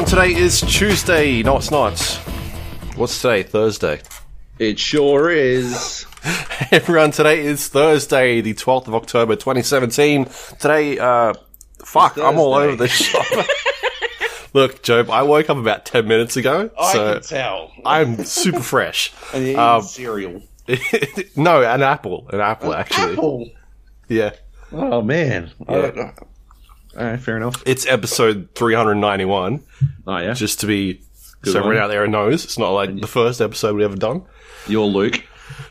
Everyone, today is Tuesday. No, it's not. What's today? Thursday. It sure is. Hey everyone, today is Thursday, the 12th of October 2017. Today, uh, fuck, I'm all over the shop. Look, Joab, I woke up about 10 minutes ago, I so can tell. I'm super fresh. And you Um, cereal. no, an apple. An apple, actually. Apple. Yeah. Oh man. Yeah. All right, fair enough. It's episode 391, Oh yeah. just to be, Good so everyone out there knows. It's not like the first episode we ever done. You're Luke.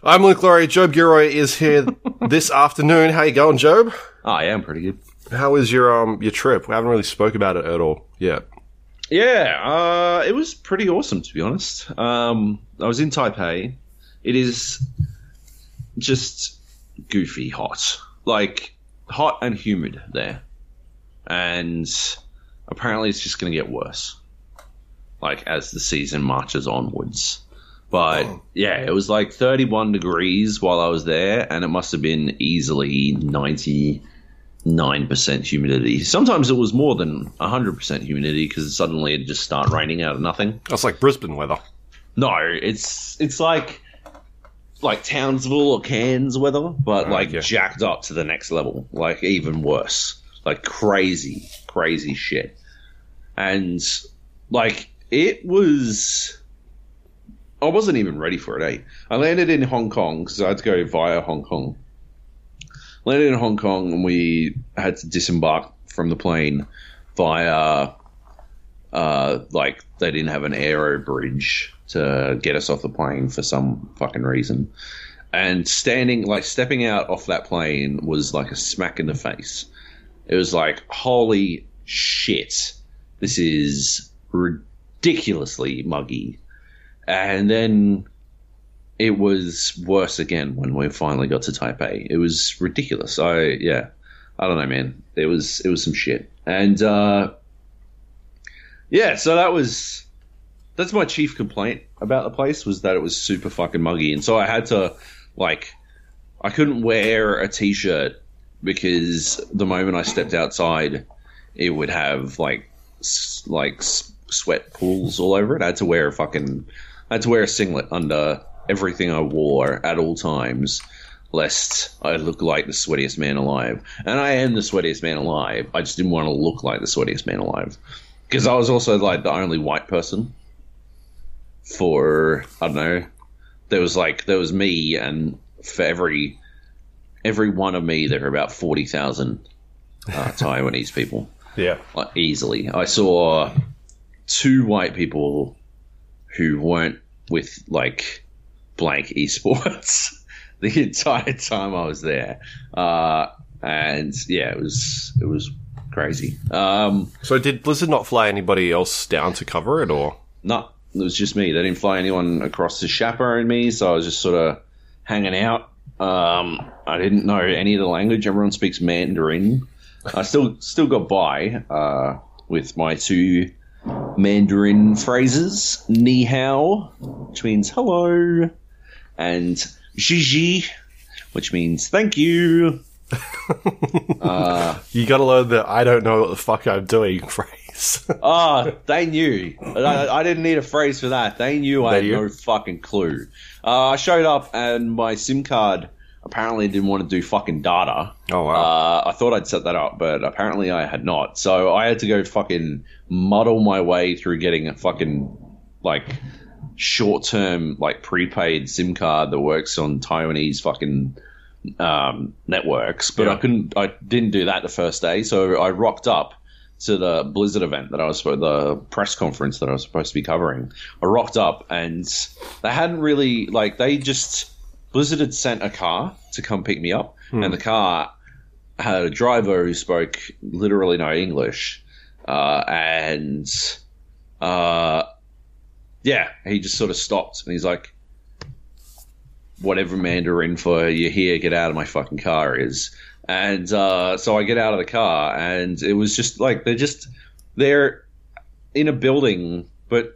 I'm Luke Lawrie. Joab Gilroy is here this afternoon. How you going, Joab? Oh yeah, I'm pretty good. How was your um your trip? We haven't really spoke about it at all yet. Yeah, uh, it was pretty awesome to be honest. Um, I was in Taipei. It is just goofy hot, like hot and humid there, and apparently it's just going to get worse, like as the season marches onwards. But oh. yeah, it was like 31 degrees while I was there, and it must have been easily 99% humidity. Sometimes it was more than 100% humidity because suddenly it'd just start raining out of nothing. That's like Brisbane weather. No, it's it's like like Townsville or Cairns weather, but Oh, like okay. jacked up to the next level, like even worse, like crazy, crazy shit. And like it was, I wasn't even ready for it. Eh? I landed in Hong Kong because I had to go via Hong Kong. Landed in Hong Kong and we had to disembark from the plane via uh, like they didn't have an aero bridge to get us off the plane for some fucking reason. And standing, like stepping out off that plane was like a smack in the face. It was like, holy shit, this is ridiculously muggy. And then it was worse again when we finally got to Taipei. It was ridiculous. I, yeah, I don't know, man. It was, it was some shit. And, uh, yeah, so that was that's my chief complaint about the place was that it was super fucking muggy, and so I had to like I couldn't wear a t-shirt because the moment I stepped outside, it would have like like sweat pools all over it. I had to wear a fucking I had to wear a singlet under everything I wore at all times. Lest I look like the sweatiest man alive, and I am the sweatiest man alive. I just didn't want to look like the sweatiest man alive because I was also like the only white person for I don't know. There was like there was me, and for every every one of me, there were about forty thousand uh, Taiwanese people, Yeah. like easily. I saw two white people who weren't with like blank esports the entire time I was there, uh, and yeah, it was it was crazy. Um, So did Blizzard not fly anybody else down to cover it, or No, it was just me. They didn't fly anyone across to chaperone me, so I was just sort of hanging out. Um, I didn't know any of the language. Everyone speaks Mandarin. I still still got by uh, with my two Mandarin phrases: "ni hao," which means hello, and "zhi zhi, which means thank you. you got to learn the "I don't know what the fuck I'm doing" phrase? Ah, they knew. I, I didn't need a phrase for that. They knew I had knew? no fucking clue. Uh, I showed up and my SIM card apparently didn't want to do fucking data. Oh, wow. Uh, I thought I'd set that up, but apparently I had not. So I had to go fucking muddle my way through getting a fucking like short term like prepaid SIM card that works on Taiwanese fucking um, networks. But Yeah. I couldn't. I didn't do that the first day, so I rocked up to the Blizzard event that I was the press conference that I was supposed to be covering. I rocked up and they hadn't really like they just Blizzard had sent a car to come pick me up, and the car had a driver who spoke literally no English, uh, and uh, yeah, he just sort of stopped and he's like, "Whatever Mandarin for you here, get out of my fucking car is." And uh, so I get out of the car, and it was just like they're just they're in a building, but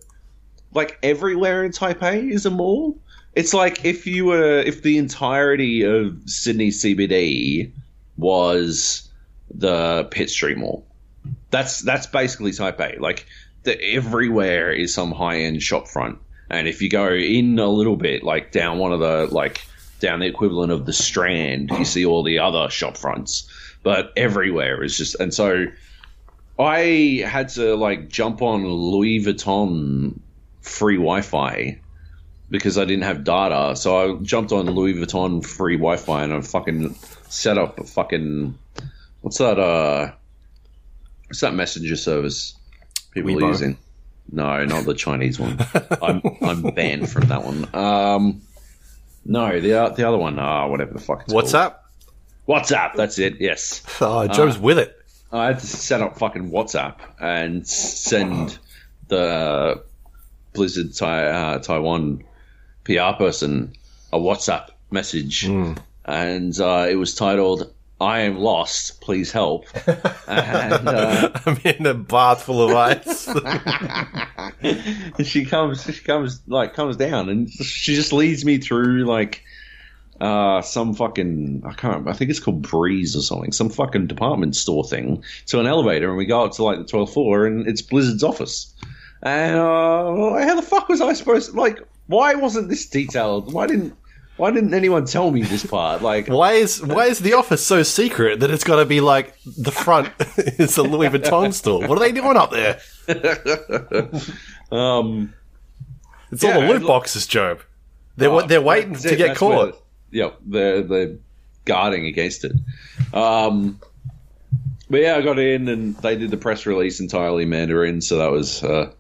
like everywhere in Taipei is a mall. It's like if you were if the entirety of Sydney CBD was the Pitt Street Mall. That's that's basically Taipei. Like the, everywhere is some high end shop front. And if you go in a little bit, like down one of the like down the equivalent of the Strand, you see all the other shop fronts. But everywhere is just, and so I had to like jump on Louis Vuitton free Wi-Fi because I didn't have data. So I jumped on Louis Vuitton free Wi-Fi and I fucking set up a fucking what's that? Uh, what's that messenger service people Weibo. are using? No, not the Chinese one. I'm I'm banned from that one. Um, no, the the other one. Ah, whatever the fuck. It's What's called. up? WhatsApp. That's it. Yes. Oh, Joe's with it. I had to set up fucking WhatsApp and send the Blizzard Tai uh, Taiwan PR person a WhatsApp message, and uh, it was titled "I am lost, please help." and uh, I'm in a bath full of ice. and she comes, she comes like comes down, and she just leads me through like. Uh, some fucking I can't. I think it's called Breeze or something. Some fucking department store thing to an elevator, and we go up to like the twelfth floor, and it's Blizzard's office. And uh, how the fuck was I supposed? like, why wasn't this detailed? Why didn't Why didn't anyone tell me this part? Like, why is why is the office so secret that it's got to be like the front is a Louis Vuitton store? What are they doing up there? um, It's all the loot boxes, Joab. They're Oh, they're waiting to it, get caught. Yep, they're they're guarding against it. Um, but yeah, I got in and they did the press release entirely in Mandarin, so that was uh,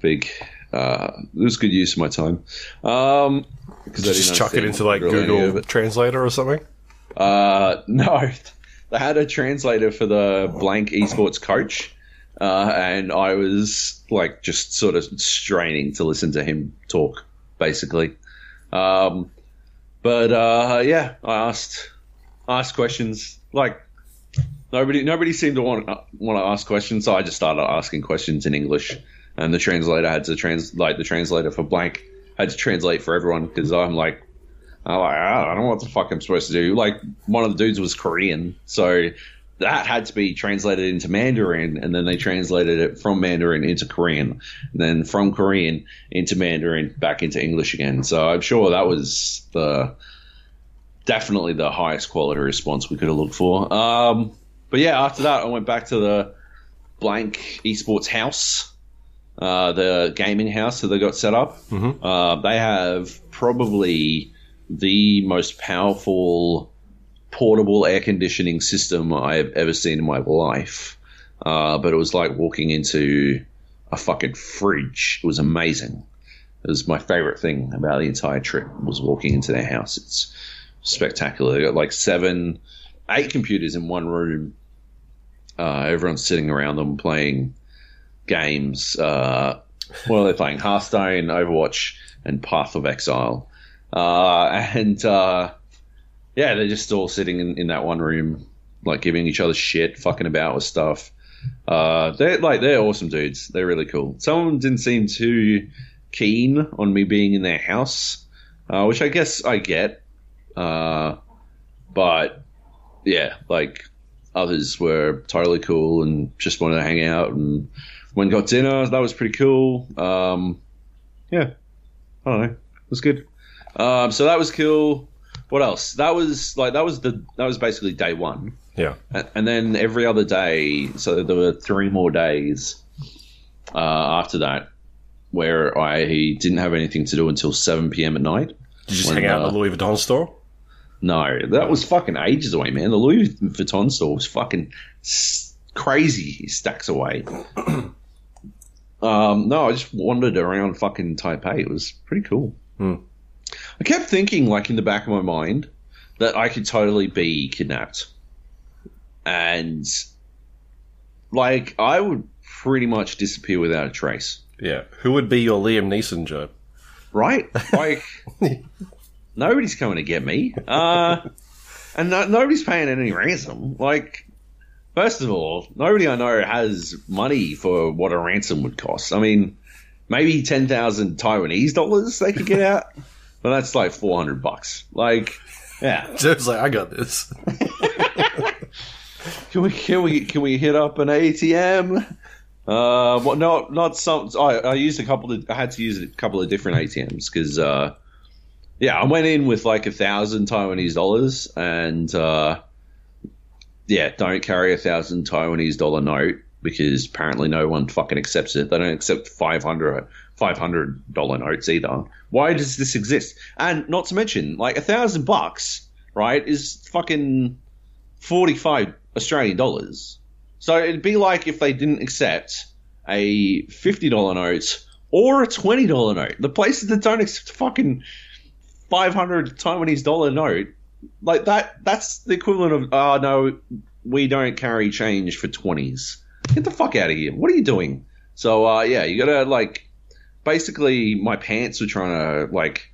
big. Uh, it was good use of my time. Um, because I Just chuck it into like Google. Translator or something. Uh, no, they had a translator for the blank esports coach, uh, and I was like just sort of straining to listen to him talk, basically. Um, but uh, yeah, I asked asked questions. Like nobody nobody seemed to want want to ask questions, so I just started asking questions in English, and the translator had to translate the translator for blank had to translate for everyone because I'm like I'm like, I don't know what the fuck I'm supposed to do. Like, one of the dudes was Korean, so that had to be translated into Mandarin, and then they translated it from Mandarin into Korean, and then from Korean into Mandarin back into English again. So I'm sure that was the definitely the highest quality response we could have looked for. Um, but yeah, after that, I went back to the blank esports house, uh, the gaming house that they got set up. Uh, they have probably the most powerful portable air conditioning system I have ever seen in my life. Uh, but it was like walking into a fucking fridge. It was amazing. It was my favorite thing about the entire trip was walking into their house. It's spectacular. They got like seven, eight computers in one room. Uh, everyone's sitting around them playing games. Uh, well, they're playing Hearthstone, Overwatch, and Path of Exile. Uh, and uh, yeah, they're just all sitting in, in that one room, like giving each other shit, fucking about with stuff. Uh, they're like they're awesome dudes. They're really cool. Some of them didn't seem too keen on me being in their house, uh, which I guess I get. Uh, but yeah, like others were totally cool and just wanted to hang out and went got dinner. That was pretty cool. Um, yeah, I don't know. It was good. Um, so that was cool. What else? That was like that was the that was basically day one. Yeah. And then every other day, so there were three more days uh, after that where I didn't have anything to do until 7 p.m. at night. Did you just When, hang out uh, in the Louis Vuitton store? No, that was fucking ages away, man. The Louis Vuitton store was fucking crazy stacks away. um, no, I just wandered around fucking Taipei. It was pretty cool. I kept thinking, like in the back of my mind, that I could totally be kidnapped, and like I would pretty much disappear without a trace. Yeah. Who would be your Liam Neeson, Joe? right? Like nobody's coming to get me, uh, and no, nobody's paying any ransom. Like, first of all, nobody I know has money for what a ransom would cost. I mean, maybe ten thousand Taiwanese dollars they could get out, but that's like four hundred bucks. Like, yeah, Joe's like, I got this. can we can we can we hit up an ATM? Uh, well, no, not some. I, I used a couple of. I had to use a couple of different ATMs because, uh, yeah, I went in with like a thousand Taiwanese dollars, and uh, yeah, don't carry a thousand Taiwanese dollar note because apparently no one fucking accepts it. They don't accept 500 500 dollar notes either. Why does this exist? And not to mention, like a thousand bucks, right, is fucking forty five Australian dollars. So it'd be like if they didn't accept a fifty dollar note or a twenty dollar note. The places that don't accept fucking five hundred Taiwanese dollar note, like that, that's the equivalent of oh no, we don't carry change for twenties. Get the fuck out of here! What are you doing? So uh, yeah, you gotta like, basically, my pants were trying to like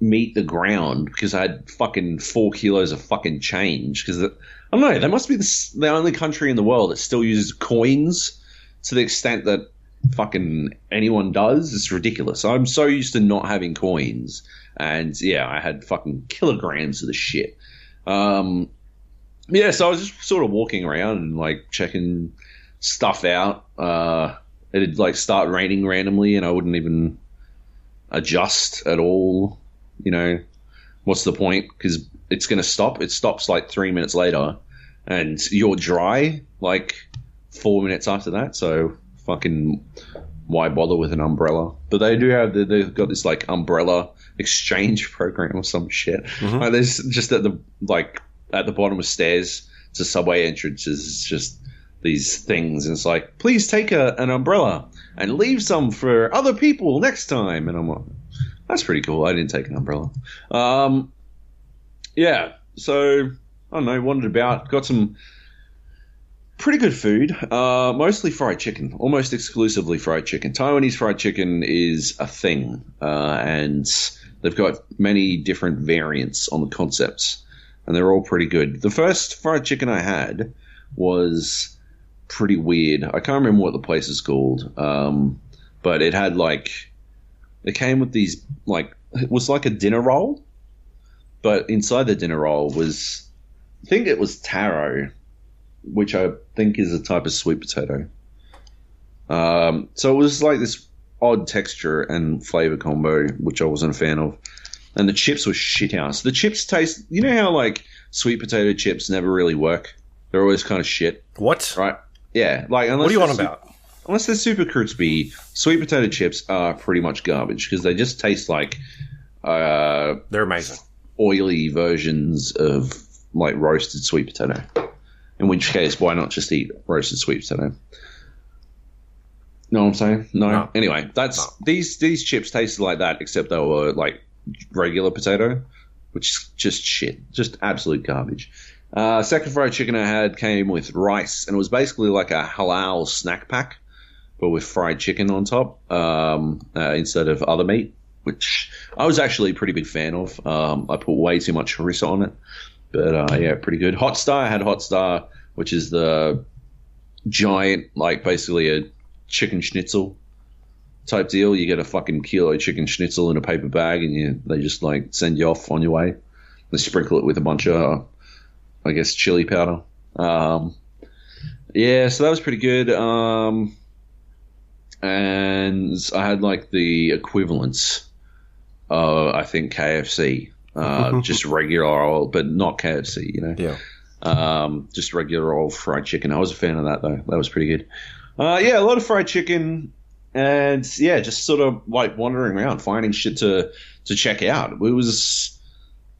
meet the ground because I had fucking four kilos of fucking change because I don't know. They must be the, the only country in the world that still uses coins to the extent that fucking anyone does. It's ridiculous. I'm so used to not having coins, and yeah, I had fucking kilograms of the shit. Um, yeah, so I was just sort of walking around and like checking stuff out. Uh, it'd like start raining randomly, and I wouldn't even adjust at all. You know, what's the point? Because it's going to stop. It stops like three minutes later, and you're dry like four minutes after that. So fucking why bother with an umbrella? But they do have the, they've got this like umbrella exchange program or some shit. Mm-hmm. Like, there's just at the like at the bottom of stairs to subway entrances. It's just these things, and it's like, please take a, an umbrella and leave some for other people next time. And I'm like, that's pretty cool. I didn't take an umbrella. Um, yeah, so I don't know, wandered about, got some pretty good food, uh, mostly fried chicken, almost exclusively fried chicken. Taiwanese fried chicken is a thing, uh, and they've got many different variants on the concepts, and they're all pretty good. The first fried chicken I had was pretty weird. I can't remember what the place is called, um, but it had like it came with these like it was like a dinner roll but inside the dinner roll was, I think it was taro, which I think is a type of sweet potato. Um, so it was like this odd texture and flavor combo, which I wasn't a fan of. And the chips were shit house. The chips taste, you know how like sweet potato chips never really work? They're always kind of shit. What? Right? Yeah. Like, unless what do you want about? Unless they're super crispy, sweet potato chips are pretty much garbage because they just taste like. Uh, they're amazing oily versions of like roasted sweet potato. In which case, why not just eat roasted sweet potato? Know what I'm saying? No. no. Anyway, that's no. these these chips tasted like that, except they were like regular potato, which is just shit, just absolute garbage. Uh, second fried chicken I had came with rice, and it was basically like a halal snack pack, but with fried chicken on top um, uh, instead of other meat which I was actually a pretty big fan of. Um, I put way too much harissa on it, but uh, yeah, pretty good. Hot Star, I had Hot Star, which is the giant, like basically a chicken schnitzel type deal. You get a fucking kilo chicken schnitzel in a paper bag, and you they just like send you off on your way. They sprinkle it with a bunch of, I guess, chili powder. Um, yeah, so that was pretty good. Um, and I had like the equivalents uh, I think KFC, uh, just regular old, but not KFC, you know. Yeah. Um, just regular old fried chicken. I was a fan of that though. That was pretty good. Uh, yeah, a lot of fried chicken, and yeah, just sort of like wandering around, finding shit to to check out. It was,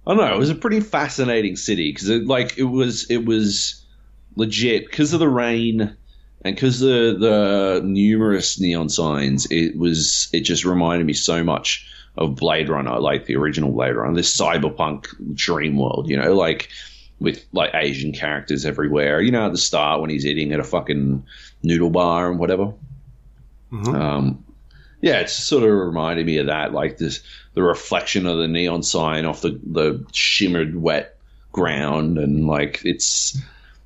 I don't know, it was a pretty fascinating city because it like it was it was legit because of the rain and because the the numerous neon signs. It was it just reminded me so much of Blade Runner, like the original Blade Runner, this cyberpunk dream world, you know, like with like Asian characters everywhere. You know, at the start when he's eating at a fucking noodle bar and whatever. Mm-hmm. Um, yeah, it's sort of reminded me of that, like this, the reflection of the neon sign off the the shimmered wet ground, and like it's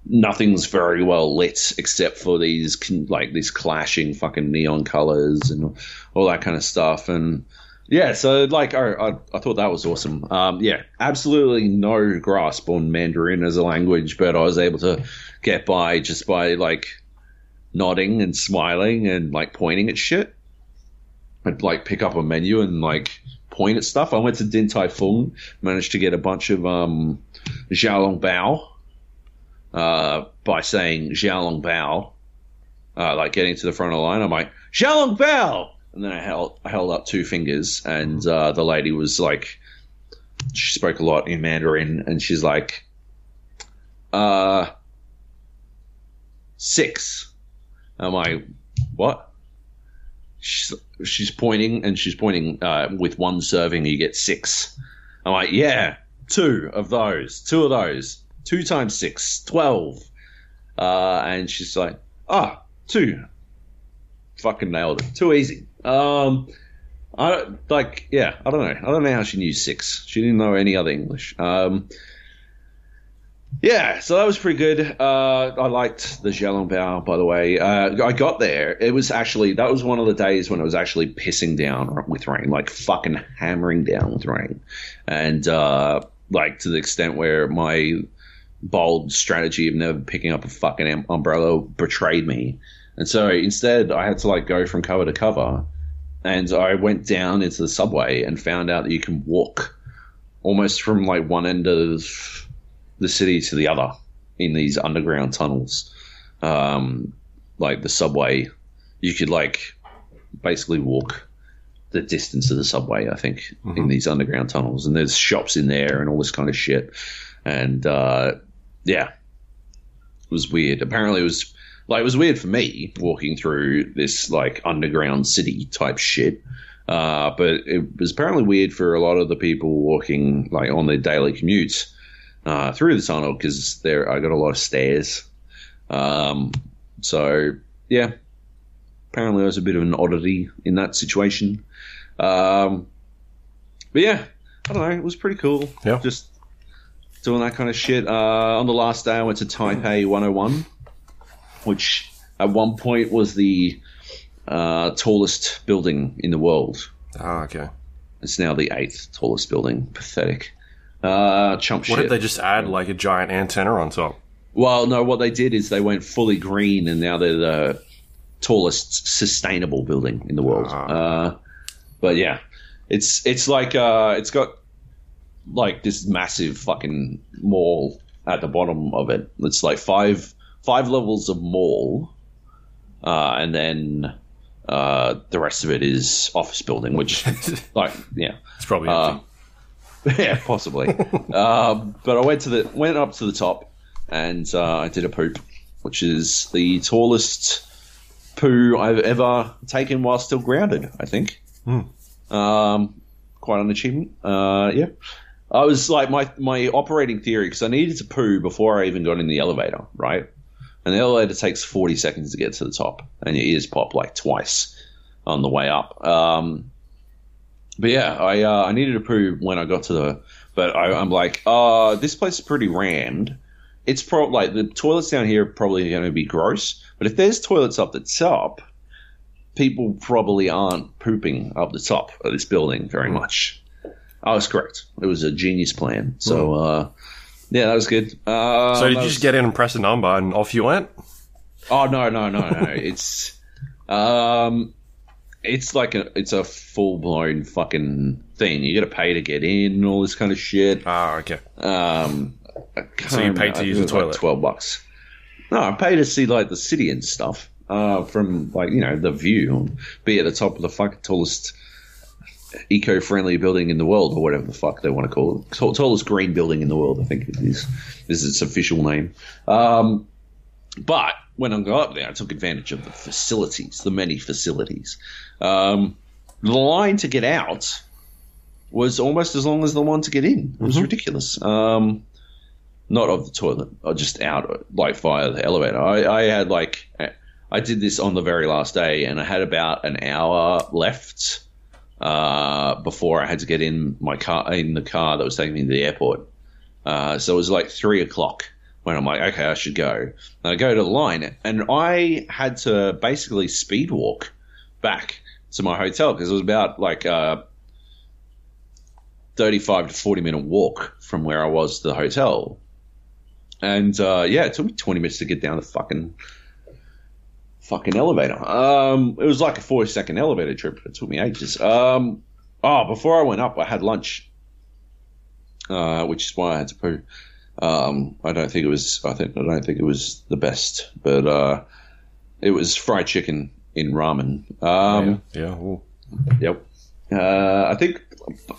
nothing's very well lit except for these like these clashing fucking neon colors and all that kind of stuff, and yeah, so like I, I, I, thought that was awesome. Um, yeah, absolutely no grasp on Mandarin as a language, but I was able to get by just by like nodding and smiling and like pointing at shit. I'd like pick up a menu and like point at stuff. I went to Din Tai Fung, managed to get a bunch of um, Xiaolong Bao uh, by saying Xiaolong Bao, uh, like getting to the front of the line. I'm like Xiaolong Bao, and then I held I held up two fingers, and uh, the lady was like, she spoke a lot in Mandarin, and she's like, uh, six. I'm like, what? She's, she's pointing, and she's pointing uh, with one serving, you get six. I'm like, yeah, two of those, two of those, two times six, twelve. Uh, and she's like, ah, two. Fucking nailed it. Too easy. Um, I don't, like, yeah, I don't know. I don't know how she knew six. She didn't know any other English. Um, yeah, so that was pretty good. Uh, I liked the Xiaolongbao, by the way. Uh, I got there. It was actually, that was one of the days when it was actually pissing down with rain, like fucking hammering down with rain. And, uh, like to the extent where my bold strategy of never picking up a fucking umbrella betrayed me. And so instead, I had to like go from cover to cover. And I went down into the subway and found out that you can walk almost from like one end of the city to the other in these underground tunnels. Um, like the subway, you could like basically walk the distance of the subway, I think, mm-hmm. in these underground tunnels. And there's shops in there and all this kind of shit. And uh, yeah, it was weird. Apparently, it was like it was weird for me walking through this like underground city type shit. Uh, but it was apparently weird for a lot of the people walking like on their daily commutes uh, through the tunnel because there I got a lot of stairs. Um, so yeah, apparently I was a bit of an oddity in that situation. Um, but yeah, I don't know. It was pretty cool. Yeah, just doing that kind of shit. Uh, on the last day, I went to Taipei 101, which at one point was the uh, tallest building in the world. Ah, okay. It's now the eighth tallest building. Pathetic. Uh, chump what shit. What did they just add like a giant antenna on top? Well, no, what they did is they went fully green, and now they're the tallest sustainable building in the world. Ah. Uh, but yeah, it's it's like uh, it's got like this massive fucking mall at the bottom of it. It's like five five levels of mall, uh, and then uh, the rest of it is office building, which like yeah, It's probably uh, yeah, possibly. um, but I went to the went up to the top, and uh, I did a poop, which is the tallest poo I've ever taken while still grounded. I think. Um, quite an achievement. Uh, yeah. I was like my my operating theory because I needed to poo before I even got in the elevator, right? And the elevator takes forty seconds to get to the top, and your ears pop like twice on the way up. Um, but yeah, I uh, I needed to poo when I got to the. But I, I'm like, uh, this place is pretty rammed. It's probably like the toilets down here are probably going to be gross. But if there's toilets up the top, people probably aren't pooping up the top of this building very much. I was correct. It was a genius plan. So uh, yeah, that was good. Uh, so did you was- just get in and press a number and off you went? Oh no no no no! it's um, it's like a it's a full blown fucking thing. You got to pay to get in and all this kind of shit. Ah, okay. Um, So you paid to use the was like toilet? Twelve bucks. No, I paid to see like the city and stuff. Uh, from like you know the view, be at the top of the fucking tallest eco-friendly building in the world, or whatever the fuck they want to call it. Tall- Tallest green building in the world, I think it is. Is its official name. Um, but when I got up there, I took advantage of the facilities, the many facilities. Um, the line to get out was almost as long as the one to get in. It was ridiculous. Um, not of the toilet, or just out, like via the elevator. I, I had like, I did this on the very last day, and I had about an hour left uh, before I had to get in my car, in the car that was taking me to the airport. Uh, so it was like three o'clock when I'm like, okay, I should go. And I go to the line, and I had to basically speed walk back to my hotel because it was about like a 35 to 40 minute walk from where I was to the hotel. And uh, yeah, it took me 20 minutes to get down the fucking fucking elevator. Um, it was like a forty second elevator trip. It took me ages. Um, oh, before I went up, I had lunch, uh, which is why I had to poo. Um, I don't think it was. I think I don't think it was the best, but uh, it was fried chicken in ramen. Um, yeah. yeah. Yep. Uh, I think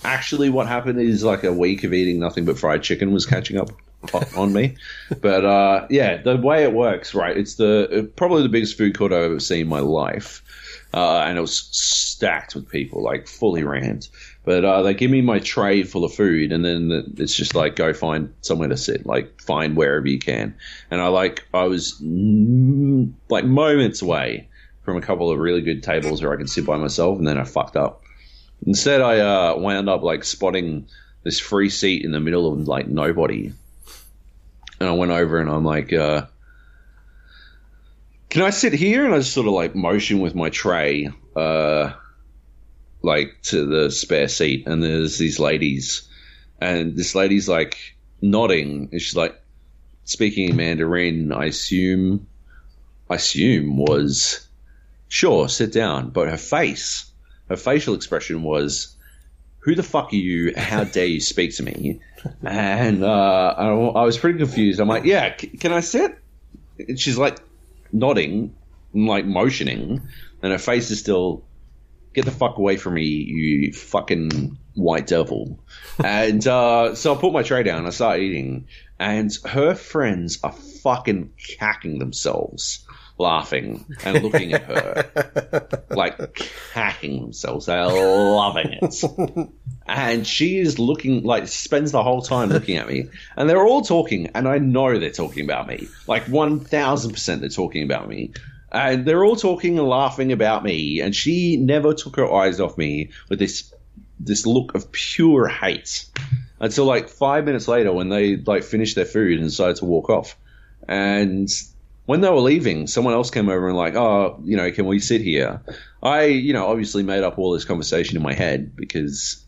actually what happened is like a week of eating nothing but fried chicken was catching up on me. But uh, yeah, the way it works, right? It's the probably the biggest food court I've ever seen in my life, uh, and it was stacked with people, like fully rammed. But uh, they give me my tray full of food, and then it's just like go find somewhere to sit, like find wherever you can. And I like I was like moments away from a couple of really good tables where I could sit by myself, and then I fucked up. Instead, I uh, wound up like spotting this free seat in the middle of like nobody, and I went over and I'm like, uh, "Can I sit here?" And I just sort of like motion with my tray, uh, like to the spare seat, and there's these ladies, and this lady's like nodding, and she's like speaking in Mandarin. I assume, I assume was sure, sit down, but her face her facial expression was, "Who the fuck are you? How dare you speak to me?" And uh, I, I, was pretty confused. I'm like, "Yeah, c- can I sit?" And she's like nodding, and like motioning, and her face is still, "Get the fuck away from me, you fucking white devil!" and uh, so I put my tray down. I start eating, and her friends are fucking cacking themselves laughing and looking at her, like cacking themselves. They're loving it. And she is looking, like, spends the whole time looking at me. And they're all talking, and I know they're talking about me. Like, 1000% they're talking about me. And they're all talking and laughing about me. And she never took her eyes off me with this this look of pure hate until like five minutes later when they like finished their food and decided to walk off. And when they were leaving, someone else came over and like, oh, you know, can we sit here? I, you know, obviously made up all this conversation in my head because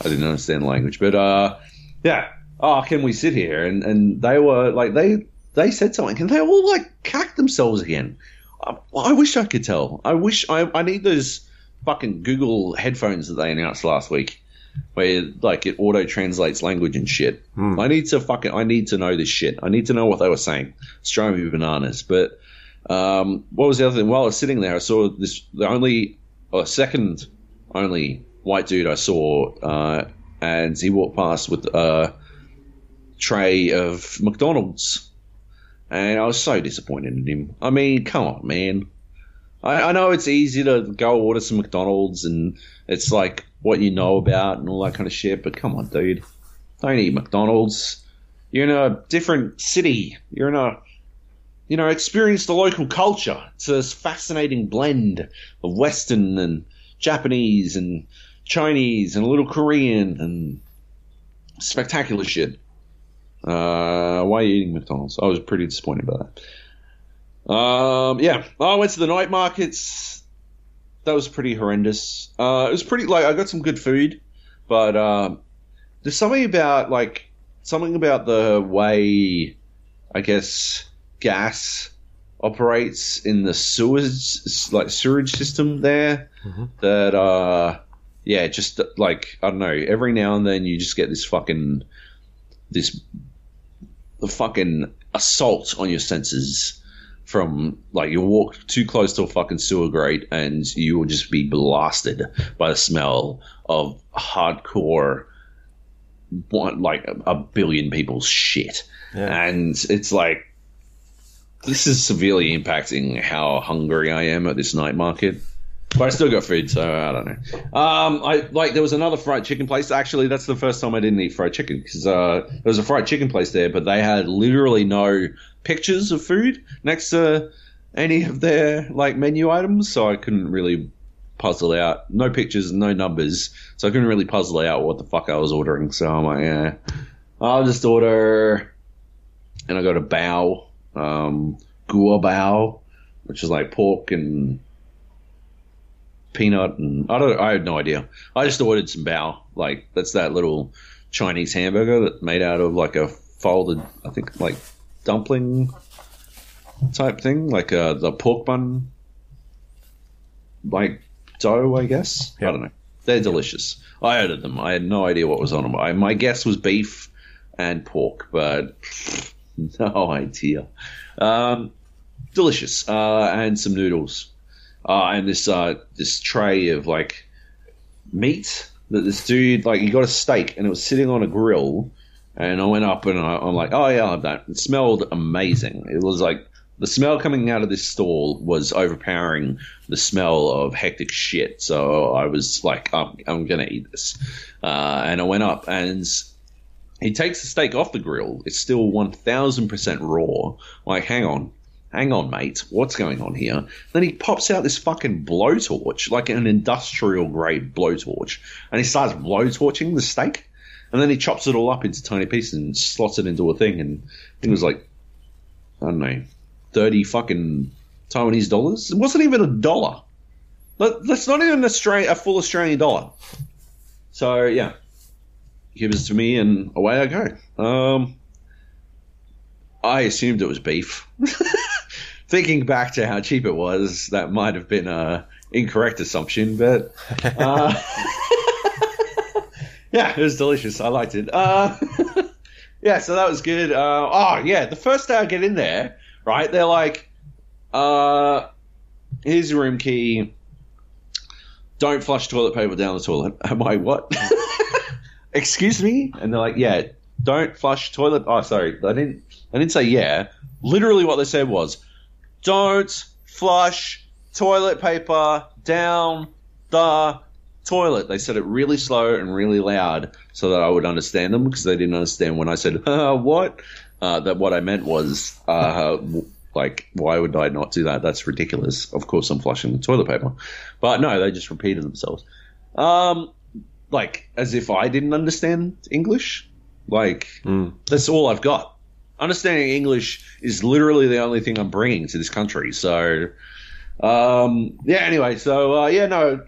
I didn't understand the language, but uh, yeah, oh, can we sit here? And and they were like, they they said something, and they all like cacked themselves again. I, I wish I could tell. I wish I I need those fucking Google headphones that they announced last week where like it auto translates language and shit. Hmm. I need to fucking I need to know this shit. I need to know what they were saying. It's driving me bananas. But um, what was the other thing? While I was sitting there, I saw this the only or second only white dude I saw, uh, and he walked past with a tray of McDonald's, and I was so disappointed in him. I mean, come on, man. I, I know it's easy to go order some McDonald's and it's like what you know about and all that kind of shit, but come on, dude. Don't eat McDonald's. You're in a different city. You're in a, you know, experience the local culture. It's this fascinating blend of Western and Japanese and Chinese and a little Korean and spectacular shit. Uh, why are you eating McDonald's? I was pretty disappointed by that. Um, yeah, I went to the night markets. That was pretty horrendous. Uh, it was pretty like I got some good food, but um, there's something about like something about the way I guess gas operates in the sewage like sewage system there that uh yeah just like I don't know every now and then you just get this fucking this the fucking assault on your senses from like you walk too close to a fucking sewer grate and you will just be blasted by the smell of hardcore one like a, a billion people's shit Yeah. and it's like this is severely impacting how hungry I am at this night market. But I still got food, so I don't know. Um, I like there was another fried chicken place. Actually, that's the first time I didn't eat fried chicken because uh, there was a fried chicken place there, but they had literally no pictures of food next to any of their like menu items, so I couldn't really puzzle out. No pictures, no numbers, so I couldn't really puzzle out what the fuck I was ordering. So I'm like, yeah, I'll just order, and I got a bao, um, gua bao, which is like pork and peanut and I don't I had no idea. I just ordered some bao. Like that's that little Chinese hamburger that made out of like a folded I think like dumpling type thing, like uh, the pork bun like dough, I guess. Yeah. I don't know. They're delicious. I ordered them. I had no idea what was on them. I, my guess was beef and pork, but no idea. Um, delicious, uh, and some noodles, uh, and this uh, this tray of like meat that this dude like he got a steak and it was sitting on a grill, and I went up and I, I'm like, oh yeah, I'll have that. It smelled amazing. It was like the smell coming out of this stall was overpowering the smell of hectic shit. So I was like, I'm, I'm gonna eat this, uh, and I went up and he takes the steak off the grill. It's still 1000% raw. Like, hang on. Hang on, mate. What's going on here? Then he pops out this fucking blowtorch, like an industrial grade blowtorch, and he starts blowtorching the steak. And then he chops it all up into tiny pieces and slots it into a thing. And it was like, I don't know, 30 fucking Taiwanese dollars? It wasn't even a dollar. That- That's not even Australia, a full Australian dollar. So, yeah gives it to me, and away I go. Um, I assumed it was beef. Thinking back to how cheap it was, that might have been a incorrect assumption, but uh, yeah, it was delicious. I liked it. Uh, yeah, so that was good. Uh, oh yeah, the first day I get in there, right? They're like, uh, "Here's your room key. Don't flush toilet paper down the toilet." Am I what? excuse me and they're like yeah don't flush toilet oh sorry i didn't i didn't say yeah literally what they said was don't flush toilet paper down the toilet. They said it really slow and really loud so that i would understand them because they didn't understand when i said uh, what? Uh, that what i meant was uh, like why would i not do that? That's ridiculous. Of course i'm flushing the toilet paper. But no they just repeated themselves. Um, like as if I didn't understand English. Like that's all I've got. Understanding English is literally the only thing I'm bringing to this country. So, um, yeah. Anyway, so uh, yeah, no,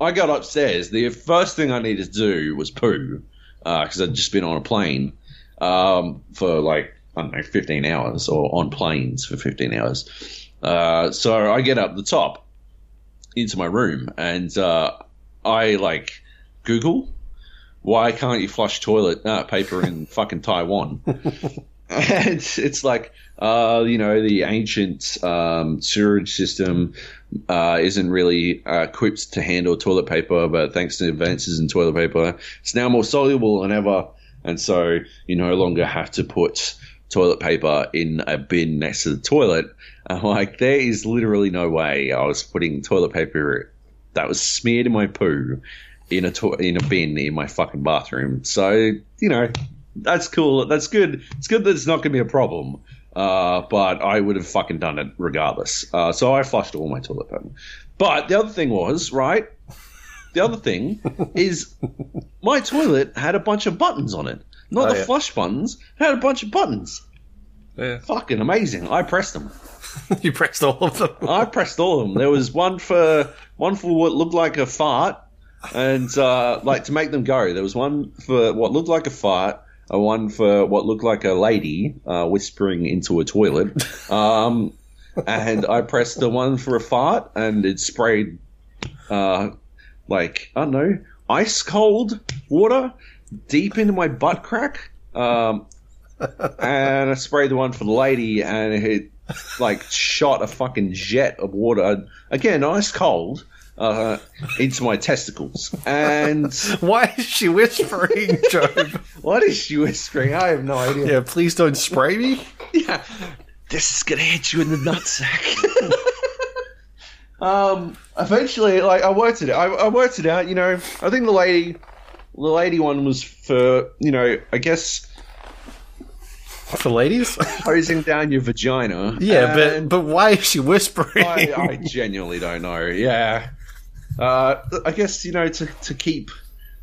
I got upstairs. The first thing I needed to do was poo because I'd just been on a plane um, for like I don't know, 15 hours or on planes for 15 hours. Uh, so I get up the top into my room and uh, I like Google why can't you flush toilet uh, paper in fucking Taiwan? and it's like, uh, you know, the ancient um, sewerage system uh, isn't really uh, equipped to handle toilet paper, but thanks to advances in toilet paper, it's now more soluble than ever. And so you no longer have to put toilet paper in a bin next to the toilet. I'm like, there is literally no way I was putting toilet paper that was smeared in my poo in a to- in a bin in my fucking bathroom. So you know, that's cool. That's good. It's good that it's not going to be a problem. Uh, but I would have fucking done it regardless. Uh, so I flushed all my toilet paper. But the other thing was right. The other thing is my toilet had a bunch of buttons on it. Not Oh, the yeah. flush buttons. It had a bunch of buttons. Yeah. Fucking amazing. I pressed them. you pressed all of them. I pressed all of them. There was one for one for what looked like a fart, and uh, like to make them go. There was one for what looked like a fart, a one for what looked like a lady uh, whispering into a toilet, um, and I pressed the one for a fart, and it sprayed uh, like I don't know ice cold water deep into my butt crack. Um, and I sprayed the one for the lady, and it like shot a fucking jet of water again, ice cold, uh, into my testicles. And Why is she whispering, Joab? what is she whispering? I have no idea. yeah, please don't spray me. Yeah, this is gonna hit you in the nutsack. um, eventually, like I worked it. I, I worked it out. You know, I think the lady, the lady one was for you know, I guess For ladies? hosing down your vagina. Yeah, but but why is she whispering? I, I genuinely don't know. Yeah, uh, I guess you know to to keep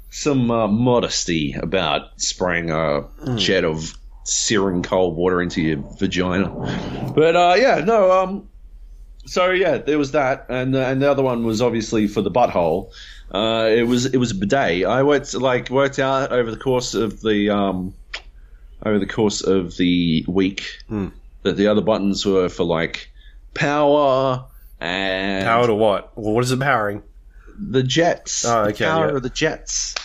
some uh, modesty about spraying a jet of searing cold water into your vagina. But uh, yeah, no. Um, so yeah, there was that, and uh, and the other one was obviously for the butthole. Uh, it was it was a bidet. I worked like worked out over the course of the um, over the course of the week that the other buttons were for like power and Power to what? Well, what is it powering? The jets. Oh, the power yeah. of the jets.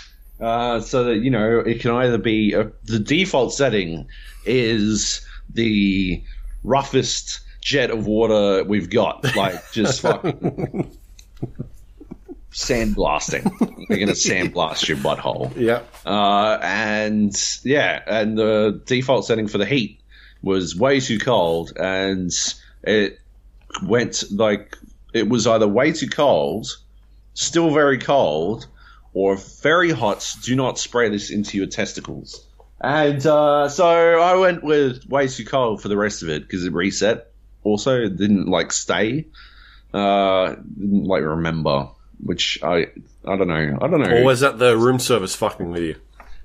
Uh, so that you know, it can either be uh the default setting is the roughest jet of water we've got, like just fucking sandblasting. You're gonna sandblast your butthole. Yeah. Uh, and yeah, and the default setting for the heat was way too cold, and it went like it was either way too cold, still very cold, or very hot. Do not spray this into your testicles. And uh, so I went with way too cold for the rest of it because it reset. Also, it didn't like stay. Uh, didn't like remember, which I I don't know. I don't know. Or was that the room service fucking with you?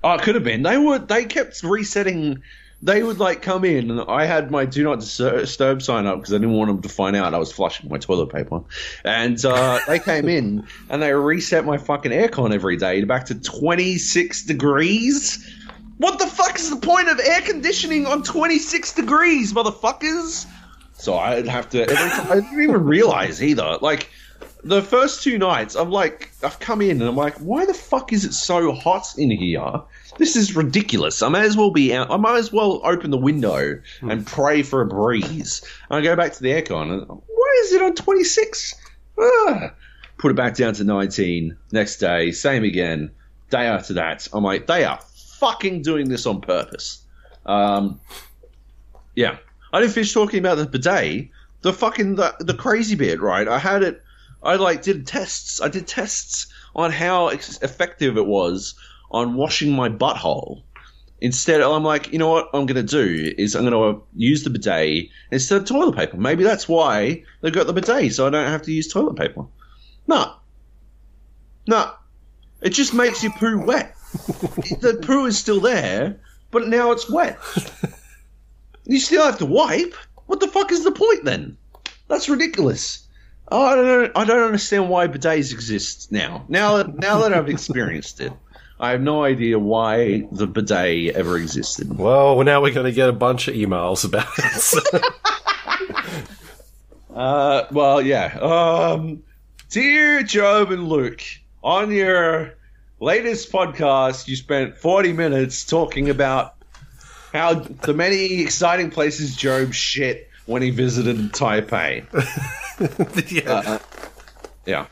Oh, it could have been. They were. They kept resetting. They would like come in, and I had my do not disturb sign up because I didn't want them to find out I was flushing my toilet paper. And uh, they came in and they reset my fucking aircon every day back to twenty six degrees. What the fuck is the point of air conditioning on twenty six degrees, motherfuckers? So I'd have to. Every time, I didn't even realize either. Like the first two nights, I'm like, I've come in and I'm like, why the fuck is it so hot in here? This is ridiculous. I may as well be out. I might as well open the window and pray for a breeze. And I go back to the aircon and why is it on 26? Ah. Put it back down to 19. Next day, same again. Day after that, I'm like, they are fucking doing this on purpose. Um, yeah. I didn't finish talking about the bidet. The fucking the, the crazy bit, right? I had it. I like did tests. I did tests on how ex- effective it was on washing my butthole. Instead, I'm like, you know what I'm going to do is I'm going to use the bidet instead of toilet paper. Maybe that's why they got the bidet, so I don't have to use toilet paper. No, no, it just makes your poo wet. the poo is still there, but now it's wet. You still have to wipe. What the fuck is the point then? That's ridiculous. Oh, I don't know. I don't understand why bidets exist now. Now that now that I've experienced it, I have no idea why the bidet ever existed. Well, now we're going to get a bunch of emails about it. Uh, well, yeah. Um, dear Joab and Luke, on your latest podcast, you spent 40 minutes talking about how the many exciting places Joab shit when he visited Taipei. yeah. Yeah.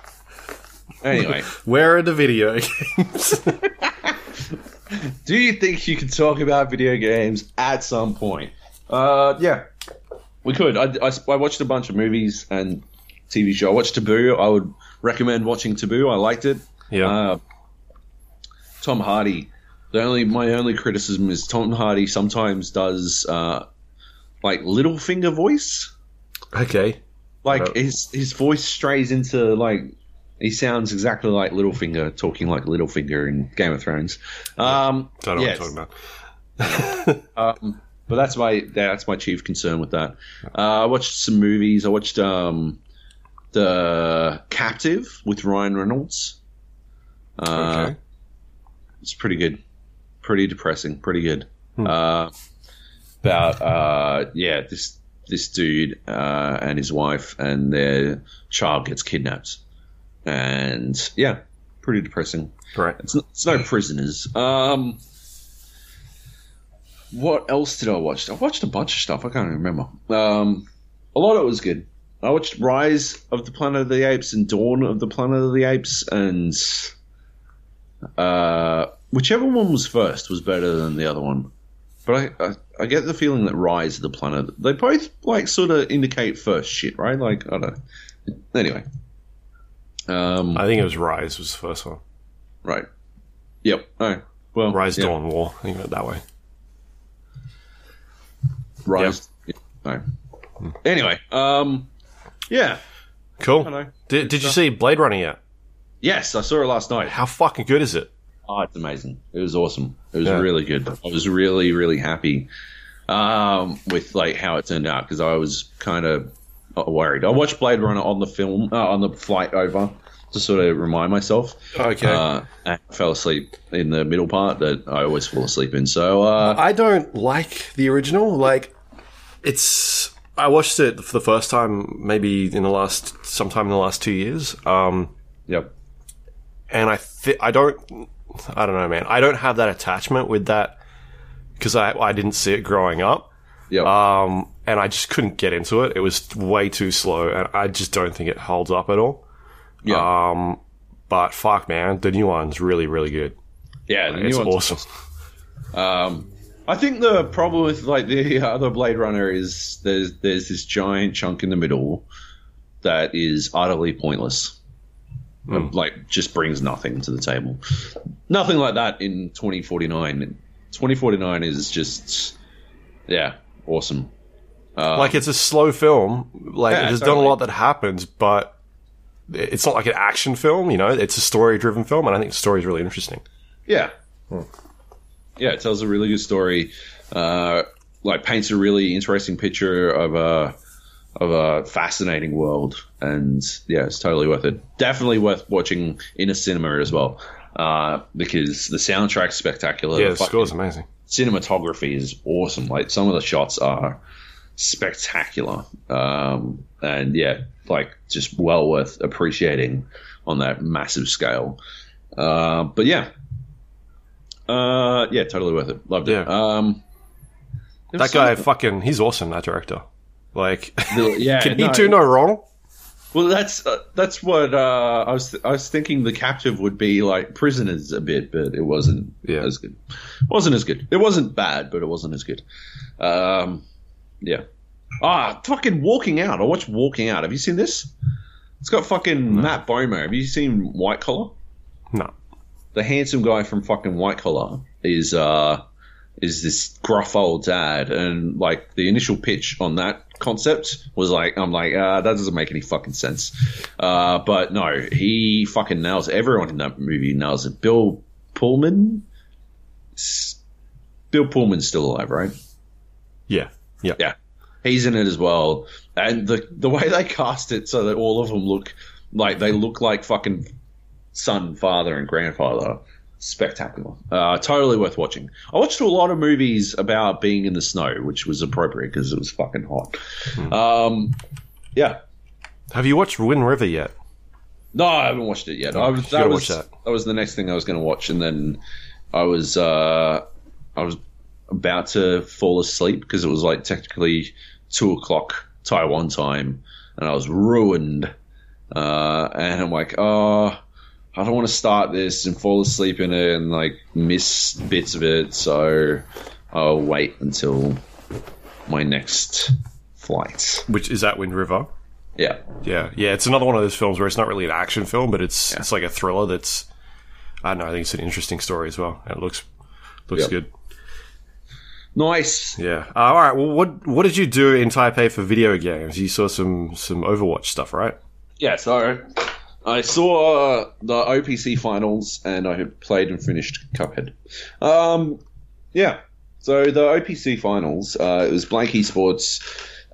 Anyway, Where are the video games? do you think you can talk about video games at some point? Uh, yeah, we could. I, I, I watched a bunch of movies and TV show. I watched Taboo. I would recommend watching Taboo. I liked it. yeah. Uh, Tom Hardy. The only my only criticism is Tom Hardy sometimes does uh, like Littlefinger voice. okay. Like Uh, his his voice strays into like he sounds exactly like Littlefinger talking like Littlefinger in Game of Thrones. Um, Don't know yes. what I'm talking about. Um, but that's my that's my chief concern with that. Uh, I watched some movies. I watched um, the Captive with Ryan Reynolds. Uh, Okay. It's pretty good, pretty depressing, pretty good. Hmm. Uh, about uh, yeah, this this dude uh, and his wife and their child gets kidnapped, and yeah, pretty depressing. Right. It's, it's no prisoners. Um, what else did I watch? I watched a bunch of stuff. I can't even remember. Um, a lot of it was good. I watched Rise of the Planet of the Apes and Dawn of the Planet of the Apes, and uh, whichever one was first was better than the other one. But I, I, I get the feeling that Rise of the Planet they both like sort of indicate first shit, right? Like I don't. know. Anyway, um, I think it was Rise was the first one. right. Yep. All right. Well, Rise yeah. Dawn War. I think of it that way. Rise. Yeah, no. Anyway, um, yeah. Cool. Did, did you see Blade Runner yet? Yes, I saw it last night. How fucking good is it? Oh, it's amazing. It was awesome. It was Yeah. really good. I was really, really happy um, with like how it turned out because I was kind of worried. I watched Blade Runner on the film uh, on the flight over to sort of remind myself. Okay. Uh, I fell asleep in the middle part that I always fall asleep in. So uh, I don't like the original. Like, it's I watched it for the first time maybe in the last sometime in the last two years. Um, Yep. and I thi- I don't I don't know, man. I don't have that attachment with that because I I didn't see it growing up. Yep. Um, and I just couldn't get into it. It was way too slow, and I just don't think it holds up at all. Yeah. Um, but fuck, man, the new one's really, really good. yeah. The new It's one's awesome. Um, I think the problem with like the other Blade Runner is there's there's this giant chunk in the middle that is utterly pointless. And, Like just brings nothing to the table. Nothing like that in 2049. 2049 is just yeah, awesome. like it's a slow film. Like Yeah, there's totally. not a lot that happens, but it's not like an action film. You know, it's a story-driven film, and I think the story is really interesting. Yeah. Yeah, it tells a really good story. Uh, like paints a really interesting picture of a of a fascinating world, and yeah, it's totally worth it. Definitely worth watching in a cinema as well, uh, because the soundtrack's spectacular. Yeah, The the score's amazing. cinematography is awesome. Like some of the shots are spectacular, um, and yeah, like just well worth appreciating on that massive scale. Uh, but yeah, uh, yeah, totally worth it. Loved it. Yeah. Um, That guy, something- fucking, he's awesome. That director. Like, yeah, can he no. do no wrong? Well, that's uh, that's what uh, I was. I was thinking the captive would be like prisoners a bit, but it wasn't Yeah. as good. wasn't as good. It wasn't bad, but it wasn't as good. Um, yeah. Ah, fucking Walking Out. I watched Walking Out. Have you seen this? It's got fucking Matt Bomer. Have you seen White Collar? No. The handsome guy from fucking White Collar is uh is this gruff old dad, and like the initial pitch on that concept was like, I'm like, uh, that doesn't make any fucking sense. Uh, but no, he fucking nails it. Everyone in that movie nails it. Bill Pullman, Bill Pullman's still alive, right? Yeah. Yeah. Yeah, he's in it as well. And the the way they cast it so that all of them look like they look like fucking son, father, and grandfather. Spectacular. Uh, totally worth watching. I watched a lot of movies about being in the snow, which was appropriate because it was fucking hot. Um, yeah. Have you watched Wind River yet? No, I haven't watched it yet. I was, that was watch that. was the next thing I was going to watch, and then I was uh, I was about to fall asleep because it was like technically two o'clock Taiwan time, and I was ruined. Uh, and I'm like, oh, I don't want to start this and fall asleep in it and like miss bits of it, so I'll wait until my next flight. Which is that Wind River? Yeah. Yeah, yeah. It's another one of those films where it's not really an action film, but it's it's like a thriller. That's I don't know. I think it's an interesting story as well, and it looks looks Yep. good. Nice. Yeah. Uh, all right. Well, what what did you do in Taipei for video games? You saw some some Overwatch stuff, right? Yeah, so I saw uh, the OPC finals and I played and finished Cuphead. Um, yeah, so the OPC finals, uh, it was Blank Esports,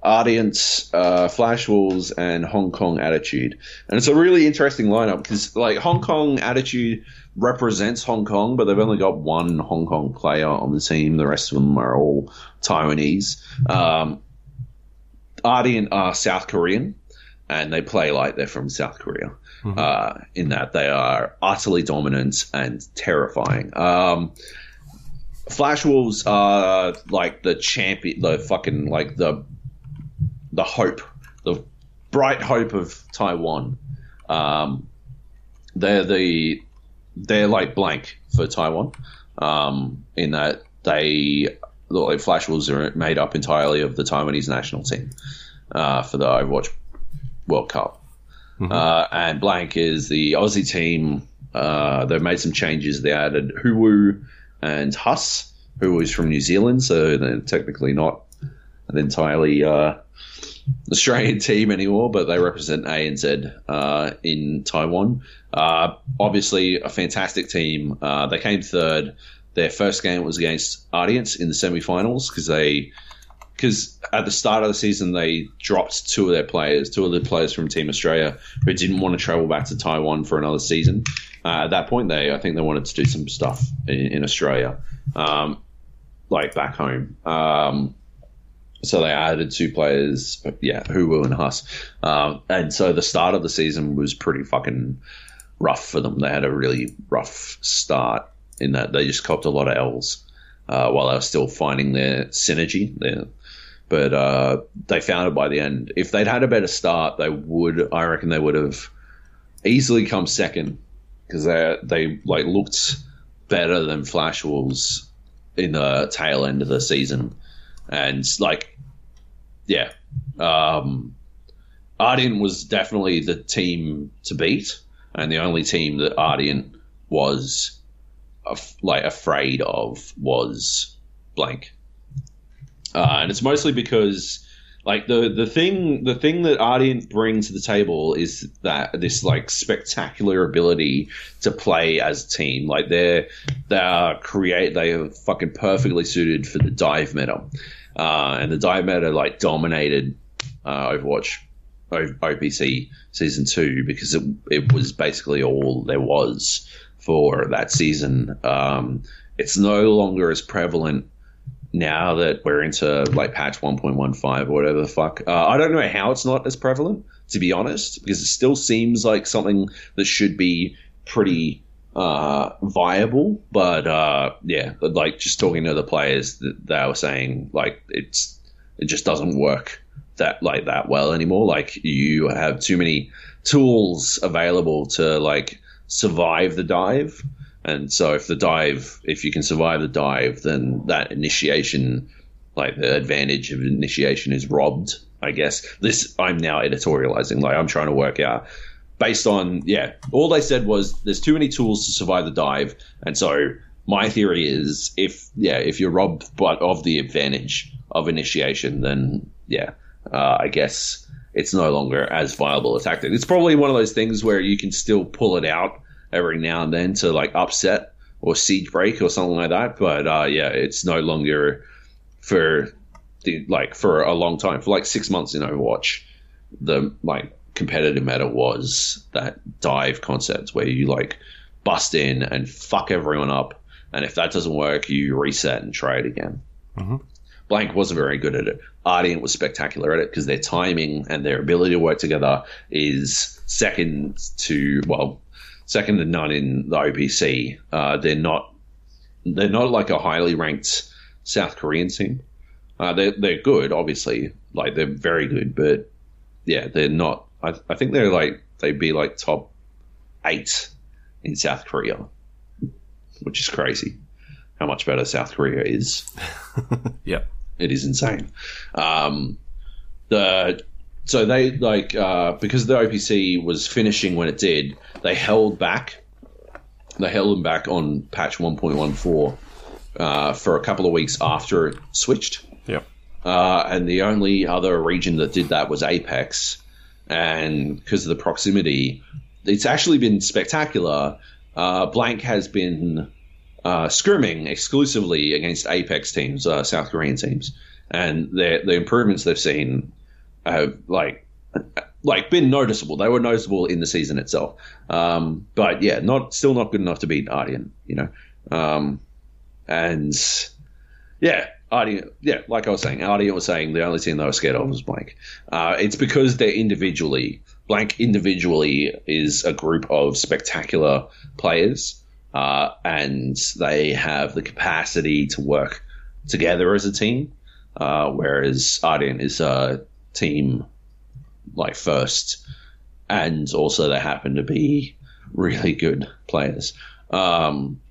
Ardent, uh, Flash Wolves, and Hong Kong Attitude. And it's a really interesting lineup because, like, Hong Kong Attitude represents Hong Kong, but they've only got one Hong Kong player on the team. The rest of them are all Taiwanese. Um, Ardent are South Korean and they play like they're from South Korea. Uh, in that they are utterly dominant and terrifying. Um, Flash Wolves are like the champion, the fucking like the the hope, the bright hope of Taiwan. Um, they're the they're like blank for Taiwan. Um, in that they like Flash Wolves are made up entirely of the Taiwanese national team uh, for the Overwatch World Cup. Uh, and Blank is the Aussie team. Uh, they've made some changes. They added Huwu and Huss, who is from New Zealand, so they're technically not an entirely uh, Australian team anymore, but they represent ANZ uh, in Taiwan. Uh, obviously, a fantastic team. Uh, they came third. Their first game was against Ardent in the semi-finals because they because at the start of the season they dropped two of their players, two of the players from Team Australia who didn't want to travel back to Taiwan for another season. Uh, at that point, they I think they wanted to do some stuff in, in Australia, um, like back home. Um, so they added two players, yeah, Huwu and Huss. Um, and so the start of the season was pretty fucking rough for them. They had a really rough start in that they just copped a lot of L's uh, while they were still finding their synergy there. But uh, they found it by the end. If they'd had a better start, they would. I reckon they would have easily come second because they they like looked better than Flash Wolves in the tail end of the season, and like, yeah, um, Ardent was definitely the team to beat, and the only team that Ardent was af- like afraid of was blank, uh, and it's mostly because like the the thing the thing that Ardent brings to the table is that this like spectacular ability to play as a team. Like they're they are create they are fucking perfectly suited for the dive meta, uh, and the dive meta like dominated uh, Overwatch. OPC season two because it, it was basically all there was for that season. Um, it's no longer as prevalent now that we're into like patch 1.15 or whatever the fuck. Uh, I don't know how it's not as prevalent, to be honest, because it still seems like something that should be pretty uh, viable. But uh, yeah, like just talking to the players, they were saying like it's it just doesn't work that like that well anymore. Like you have too many tools available to like survive the dive and so if the dive, if you can survive the dive, then that initiation, like the advantage of initiation is robbed, I guess. This, I'm now editorializing. Like I'm trying to work out based on, yeah, all they said was there's too many tools to survive the dive. And so my theory is if, yeah, if you're robbed but of the advantage of initiation, then yeah, uh, I guess it's no longer as viable a tactic. It's probably one of those things where you can still pull it out every now and then to like upset or siege break or something like that. But uh, yeah, it's no longer for the like for a long time for like six months in Overwatch. The like competitive meta was that dive concept where you like bust in and fuck everyone up, and if that doesn't work, you reset and try it again. Mm-hmm. Blank wasn't very good at it. Ardent was spectacular at it because their timing and their ability to work together is second to well second to none in the OPC. Uh, they're not they're not like a highly ranked South Korean team. Uh, they're they're good, obviously, like they're very good, but yeah, they're not. I, I think they're like they'd be like top eight in South Korea, which is crazy. How much better South Korea is. yeah, it is insane. Um, the so they like uh, because the OPC was finishing when it did, they held back. They held them back on patch 1.14 uh, for a couple of weeks after it switched. Yep. Uh, and the only other region that did that was Apex, and because of the proximity, it's actually been spectacular. Uh, Blank has been uh, scrimming exclusively against Apex teams, uh, South Korean teams, and the the improvements they've seen have like like been noticeable. They were noticeable in the season itself. Um, but yeah, not still not good enough to beat Ardent, you know. Um, and yeah, Ardent, yeah, like I was saying, Ardent was saying the only team they were scared of was Blank. Uh, it's because they're individually Blank individually is a group of spectacular players, uh, and they have the capacity to work together as a team. Uh, whereas Ardent is a team like first, and also they happen to be really good players. Um,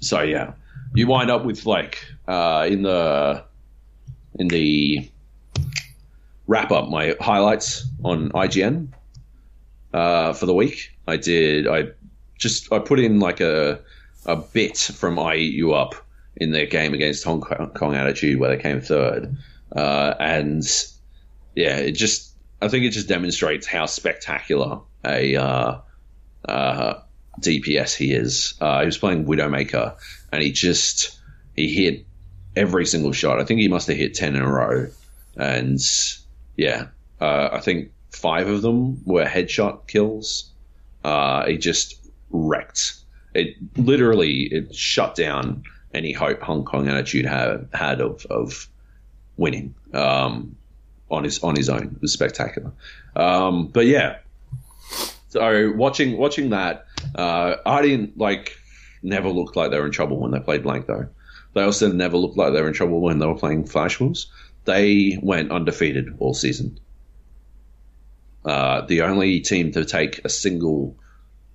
so yeah, you wind up with like uh, in the in the wrap up my highlights on IGN uh, for the week. I did I just I put in like a a bit from I Eat You Up in their game against Hong Kong Attitude where they came third, uh, and yeah, it just I think it just demonstrates how spectacular a uh, uh, DPS he is. Uh, he was playing Widowmaker, and he just he hit every single shot. I think he must have hit ten in a row, and yeah, uh, I think five of them were headshot kills. Uh, he just wrecked. It literally it shut down any hope Hong Kong attitude had had of of winning um, on his on his own. It was spectacular. Um, but yeah, so watching watching that, uh, I didn't like never looked like they were in trouble when they played blank though. They also never looked like they were in trouble when they were playing Flash Wolves. They went undefeated all season. Uh, the only team to take a single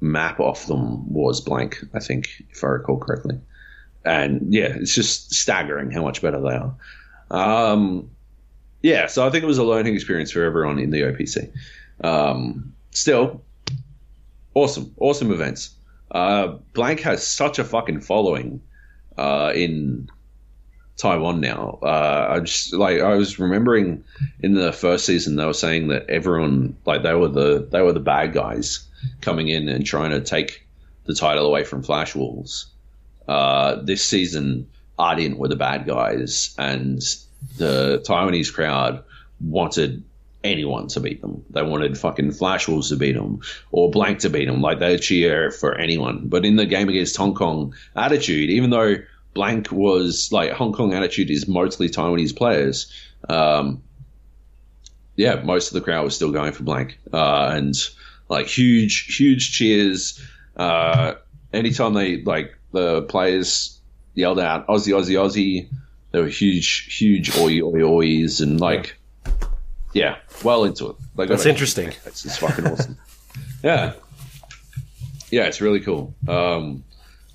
map off them was blank, I think, if I recall correctly. And yeah, it's just staggering how much better they are. Um, yeah, so I think it was a learning experience for everyone in the OPC. Um, still, awesome, awesome events. Uh, Blank has such a fucking following uh, in Taiwan now. Uh, I just like I was remembering in the first season they were saying that everyone like they were the they were the bad guys coming in and trying to take the title away from Flash Wolves. Uh, this season, Ardent were the bad guys, and the Taiwanese crowd wanted anyone to beat them. They wanted fucking Flash Wolves to beat them or Blank to beat them. Like they cheer for anyone. But in the game against Hong Kong, Attitude, even though Blank was like Hong Kong Attitude is mostly Taiwanese players. Um, yeah, most of the crowd was still going for Blank, uh, and like huge, huge cheers. Uh, anytime they like the players yelled out Aussie, Aussie, Aussie, there were huge, huge oi, oi, ois, and like, yeah, well into it. Like, That's interesting. It's, it's fucking awesome. yeah, yeah, it's really cool. Um,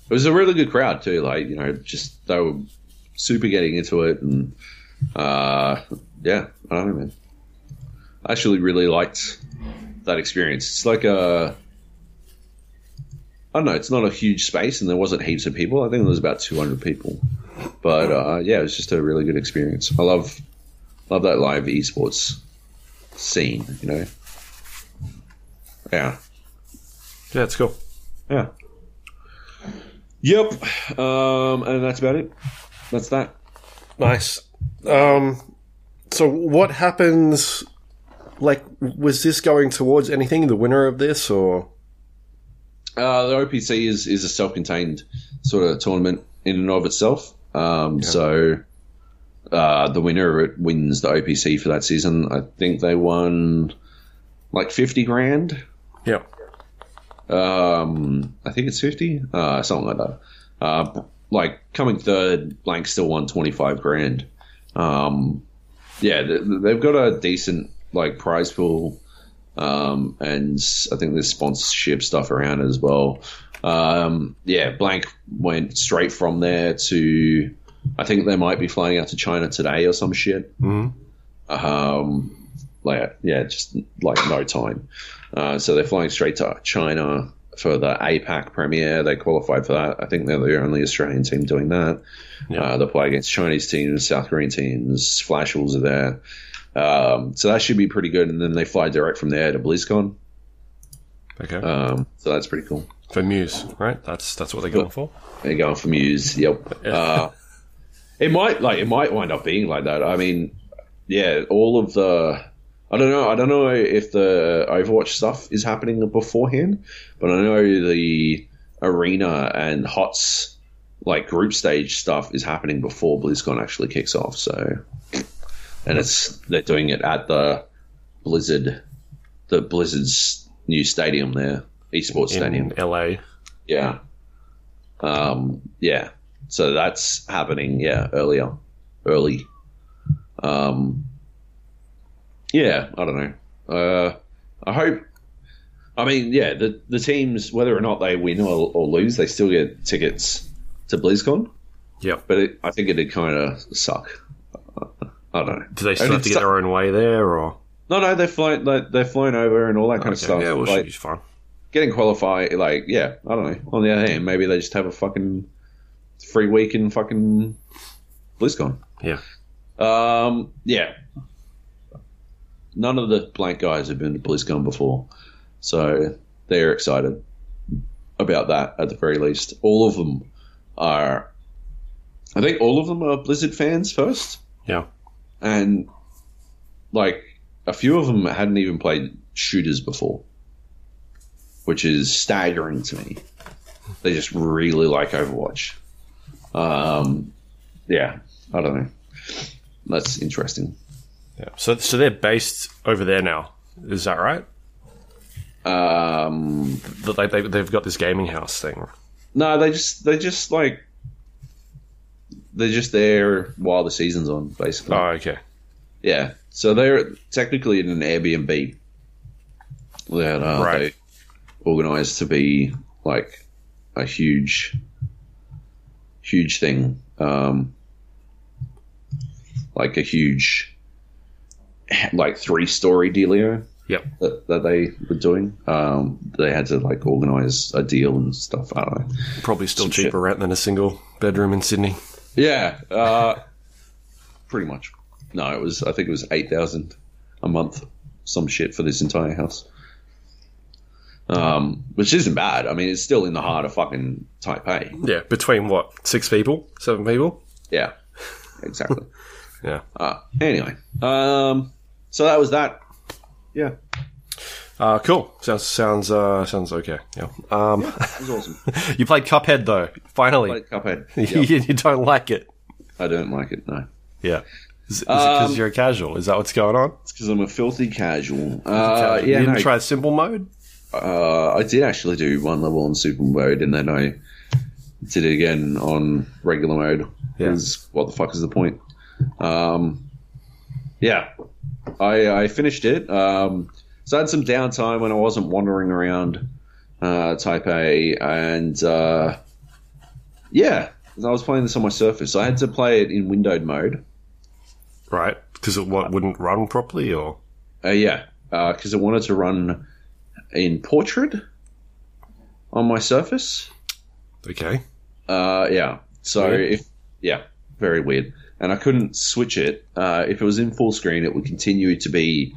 it was a really good crowd too. Like, you know, just they were super getting into it, and uh, yeah, I don't know, man. I actually really liked that experience. It's like a I don't know. It's not a huge space, and there wasn't heaps of people. I think there was about 200 people, but uh, yeah, it was just a really good experience. I love love that live esports scene. You know, yeah, Yeah, it's cool. yeah, yep. Um, and that's about it. That's that. Nice. Um, so what happens? Like, was this going towards anything? The winner of this, or Uh, the OPC is is a self contained sort of tournament in and of itself. Um, So uh, the winner of it wins the OPC for that season. I think they won like fifty grand. yeah, Um, I think it's fifty, uh, something like that. Uh, like coming third, blank still won twenty five grand. Um, yeah, they've got a decent like prize pool, um, and I think there's sponsorship stuff around as well. Um, yeah, blank went straight from there to. I think they might be flying out to China today or some shit. Mhm. Um, like yeah, just like no time. Uh, so they're flying straight to China for the APAC Premier. They qualified for that. I think they're the only Australian team doing that. Yeah. Uh, they play against Chinese teams, South Korean teams. Flash Wolves are there. Um, so that should be pretty good. And then they fly direct from there to BlizzCon. okay. Um, so that's pretty cool. for Muse, right? That's that's what they're going for. They're going for Muse. Yep. Uh, it might like it might wind up being like that. I mean, yeah, all of the. I don't know. I don't know if the Overwatch stuff is happening beforehand, but I know the arena and HOTS like group stage stuff is happening before BlizzCon actually kicks off. So, and it's they're doing it at the Blizzard, the Blizzard's new stadium there, esports stadium. in LA. Yeah. Um, yeah. So that's happening, yeah, earlier. Early. Um, yeah, I don't know. Uh, I hope. I mean, yeah, the the teams, whether or not they win or, or lose, they still get tickets to BlizzCon. Yeah, But it, I think it'd kind of suck. I don't know. Do they still have to get their own way there, or No, no, they're flown. Like, they're flown over and all that kind of stuff. Yeah, well, like, fine. getting qualified, like, yeah, I don't know. On the other hand, maybe they just have a fucking free week in fucking BlizzCon. Yeah. Um, yeah. None of the blank guys have been to BlizzCon before, so they're excited about that at the very least. All of them are. I think all of them are Blizzard fans first, Yeah. and like a few of them hadn't even played shooters before, which is staggering to me. They just really like Overwatch. Um, yeah, I don't know. that's interesting. Yeah. So, so they're based over there now. Is that right? Um, Like they, they've got this gaming house thing. no, they just they just like they're just there while the season's on, basically. Oh, okay. Yeah, so they're technically in an Airbnb that uh, Right. they organised to be like a huge, huge thing, um, like a huge, like three-story dealio Yep. that, that they were doing. Um, they had to like organise a deal and stuff. I don't know. Probably still Some cheaper shit. rent than a single bedroom in Sydney. Yeah, uh, pretty much. No, it was. I think it was eight thousand a month, some shit for this entire house. Um, which isn't bad. I mean, it's still in the heart of fucking Taipei. Yeah. Between what? Six people? Seven people? Yeah, exactly. Yeah. uh, anyway, um, so that was that. Yeah, Uh, cool. Sounds sounds uh, sounds okay. Yeah. Um, it was awesome. you played Cuphead though. Finally, Played Cuphead. you, you don't like it. I don't like it. No, Yeah. Is, is it because Um, you're a casual? Is that what's going on? it's because I'm a filthy casual. Uh, you yeah, didn't no, try simple mode. Uh, I did actually do one level on super mode, and then I did it again on regular mode. Yeah. Because what the fuck is the point? Um, yeah, I, I finished it. Um, so I had some downtime when I wasn't wandering around uh, Taipei, and uh, yeah, I was playing this on my Surface. I had to play it in windowed mode. Right. Because it what, wouldn't run properly, or Uh, yeah, because it wanted to run in portrait on my Surface. okay. Uh, yeah. So Weird. if yeah, very weird. And I couldn't switch it. Uh, if it was in full screen, it would continue to be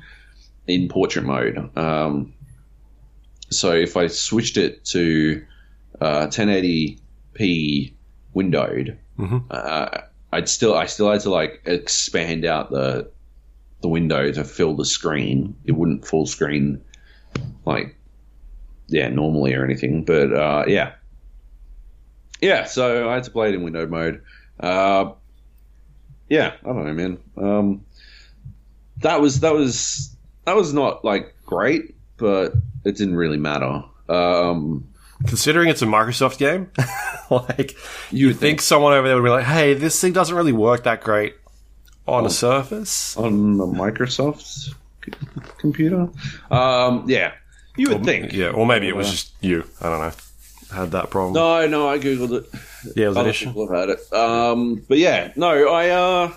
in portrait mode. Um, so if I switched it to uh, 1080p windowed, Mhm. uh, I'd still I still had to like expand out the the window to fill the screen. It wouldn't full screen like yeah normally or anything. But uh, yeah, yeah, so I had to play it in window mode. Uh, yeah, I don't know, man. Um, that was that was that was not like great, but it didn't really matter. Um, Considering it's a Microsoft game, like you you think someone over there would be like, "Hey, this thing doesn't really work that great on a Surface." on the Microsoft computer? Um, yeah, you would think. Yeah, or maybe it was just you. I don't know. Had that problem. No, no, I googled it. yeah, it was an Other issue. people have had it. Um, but yeah, no, I uh,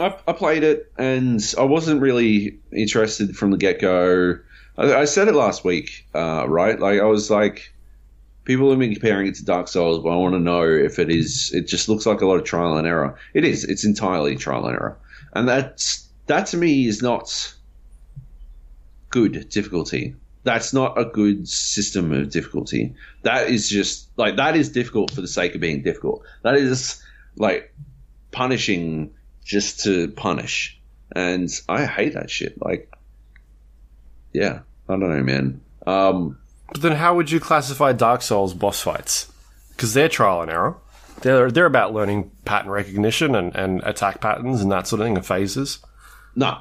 I, I played it and I wasn't really interested from the get go. I, I said it last week, uh, right? Like I was like, people have been comparing it to Dark Souls, but I want to know if it is. It just looks like a lot of trial and error. It is. It's entirely trial and error, and that's that to me is not good difficulty. That's not a good system of difficulty. That is just like that is difficult for the sake of being difficult. That is like punishing just to punish. And I hate that shit. Like yeah, I don't know, man. Um But then, how would you classify Dark Souls boss fights? Because they're trial and error. They're they're about learning pattern recognition and, and attack patterns and that sort of thing and phases. No.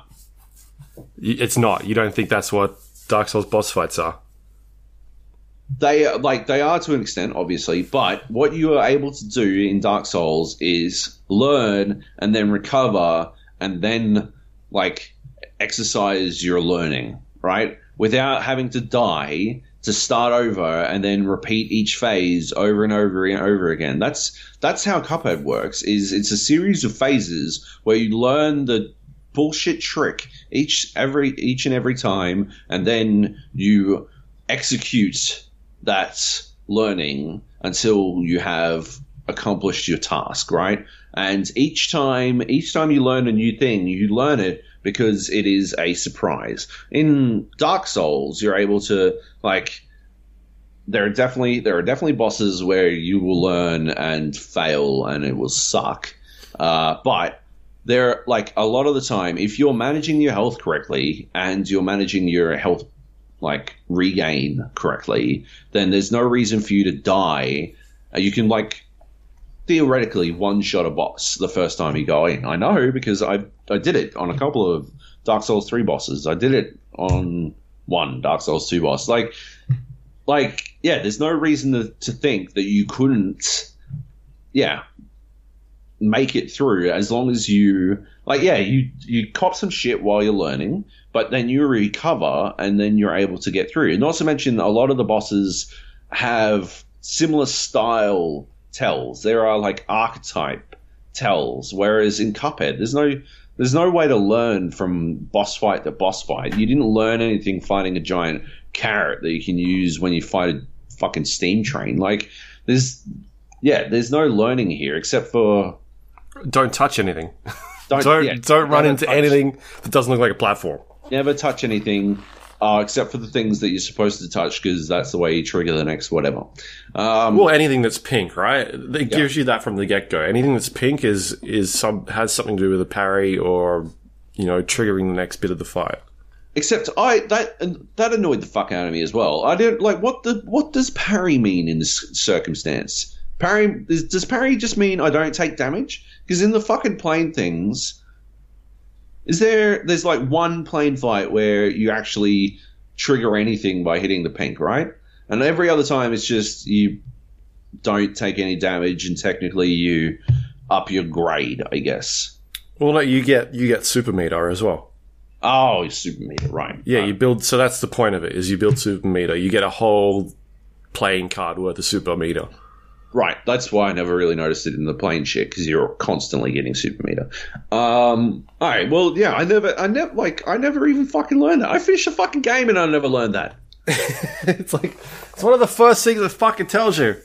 It's not. You don't think that's what Dark Souls boss fights are? They like they are to an extent, obviously, but what you are able to do in Dark Souls is learn and then recover and then like exercise your learning, right? Without having to die to start over and then repeat each phase over and over and over again. That's that's how Cuphead works. Is it's a series of phases where you learn the bullshit trick each every each and every time, and then you execute that learning until you have accomplished your task, right? And each time, each time you learn a new thing, you learn it because it is a surprise. In Dark Souls, you're able to like. There are definitely there are definitely bosses where you will learn and fail and it will suck, uh, but there like a lot of the time if you're managing your health correctly and you're managing your health like regain correctly then there's no reason for you to die Uh, you can like theoretically one shot a boss the first time you go in. I know because I I did it on a couple of Dark Souls three bosses. I did it on one Dark Souls two boss. Like like yeah, there's no reason to, to think that you couldn't yeah make it through as long as you like yeah you you cop some shit while you're learning but then you recover and then you're able to get through. Not to mention, a lot of the bosses have similar style tells. There are like archetype tells, whereas in Cuphead, there's no there's no way to learn from boss fight to boss fight. You didn't learn anything fighting a giant carrot that you can use when you fight a fucking steam train. Like there's yeah, there's no learning here except for don't touch anything. Don't don't, yeah, don't run into touch. anything that doesn't look like a platform never touch anything uh, except for the things that you're supposed to touch because that's the way you trigger the next whatever. Um, well, anything that's pink, right? It yeah. gives you that from the get go. Anything that's pink is is some has something to do with a parry or you know triggering the next bit of the fight. Except I that that annoyed the fuck out of me as well. I don't like what the what does parry mean in this circumstance? Parry does parry just mean I don't take damage? Because in the fucking plane things, is there? There's like one plane fight where you actually trigger anything by hitting the pink, right? And every other time it's just you don't take any damage, and technically you up your grade, I guess. Well, no, you get you get super meter as well. Oh, super meter, right? Yeah, right. you build. So that's the point of it: is you build super meter. You get a whole playing card worth of super meter. Right, that's why I never really noticed it in the plane shit because you're constantly getting super meter. Um, all right, well, yeah, I never, I never, like, I never even fucking learned that. I finished a fucking game and I never learned that. it's like it's one of the first things that fucking tells you.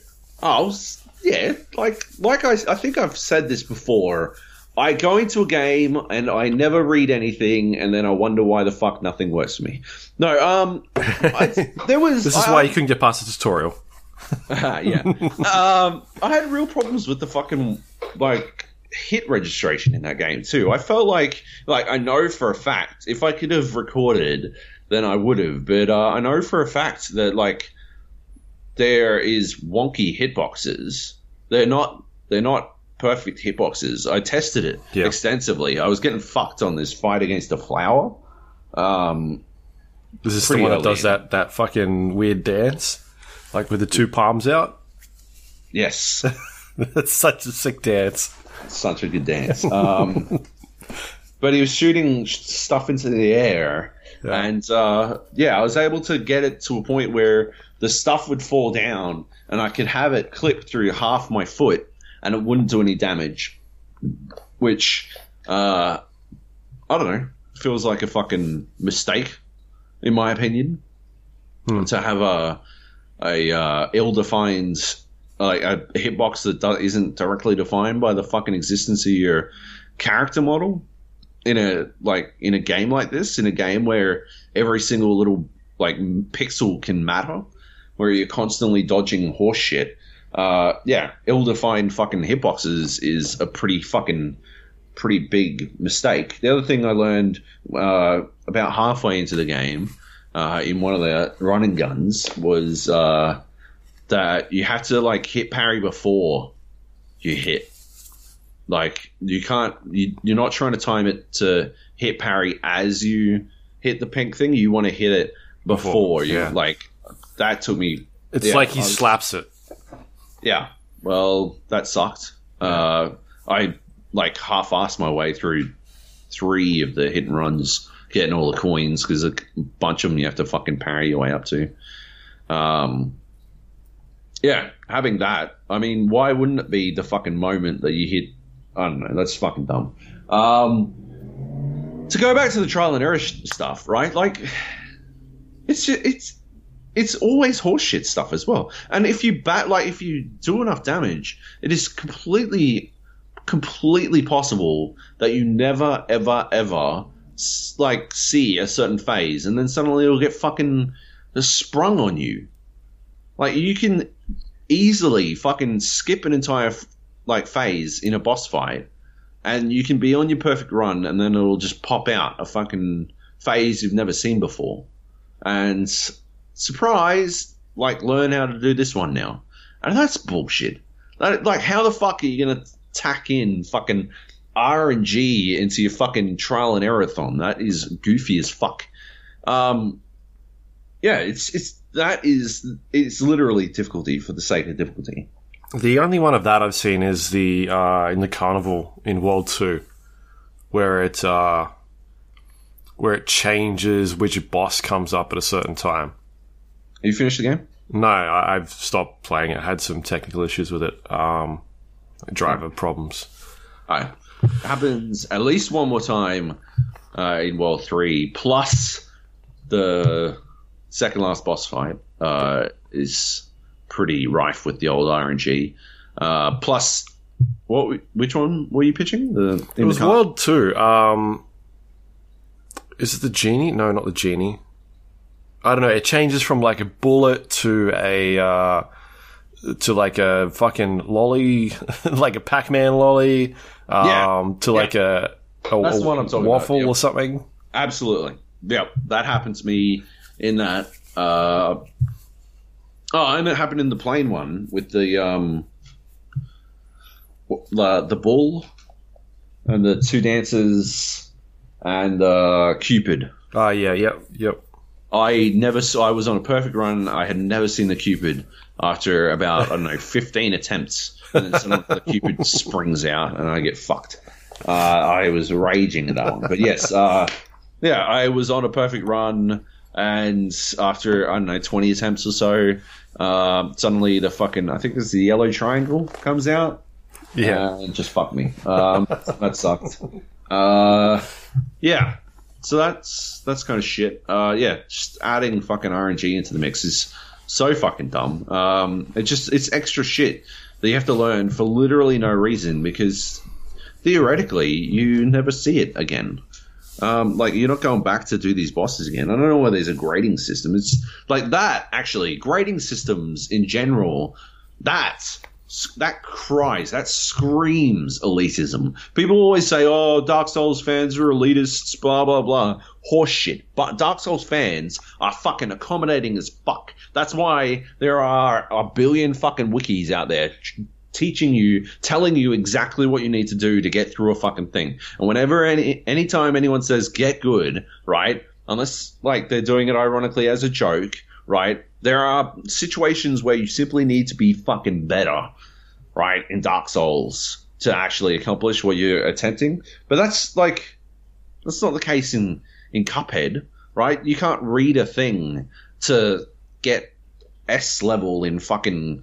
Oh, yeah, like, like I, I think I've said this before. I go into a game and I never read anything, and then I wonder why the fuck nothing works for me. No, um, I, there was. this is I, why you couldn't get past the tutorial. yeah. Um, I had real problems with the fucking like hit registration in that game too. I felt like like I know for a fact if I could have recorded, then I would have. But uh, I know for a fact that like there is wonky hitboxes. They're not. They're not perfect hitboxes. I tested it yeah. extensively. I was getting fucked on this fight against a flower. Um, is this the one that does that that fucking weird dance? Like with the two palms out? Yes. That's such a sick dance. Such a good dance. Um, but he was shooting stuff into the air. Yeah. And uh, yeah, I was able to get it to a point where the stuff would fall down and I could have it clip through half my foot and it wouldn't do any damage. Which, uh, I don't know, feels like a fucking mistake, in my opinion. Hmm. To have a a uh, ill-defined like a hitbox that do- isn't directly defined by the fucking existence of your character model in a like in a game like this in a game where every single little like pixel can matter where you're constantly dodging horse shit uh, yeah ill-defined fucking hitboxes is a pretty fucking pretty big mistake. The other thing i learned uh, about halfway into the game uh, in one of the running guns was uh, that you have to like hit parry before you hit. Like you can't, you, you're not trying to time it to hit parry as you hit the pink thing. You want to hit it before, before you yeah. like. That took me. It's yeah, like he was, slaps it. Yeah. Well, that sucked. Uh, I like half-assed my way through three of the hit and runs getting all the coins because a bunch of them you have to fucking parry your way up to. Um, yeah, having that. I mean, why wouldn't it be the fucking moment that you hit? I don't know. That's fucking dumb. Um, to go back to the trial and error stuff, right? Like, it's just, it's it's always horseshit stuff as well. And if you bat like if you do enough damage, it is completely completely possible that you never ever ever like see a certain phase, and then suddenly it'll get fucking sprung on you. Like you can easily fucking skip an entire like phase in a boss fight, and you can be on your perfect run, and then it'll just pop out a fucking phase you've never seen before, and surprise, like learn how to do this one now, and that's bullshit. Like, how the fuck are you gonna tack in fucking RNG into your fucking trial and error thon? That is goofy as fuck. Um, yeah, it's it's that is it's literally difficulty for the sake of difficulty. The only one of that I've seen is the uh, in the carnival in World Two, where it uh, where it changes which boss comes up at a certain time. Have you finished the game? No, I, I've stopped playing it. I had some technical issues with it, um, driver problems. Alright. Happens at least one more time uh, in World 3, plus the second last boss fight uh, is pretty rife with the old RNG. Uh, plus, what? Which one were you pitching? The It was the? World Two. Um, is it the genie? No, not the genie. I don't know. It changes from like a bullet to a uh, to like a fucking lolly, like a Pac-Man lolly, um, Yeah. to like a, a, That's a one I'm talking waffle about, yeah. or something. Absolutely. Yep, that happened to me in that. Uh, oh, and it happened in the plane one with the um, the, the bull and the two dancers and uh, Cupid. Oh yeah, yep, yep. I never saw. I was on a perfect run. I had never seen the Cupid after about I don't know fifteen attempts, and then suddenly the Cupid springs out, and I get fucked. Uh, I was raging at that one, but yes, uh, yeah, I was on a perfect run, and after I don't know twenty attempts or so, uh, suddenly the fucking I think it's the yellow triangle comes out, Yeah, and just fucked me. Um, that sucked. Uh, yeah. So that's that's kind of shit. Uh, yeah, just adding fucking RNG into the mix is so fucking dumb. Um, it just it's extra shit that you have to learn for literally no reason because theoretically you never see it again. Um, like you're not going back to do these bosses again. I don't know why there's a grading system. It's like that actually. Grading systems in general, that that cries, that screams elitism. People always say, "Oh, Dark Souls fans are elitists," blah blah blah. Horseshit. But Dark Souls fans are fucking accommodating as fuck. That's why there are a billion fucking wikis out there teaching you, telling you exactly what you need to do to get through a fucking thing. And whenever any anytime anyone says "get good," right? Unless like they're doing it ironically as a joke, right? There are situations where you simply need to be fucking better, right? In Dark Souls to actually accomplish what you're attempting. But that's like that's not the case in in Cuphead, right? You can't read a thing to get S level in fucking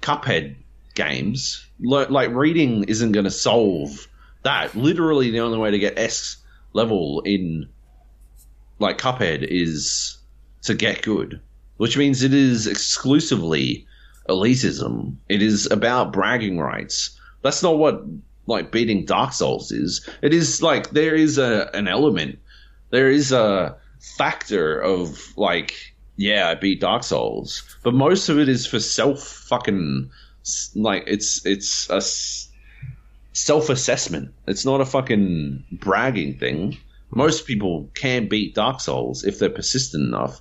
Cuphead games. Like reading isn't going to solve that. Literally, the only way to get S level in like Cuphead is to get good, which means it is exclusively elitism. It is about bragging rights. That's not what like beating Dark Souls is. It is like there is a an element, there is a factor of like yeah, I beat Dark Souls, but most of it is for self fucking like it's it's a self assessment. It's not a fucking bragging thing. Most people can beat Dark Souls if they're persistent enough.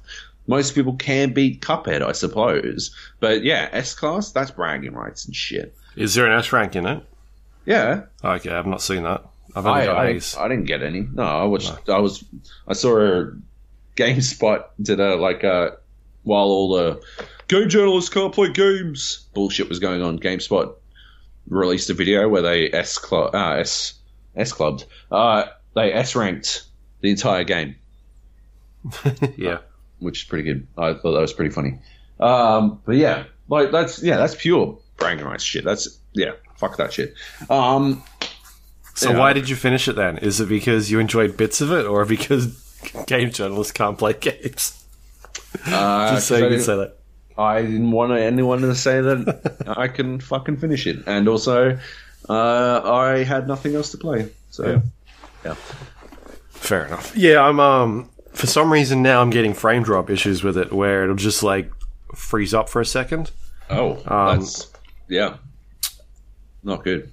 Most people can beat Cuphead, I suppose. But yeah, S class, that's bragging rights and shit. is there an S rank in it? Yeah, Okay, I've not seen that. I've only I, got I, A's. I didn't get any. No, I watched. I was. I saw a GameSpot did a like a while all the game journalists can't play games bullshit was going on. GameSpot released a video where they S club uh, S S clubbed. Uh, they S ranked the entire game, yeah, which is pretty good. I thought that was pretty funny. Um, but yeah, like that's yeah, that's pure rights shit. That's yeah, fuck that shit. Um, So Yeah. why did you finish it then? Is it because you enjoyed bits of it, or because game journalists can't play games? uh, Just so you can say that. I didn't want anyone to say that I can fucking finish it, and also uh, I had nothing else to play. So yeah, Fair enough. Yeah, I'm. Um, for some reason now I'm getting frame drop issues with it, where it'll just like freeze up for a second. oh, Um, that's yeah, not good.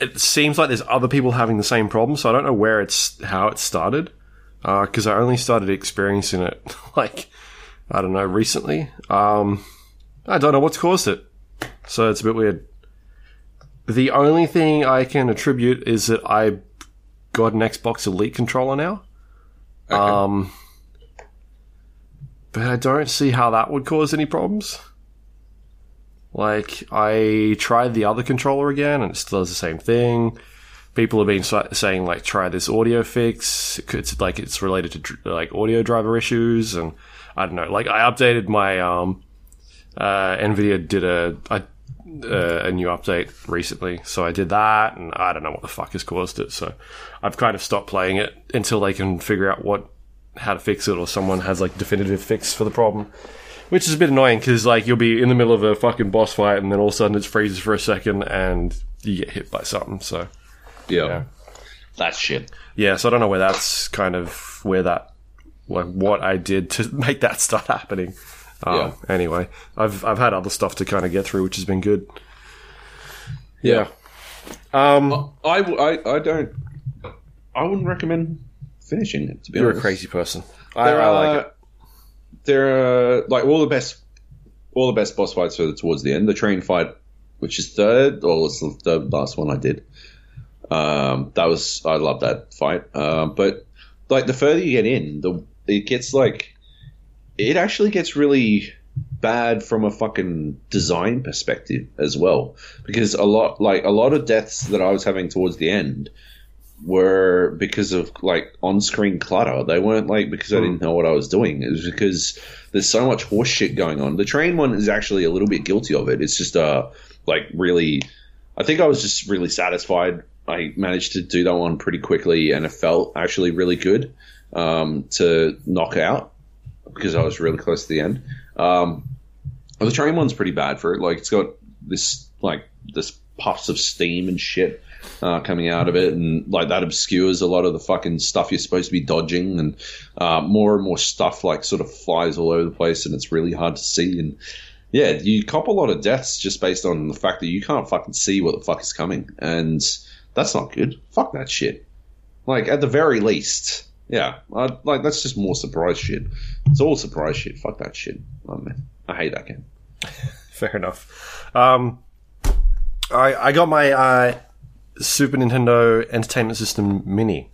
It seems like there's other people having the same problem, so I don't know where it's how it started. Because I only started experiencing it like I don't know recently. Um, I don't know what's caused it, so it's a bit weird. the only thing I can attribute is that I got an Xbox Elite controller now. Okay. Um, but I don't see how that would cause any problems. Like, I tried the other controller again, and it still does the same thing. People have been sa- saying like, try this audio fix. It's like it's related to like audio driver issues, and I don't know. Like, I updated my um, uh, Nvidia did a I, uh, a new update recently, so I did that, and I don't know what the fuck has caused it. So I've kind of stopped playing it until they can figure out what how to fix it, or someone has like definitive fix for the problem. Which is a bit annoying because like you'll be in the middle of a fucking boss fight, and then all of a sudden it freezes for a second, and you get hit by something. So yeah. yeah. That's shit. yeah, so I don't know where that's kind of where that like what I did to make that start happening. Um, Yeah. Anyway, I've I've had other stuff to kind of get through, which has been good. Yeah. Um, i i don't. I wouldn't recommend finishing it. To be you're a crazy person. I, There I are, like it. There are like all the best, all the best boss fights are towards the end. The train fight, which is third, or it's the third last one I did. Um, that was I love that fight. Um, but like the further you get in, the it gets like it actually gets really bad from a fucking design perspective as well because a lot like a lot of deaths that I was having towards the end were because of like on-screen clutter. They weren't like because I didn't know what I was doing. It was because there's so much horse shit going on. The train one is actually a little bit guilty of it. It's just uh like really I think I was just really satisfied. I managed to do that one pretty quickly and it felt actually really good um, to knock out because I was really close to the end. Um, the train one's pretty bad for it. Like it's got this like this puffs of steam and shit uh, coming out of it, and like that obscures a lot of the fucking stuff you're supposed to be dodging, and uh, more and more stuff like sort of flies all over the place, and it's really hard to see. And yeah, you cop a lot of deaths just based on the fact that you can't fucking see what the fuck is coming, and that's not good. Fuck that shit. Like at the very least, yeah, I, like that's just more surprise shit. It's all surprise shit. Fuck that shit. Oh man, I hate that game. Fair enough. Um, I I got my uh, Super Nintendo Entertainment System Mini.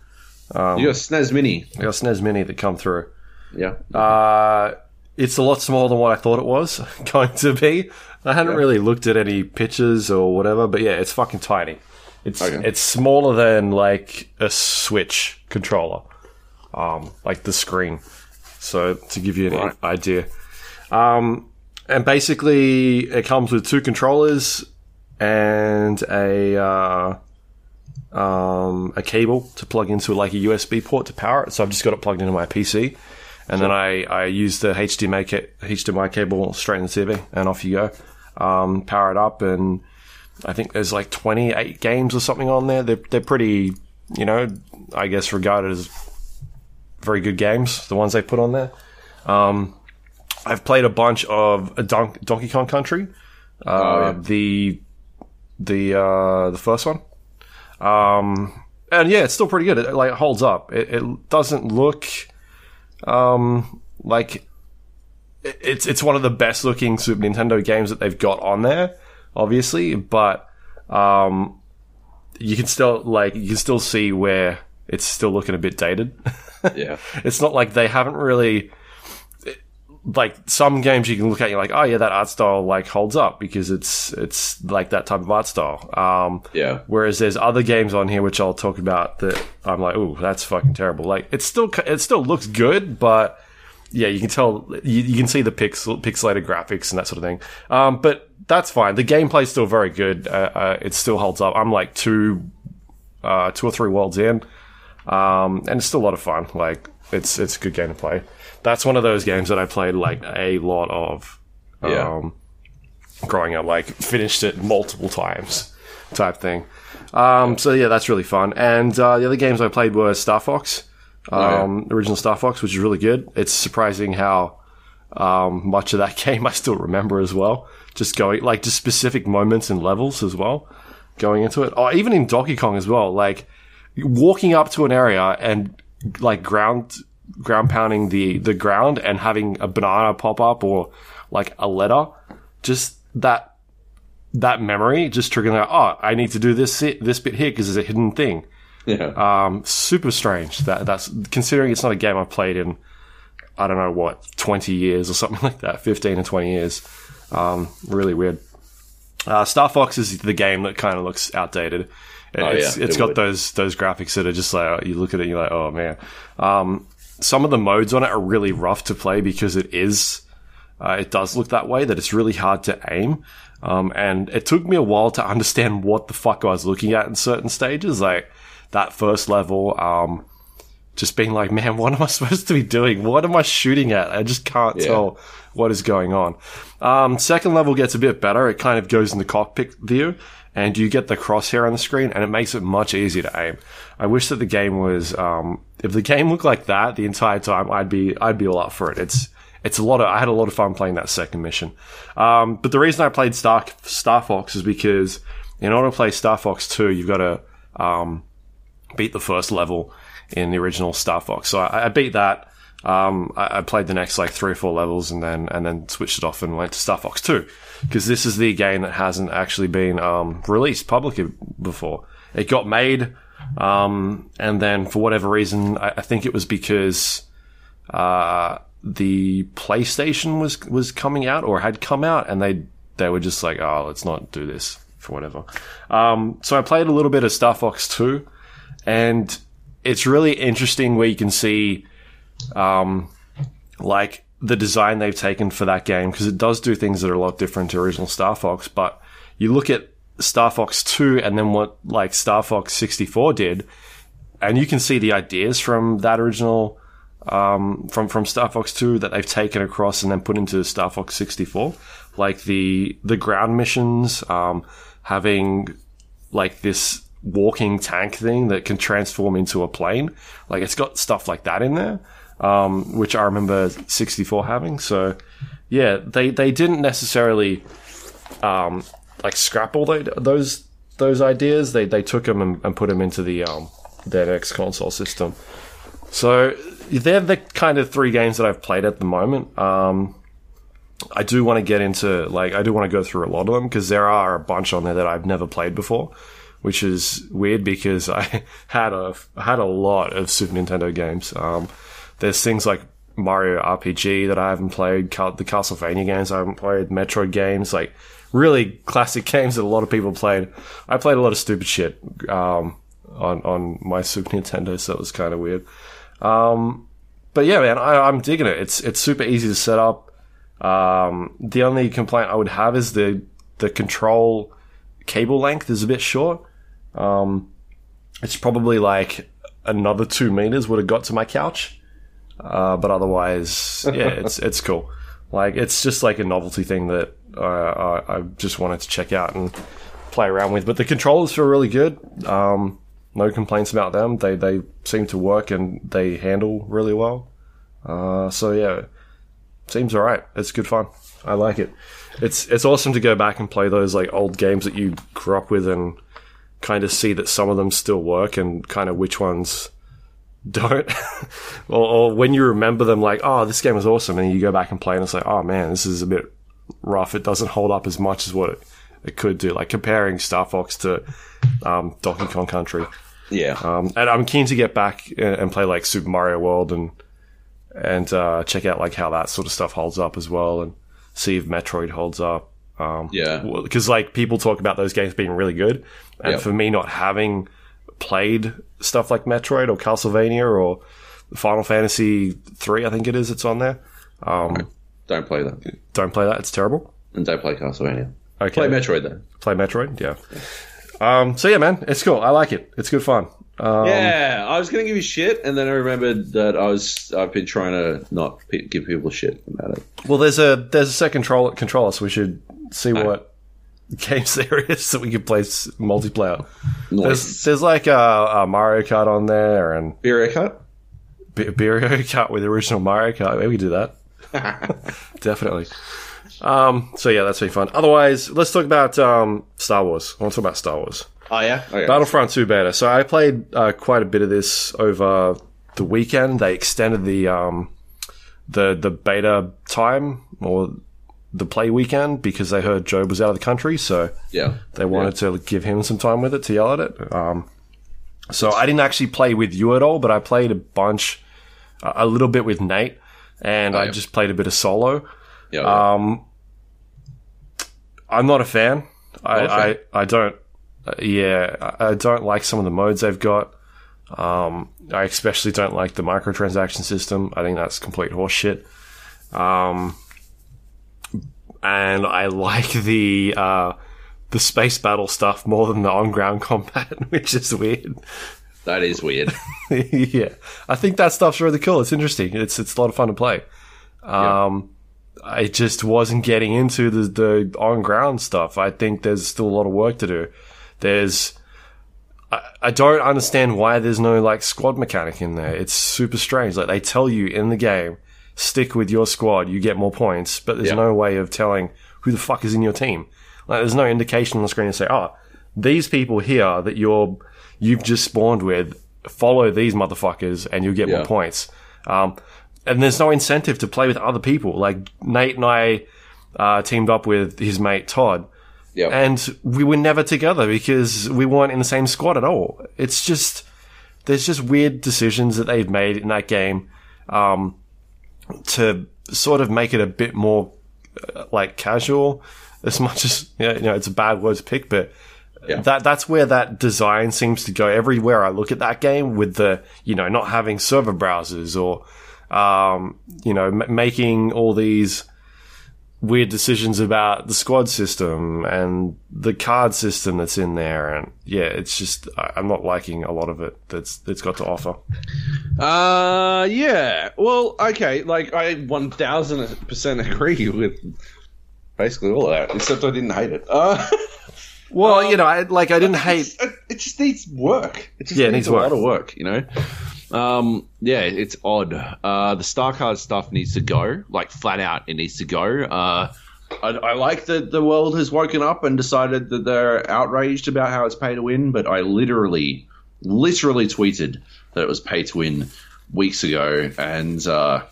you got SNES Mini. I got SNES Mini that come through. Yeah. Uh, it's a lot smaller than what I thought it was going to be. I hadn't Yeah. really looked at any pictures or whatever, but yeah, it's fucking tiny. It's Okay. it's smaller than like a Switch controller, um, like the screen. So to give you an Right. idea, um, and basically it comes with two controllers and a uh, um, a cable to plug into like a USB port to power it. So I've just got it plugged into my PC, and then I, I use the HDMI ca- HDMI cable straight in the TV, and off you go. Um, power it up, and I think there's like 28 games or something on there. They're they're pretty, you know, I guess regarded as very good games. The ones they put on there. Um, I've played a bunch of a Don- Donkey Kong Country, uh, Oh, yeah. the the uh, the first one. Um, and yeah, it's still pretty good. It like it holds up. It, it doesn't look um, like it- it's it's one of the best looking Super Nintendo games that they've got on there, obviously. But um, you can still like you can still see where it's still looking a bit dated. Yeah. it's not like they haven't really like some games you can look at you're like oh yeah that art style like holds up because it's it's like that type of art style. Um Yeah. whereas there's other games on here which I'll talk about that I'm like oh that's fucking terrible. Like it still it still looks good but yeah you can tell you, you can see the pixel pixelated graphics and that sort of thing. Um but that's fine. The gameplay's still very good. Uh, uh, it still holds up. I'm like two uh two or three worlds in. Um, and it's still a lot of fun. Like it's it's a good game to play. That's one of those games that I played like a lot of. Yeah. Um, growing up, like finished it multiple times, type thing. Um, so yeah, that's really fun. And uh, the other games I played were Star Fox, yeah. um, original Star Fox, which is really good. It's surprising how um, much of that game I still remember as well. Just going like just specific moments and levels as well, going into it. Oh, even in Donkey Kong as well. Like walking up to an area and like ground ground pounding the the ground and having a banana pop up or like a letter just that that memory just triggering like, oh, I need to do this this bit here because there's a hidden thing. Yeah. Um, super strange. That that's considering it's not a game I've played in. I don't know what twenty years or something like that, fifteen or twenty years. Um, really weird. Uh, Star Fox is the game that kind of looks outdated. Oh, It's, yeah, it's it got would. those those graphics that are just like you look at it, and you're like, oh man. Um, some of the modes on it are really rough to play because it is uh, it does look that way that it's really hard to aim. Um, and it took me a while to understand what the fuck I was looking at in certain stages. Like that first level, um, just being like, man, what am I supposed to be doing? What am I shooting at? I just can't Yeah. tell what is going on. Um, second level gets a bit better. It kind of goes in the cockpit view and you get the crosshair on the screen and it makes it much easier to aim. I wish that the game was, um, if the game looked like that the entire time, I'd be, I'd be all up for it. It's, it's a lot of, I had a lot of fun playing that second mission. Um, but the reason I played Star, Star Fox is because in order to play Star Fox 2, you've got to, um, beat the first level in the original Star Fox. So I, I beat that. Um, I, I played the next like three or four levels and then and then switched it off and went to Star Fox Two because this is the game that hasn't actually been um, released publicly before. It got made, um, and then for whatever reason, I, I think it was because uh, the PlayStation was was coming out or had come out, and they they were just like, oh, let's not do this for whatever. Um, so I played a little bit of Star Fox Two, and it's really interesting where you can see, um, like the design they've taken for that game because it does do things that are a lot different to original Star Fox. But you look at Star Fox Two and then what like Star Fox sixty four did, and you can see the ideas from that original um, from from Star Fox Two that they've taken across and then put into Star Fox sixty four, like the the ground missions, um, having like this walking tank thing that can transform into a plane. Like it's got stuff like that in there, um, which I remember sixty four having. So yeah, they they didn't necessarily um, like scrap all tho- those those ideas. They they took them and, and put them into the um, their next console system. So they're the kind of three games that I've played at the moment. Um, I do want to get into like I do want to go through a lot of them because there are a bunch on there that I've never played before, which is weird because I had a had a lot of Super Nintendo games. Um, there's things like Mario RPG that I haven't played, the Castlevania games I haven't played, Metroid games, like really classic games that a lot of people played. I played a lot of stupid shit um, on on my Super Nintendo, so it was kind of weird. Um, but yeah, man, I, I'm digging it. It's it's super easy to set up. Um, the only complaint I would have is the the control cable length is a bit short. Um, it's probably like another two meters would have got to my couch. Uh, but otherwise, yeah, it's it's cool. Like it's just like a novelty thing that uh, I, I just wanted to check out and play around with. But the controllers feel really good. Um, no complaints about them. They they seem to work and they handle really well. Uh, so yeah, seems alright. It's good fun. I like it. It's it's awesome to go back and play those like old games that you grew up with and kind of see that some of them still work and kind of which ones don't. or, or when you remember them, like, oh, this game was awesome, and you go back and play and it's like, oh man, this is a bit rough. It doesn't hold up as much as what it, it could do. Like comparing Star Fox to um, Donkey Kong Country. Yeah. Um, and I'm keen to get back and and play like Super Mario World and and uh, check out like how that sort of stuff holds up as well, and see if Metroid holds up. Um, Yeah. because like people talk about those games being really good, and Yep. for me not having played stuff like Metroid or Castlevania or Final Fantasy three, I think it is, it's on there. Um, don't play that. Don't play that; it's terrible. And don't play Castlevania. Okay, Play Metroid though. Play Metroid, yeah. Um, so yeah, man, it's cool. I like it. It's good fun. Um, yeah, I was going to give you shit, and then I remembered that I was I've been trying to not p- give people shit about it. Well, there's a there's a second control, controller, so we should see what games series so we can play multiplayer. There's Nice. there's like a, a Mario Kart on there and Beer cut. B- Mario Kart with the original Mario Kart. Maybe we do that. Definitely. Um, so yeah, that's really fun. Otherwise, let's talk about um, Star Wars. I want to talk about Star Wars. Oh yeah. Okay. Battlefront 2 beta. So I played uh, quite a bit of this over the weekend. They extended the um, the the beta time or the play weekend because they heard Joab was out of the country, so Yeah. they wanted to give him some time with it to yell at it. Um, so I didn't actually play with you at all, but I played a bunch, a a little bit with Nate, and I yeah. just played a bit of solo. Yeah. yeah. Um, I'm not a fan. I, Not a fan. I, I don't. uh, Yeah, I I don't like some of the modes they've got. Um, I especially don't like the microtransaction system. I think that's complete horseshit. Um, and I like the uh, the space battle stuff more than the on ground combat, which is weird. that is weird. yeah, I think that stuff's really cool. It's interesting. It's it's a lot of fun to play. Um, I just wasn't getting into the the on ground stuff. I think there's still a lot of work to do. There's I, I don't understand why there's no like squad mechanic in there. It's super strange. Like they tell you in the game, stick with your squad, you get more points, but there's Yeah. no way of telling who the fuck is in your team. Like there's no indication on the screen to say, oh, these people here that you're you've just spawned with, follow these motherfuckers and you'll get Yeah. more points. Um, and there's no incentive to play with other people. Like Nate and I uh, teamed up with his mate Todd, Yeah. and we were never together because we weren't in the same squad at all. It's just there's just weird decisions that they've made in that game um, to sort of make it a bit more uh, like casual. As much as you know, you know, it's a bad word to pick, but Yeah. that that's where that design seems to go. Everywhere I look at that game, with the you know not having server browsers or um, you know m- making all these weird decisions about the squad system and the card system that's in there, and yeah, it's just I'm not liking a lot of it that's that's got to offer. Uh, yeah. Well, okay. Like, I 1000% agree with basically all of that, except I didn't hate it. Uh, Well, you know, I like I didn't hate. it, it just needs work. It just Yeah, it needs, needs a lot of work, you know? Um, yeah, it's odd. Uh, the Star Card stuff needs to go. Like, flat out, it needs to go. Uh, I, I like that the world has woken up and decided that they're outraged about how it's pay to win, but I literally, literally tweeted that it was pay to win weeks ago, and uh,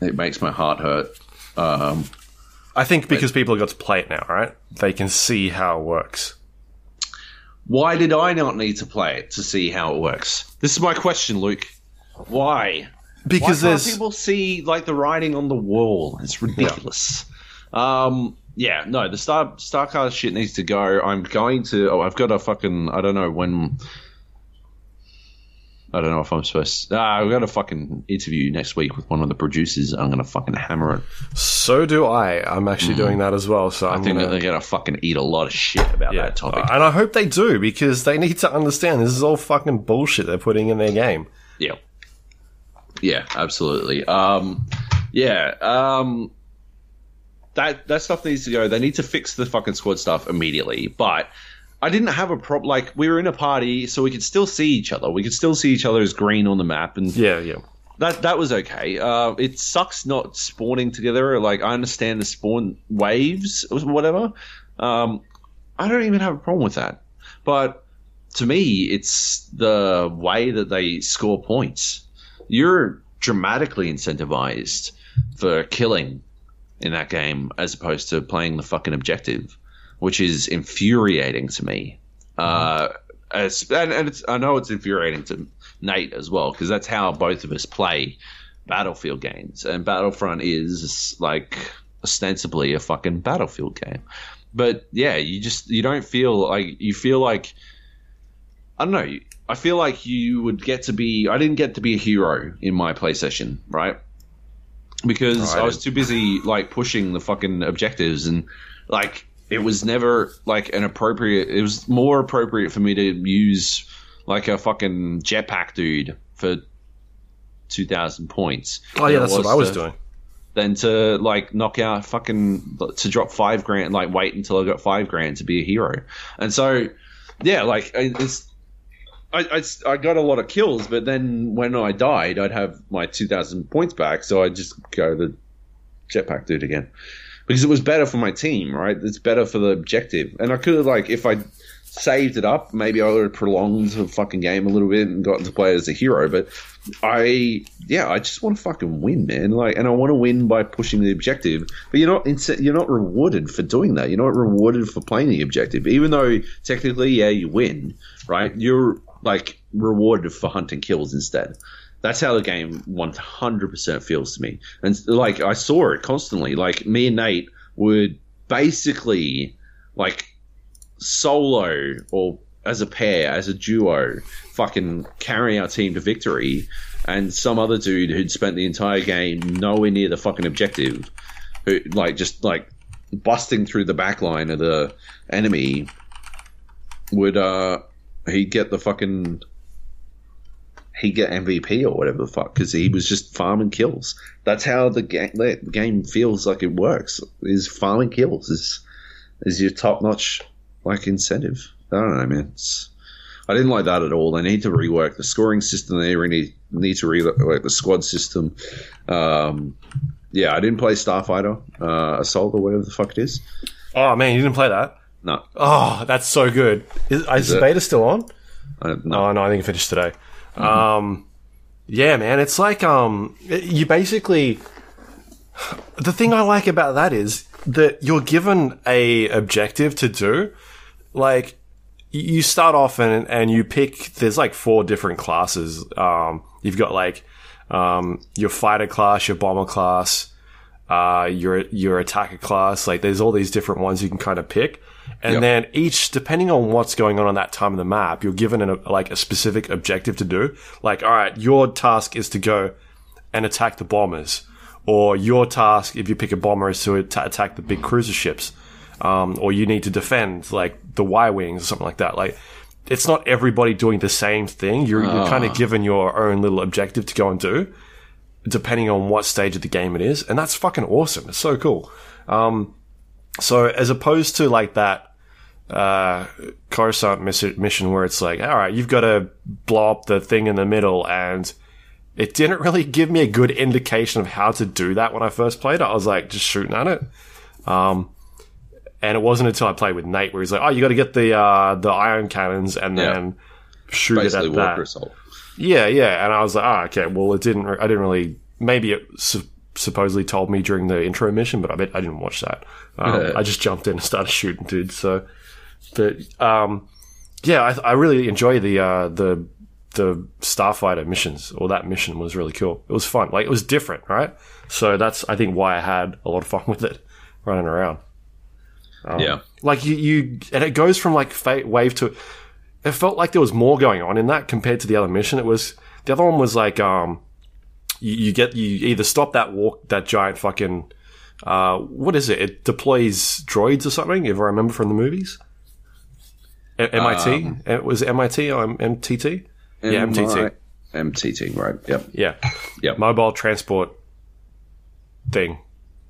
it makes my heart hurt. Um, I think because people have got to play it now, right? They can see how it works. why did I not need to play it to see how it works? This is my question, Luke. Why? Because Why there's people see like the writing on the wall? It's ridiculous. Um, yeah, no, the Star Starcard shit needs to go. I'm going to. Oh, I've got a fucking. I don't know when. I don't know if I'm supposed. Ah, I've got a fucking interview next week with one of the producers. I'm gonna fucking hammer it. so do I. I'm actually doing that as well. So I I'm think gonna, they're gonna fucking eat a lot of shit about yeah. that topic. and I hope they do because they need to understand this is all fucking bullshit they're putting in their game. Yeah. Yeah, absolutely. Um, yeah. Um, that that stuff needs to go. They need to fix the fucking squad stuff immediately. But I didn't have a problem. Like we were in a party, so we could still see each other. We could still see each other as green on the map, and Yeah, yeah. that that was okay. Uh, it sucks not spawning together. Like I understand the spawn waves or whatever. Um, I don't even have a problem with that. But to me, it's the way that they score points. You're dramatically incentivized for killing in that game as opposed to playing the fucking objective, which is infuriating to me. Uh, and, and it's, I know it's infuriating to Nate as well because that's how both of us play Battlefield games, and Battlefront is like ostensibly a fucking Battlefield game. But yeah, you just you don't feel like you feel like I don't know. I feel like you would get to be. I didn't get to be a hero in my play session, right? Because Oh, I I was too busy like pushing the fucking objectives and like it was never like an appropriate. It was more appropriate for me to use like a fucking jetpack dude for two thousand points. Oh yeah, that's what I was to- doing. than to like knock out fucking to drop five grand, like wait until I got five grand to be a hero. And so, yeah, like I- it's. I, I, I got a lot of kills, but then when I died, I'd have my 2,000 points back, so I'd just go the jetpack dude again. Because it was better for my team, right? It's better for the objective. And I could have, like, if I saved it up, maybe I would have prolonged the fucking game a little bit and gotten to play as a hero. But I, yeah, I just want to fucking win, man. Like, and I want to win by pushing the objective. But you're not, you're not rewarded for doing that. You're not rewarded for playing the objective, even though technically, yeah, you win, right? You're like rewarded for hunting kills instead. That's how the game 100% feels to me. And like, I saw it constantly. Like, me and Nate would basically, like, solo or as a pair, as a duo, fucking carry our team to victory. And some other dude who'd spent the entire game nowhere near the fucking objective, who, like, just, like, busting through the back line of the enemy, would, uh, he'd get the fucking he get MVP or whatever the fuck because he was just farming kills. That's how the game the game feels like it works. Is farming kills is is your top notch like incentive. I don't know, man. It's, I didn't like that at all. They need to rework the scoring system. They really need to rework the squad system. Um, yeah, I didn't play Starfighter uh, Assault or whatever the fuck it is. Oh man, you didn't play that? No. Oh, that's so good. Is, is, is beta still on? Uh, no. Oh no, I think it finished today. Um, yeah, man, it's like um, you basically. The thing I like about that is that you're given a objective to do. Like, you start off and and you pick. There's like four different classes. Um, you've got like um, your fighter class, your bomber class, uh, your your attacker class. Like, there's all these different ones you can kind of pick. And yep. then each, depending on what's going on on that time of the map, you're given a, like a specific objective to do. Like, all right, your task is to go and attack the bombers, or your task, if you pick a bomber, is to attack the big cruiser ships, um, or you need to defend like the Y wings or something like that. Like, it's not everybody doing the same thing. You're, you're kind of ah. given your own little objective to go and do, depending on what stage of the game it is, and that's fucking awesome. It's so cool. Um, so as opposed to like that uh, Coruscant mission where it's like, all right, you've got to blow up the thing in the middle, and it didn't really give me a good indication of how to do that when I first played it. I was like, just shooting at it. Um, and it wasn't until I played with Nate where he's like, oh, you got to get the uh, the ion cannons and yeah. then shoot Basically it at that. Assault. Yeah, yeah. And I was like, oh, okay. Well, it didn't. I didn't really. Maybe it su- supposedly told me during the intro mission, but I bet I didn't watch that. Um, I just jumped in and started shooting dudes. So but um, yeah, I, I, really enjoy the uh, the the starfighter missions. Or that mission was really cool. It was fun. Like it was different, right? So that's I think why I had a lot of fun with it, running around. Um, yeah, like you, you, and it goes from like wave to. It felt like there was more going on in that compared to the other mission. It was the other one was like um, you, you get you either stop that walk that giant fucking uh, what is it? It deploys droids or something. If I remember from the movies. MIT? Um, it was MIT or MTT? Yeah, MTT. MTT, right. Yep. Yeah. Yep. Mobile transport thing.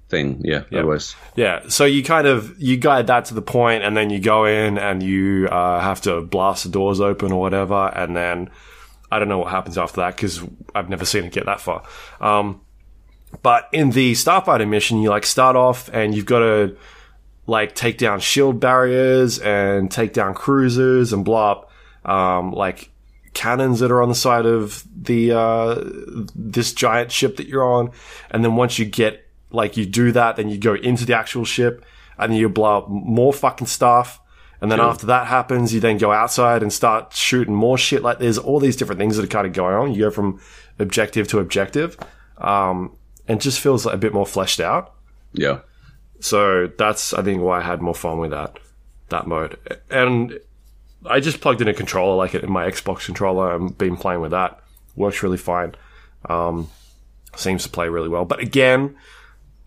Thing, yeah, yep. was. Yeah, so you kind of you guide that to the point, and then you go in and you uh, have to blast the doors open or whatever, and then I don't know what happens after that because I've never seen it get that far. Um, but in the Starfighter mission, you like start off and you've got to like take down shield barriers and take down cruisers and blow up um, like cannons that are on the side of the uh, this giant ship that you're on. And then once you get like you do that, then you go into the actual ship and then you blow up more fucking stuff. And then cool. after that happens, you then go outside and start shooting more shit. Like there's all these different things that are kind of going on. You go from objective to objective. Um, and just feels like a bit more fleshed out. Yeah. So that's I think why I had more fun with that that mode. And I just plugged in a controller like it in my Xbox controller and been playing with that. Works really fine. Um, seems to play really well. But again,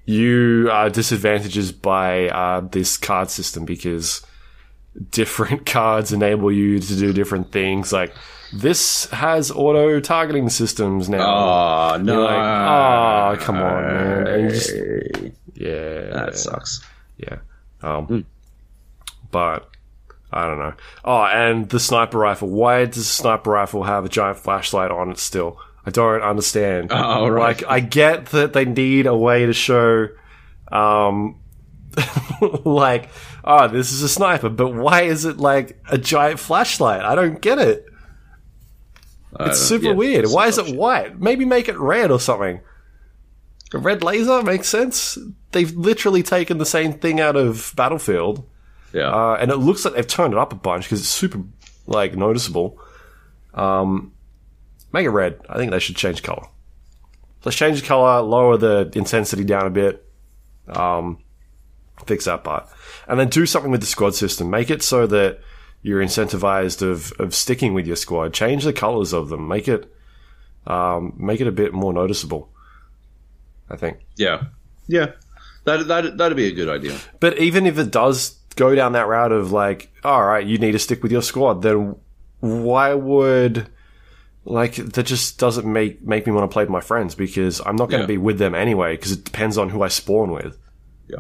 you are disadvantages by uh, this card system because different cards enable you to do different things. Like this has auto targeting systems now. Oh no! Like, oh come on, man! Just, yeah, that sucks. Yeah, um, mm. but I don't know. Oh, and the sniper rifle. Why does the sniper rifle have a giant flashlight on it still? I don't understand. Oh, right. Like, I get that they need a way to show, um, like, oh, this is a sniper, but why is it like a giant flashlight? I don't get it. I It's super yeah, weird. it's Why is it shit. white? Maybe make it red or something. A red laser makes sense. They've literally taken the same thing out of Battlefield, Yeah. uh, and it looks like they've turned it up a bunch because it's super like noticeable. Um, make it red. I think they should change color. Let's change the color, lower the intensity down a bit, um, fix that part, and then do something with the squad system. Make it so that you're incentivized of of sticking with your squad. Change the colors of them. Make it um, make it a bit more noticeable. I think. yeah. Yeah. That, that, that'd be a good idea. But even if it does go down that route of like, all right, you need to stick with your squad, then why would like that just doesn't make make me want to play with my friends because I'm not going to Yeah. be with them anyway because it depends on who I spawn with. Yeah.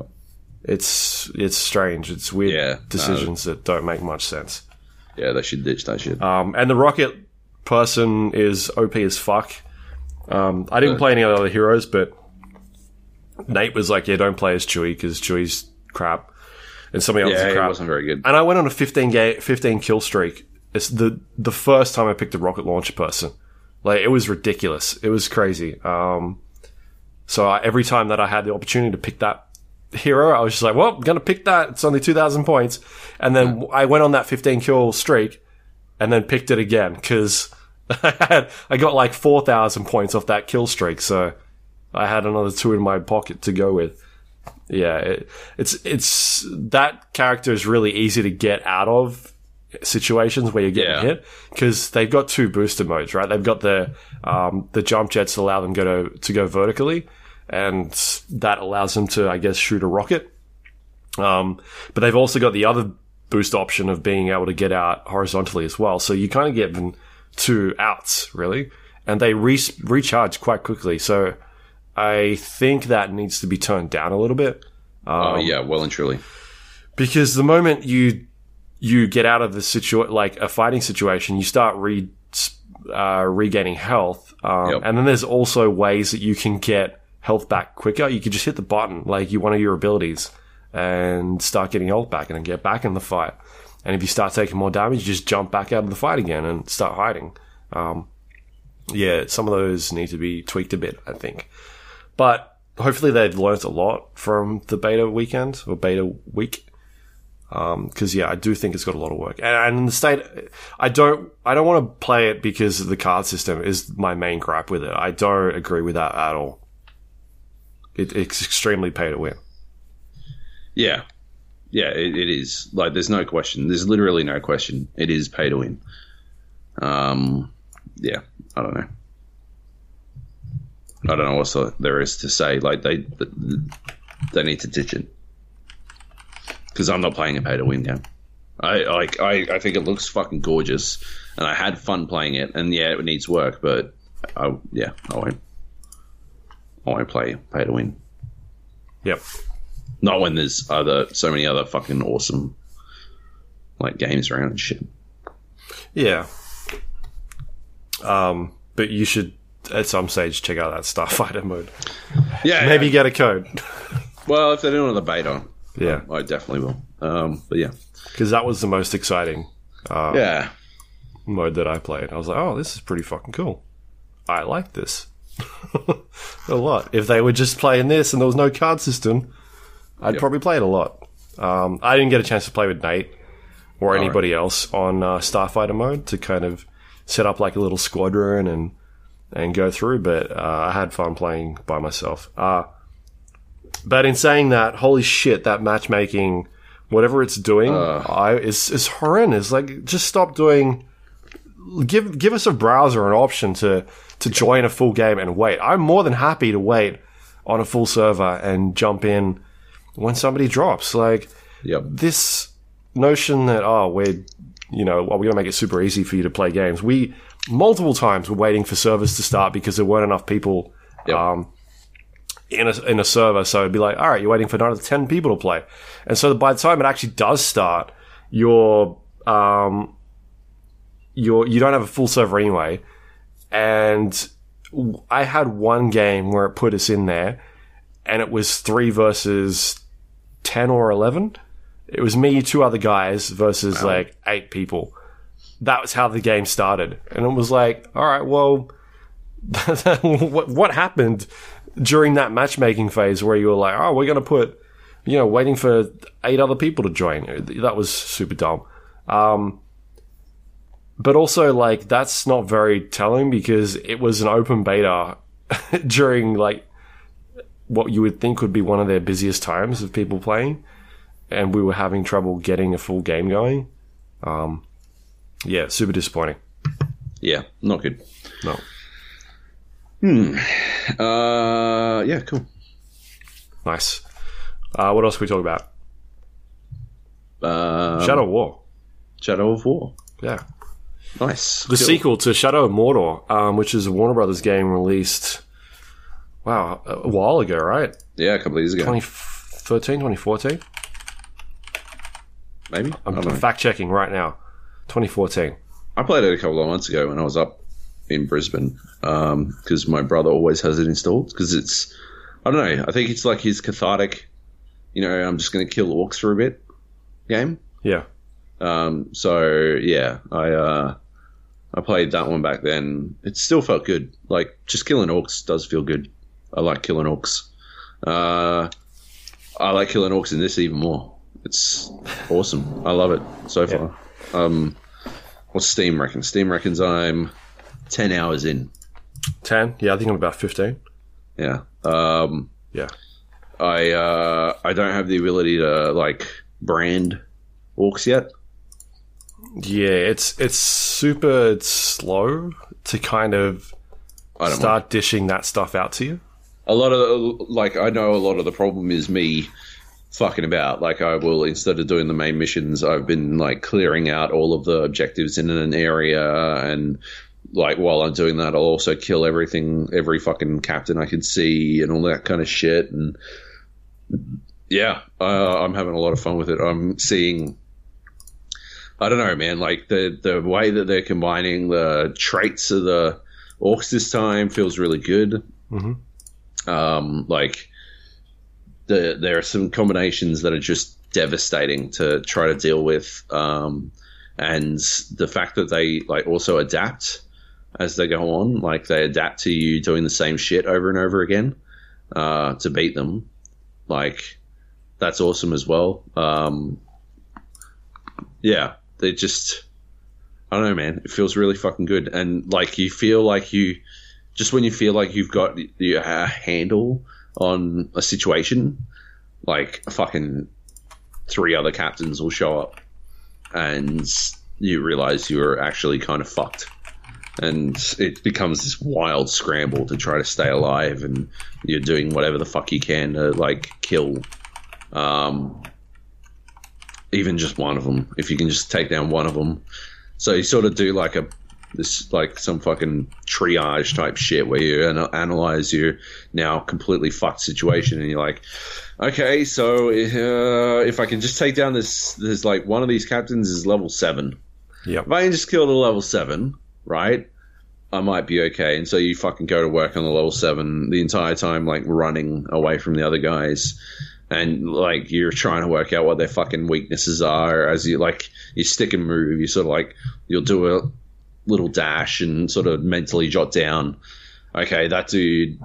It's it's strange. It's weird Yeah, no. decisions that don't make much sense. Yeah, they should ditch that shit. Um, and the rocket person is OP as fuck. Um, I didn't play any other heroes, but Nate was like, "Yeah, don't play as Chewie because Chewie's crap." And somebody else yeah, is it crap. wasn't very good. And I went on a 15 game, 15 kill streak. It's the the first time I picked a rocket launcher person. Like it was ridiculous. It was crazy. Um, so I, every time that I had the opportunity to pick that hero, I was just like, "Well, I'm gonna pick that." It's only 2,000 points. And then I went on that 15 kill streak, and then picked it again because I had I got like 4,000 points off that kill streak. So I had another two in my pocket to go with. Yeah, it, it's it's that character is really easy to get out of situations where you're getting Yeah. hit because they've got two booster modes, right? They've got the um, the jump jets that allow them go to to go vertically, and that allows them to, I guess, shoot a rocket. Um, but they've also got the other boost option of being able to get out horizontally as well. So you kind of get them two outs really, and they re- recharge quite quickly. So I think that needs to be toned down a little bit oh, yeah, well and truly. because the moment you you get out of the situ like a fighting situation, you start re uh, regaining health, um, Yep. and then there's also ways that you can get health back quicker. You can just hit the button like you one of your abilities and start getting health back, and then get back in the fight. And if you start taking more damage, you just jump back out of the fight again and start hiding. Um, yeah, some of those need to be tweaked a bit, I think. But hopefully they've learnt a lot from the beta weekend or beta week. Because yeah, I do think it's got a lot of work, and, and in the state, I don't, I don't want to play it because the card system is my main gripe with it. I don't agree with that at all. It, it's extremely pay to win. Yeah. Yeah, it, it is. Like, there's no question. There's literally no question. It is pay to win. Um, yeah, I don't know. I don't know what there is to say. Like, they they need to ditch it because I'm not playing a pay to win game. I like. I, I think it looks fucking gorgeous, and I had fun playing it. And yeah, it needs work, but I yeah, I won't. I won't play pay to win. Yep. Not when there's other so many other fucking awesome like games around and shit. Yeah. Um, but you should at some stage check out that Starfighter mode. Yeah, Maybe get a code. Well, if they're doing the beta, Yeah, I definitely will. Um, but yeah, because that was the most exciting yeah, mode that I played. I was like, oh, this is pretty fucking cool. I like this a lot. If they were just playing this and there was no card system, I'd Yep. probably play it a lot. Um, I didn't get a chance to play with Nate or anybody else on uh, Starfighter mode to kind of set up like a little squadron and and go through, but uh, I had fun playing by myself. Uh, but in saying that, holy shit, that matchmaking, whatever it's doing, I is is horrendous. Like, just stop doing give give us a browser an option to to join a full game and wait. I'm more than happy to wait on a full server and jump in when somebody drops. Like yep, this notion that oh we're you know well, we're gonna make it super easy for you to play games. We multiple times were waiting for servers to start because there weren't enough people Yep. um, in a in a server. So it'd be like, all right, you're waiting for another ten people to play, and so by the time it actually does start, you're um, you're you don't have a full server anyway, and I had one game where it put us in there, and it was three versus ten or eleven. It was me, two other guys versus like eight people. That was how the game started, and it was like, all right, well, what what happened during that matchmaking phase where you were like, oh, we're gonna put, you know, waiting for eight other people to join. That was super dumb. Um, but also like that's not very telling because it was an open beta during like what you would think would be one of their busiest times of people playing, and we were having trouble getting a full game going. Um, yeah, super disappointing. Yeah, not good. No. Uh, yeah, cool. Nice. Uh, what else can we talk about? Uh, Shadow of War. Shadow of War. Yeah. Nice. The Cool. sequel to Shadow of Mordor, um, which is a Warner Brothers game released, wow, a while ago, right? Yeah, a couple of years ago, 2013, 2014? maybe. I'm fact checking right now. 2014. I played it a couple of months ago when I was up in Brisbane because my brother always has it installed because it's I don't know I think it's like his cathartic you know I'm just going to kill orcs for a bit game Yeah. Um, so yeah I uh, I played that one back then it still felt good like just killing orcs does feel good I like killing orcs uh, I like killing orcs in this even more it's awesome I love it so far um, what's Steam reckon Steam reckons I'm 10 hours in 10? Yeah, I think I'm about 15. Yeah. Um, Yeah. I uh, I don't have the ability to like brand orcs yet. Yeah, it's it's super slow to kind of I don't start dishing that stuff out to you. a lot of like I know a lot of the problem is me fucking about. Like I will instead of doing the main missions, I've been like clearing out all of the objectives in an area and like while I'm doing that I'll also kill everything every fucking captain I can see and all that kind of shit and yeah, uh, I'm having a lot of fun with it. I'm seeing I don't know, man, like the the way that they're combining the traits of the orcs this time feels really good. Um, like the there are some combinations that are just devastating to try to deal with, um, and the fact that they like also adapt as they go on, like they adapt to you doing the same shit over and over again uh, to beat them, like that's awesome as well. Um, yeah, they just I don't know, man. It feels really fucking good, and like you feel like you just when you feel like you've got uh, handle on a situation, like fucking three other captains will show up, and you realize you're actually kind of fucked. And it becomes this wild scramble to try to stay alive, and you're doing whatever the fuck you can to like kill, um, even just one of them. If you can just take down one of them, so you sort of do like a this like some fucking triage type shit where you an- analyze your now completely fucked situation and you're like, okay, so uh, if I can just take down this, there's like one of these captains is level seven. Yep. If I can just kill the level seven, right? I might be okay. And so you fucking go to work on the level seven the entire time, like running away from the other guys. And like you're trying to work out what their fucking weaknesses are as you like you stick and move. You sort of like you'll do a little dash and sort of mentally jot down, okay, that dude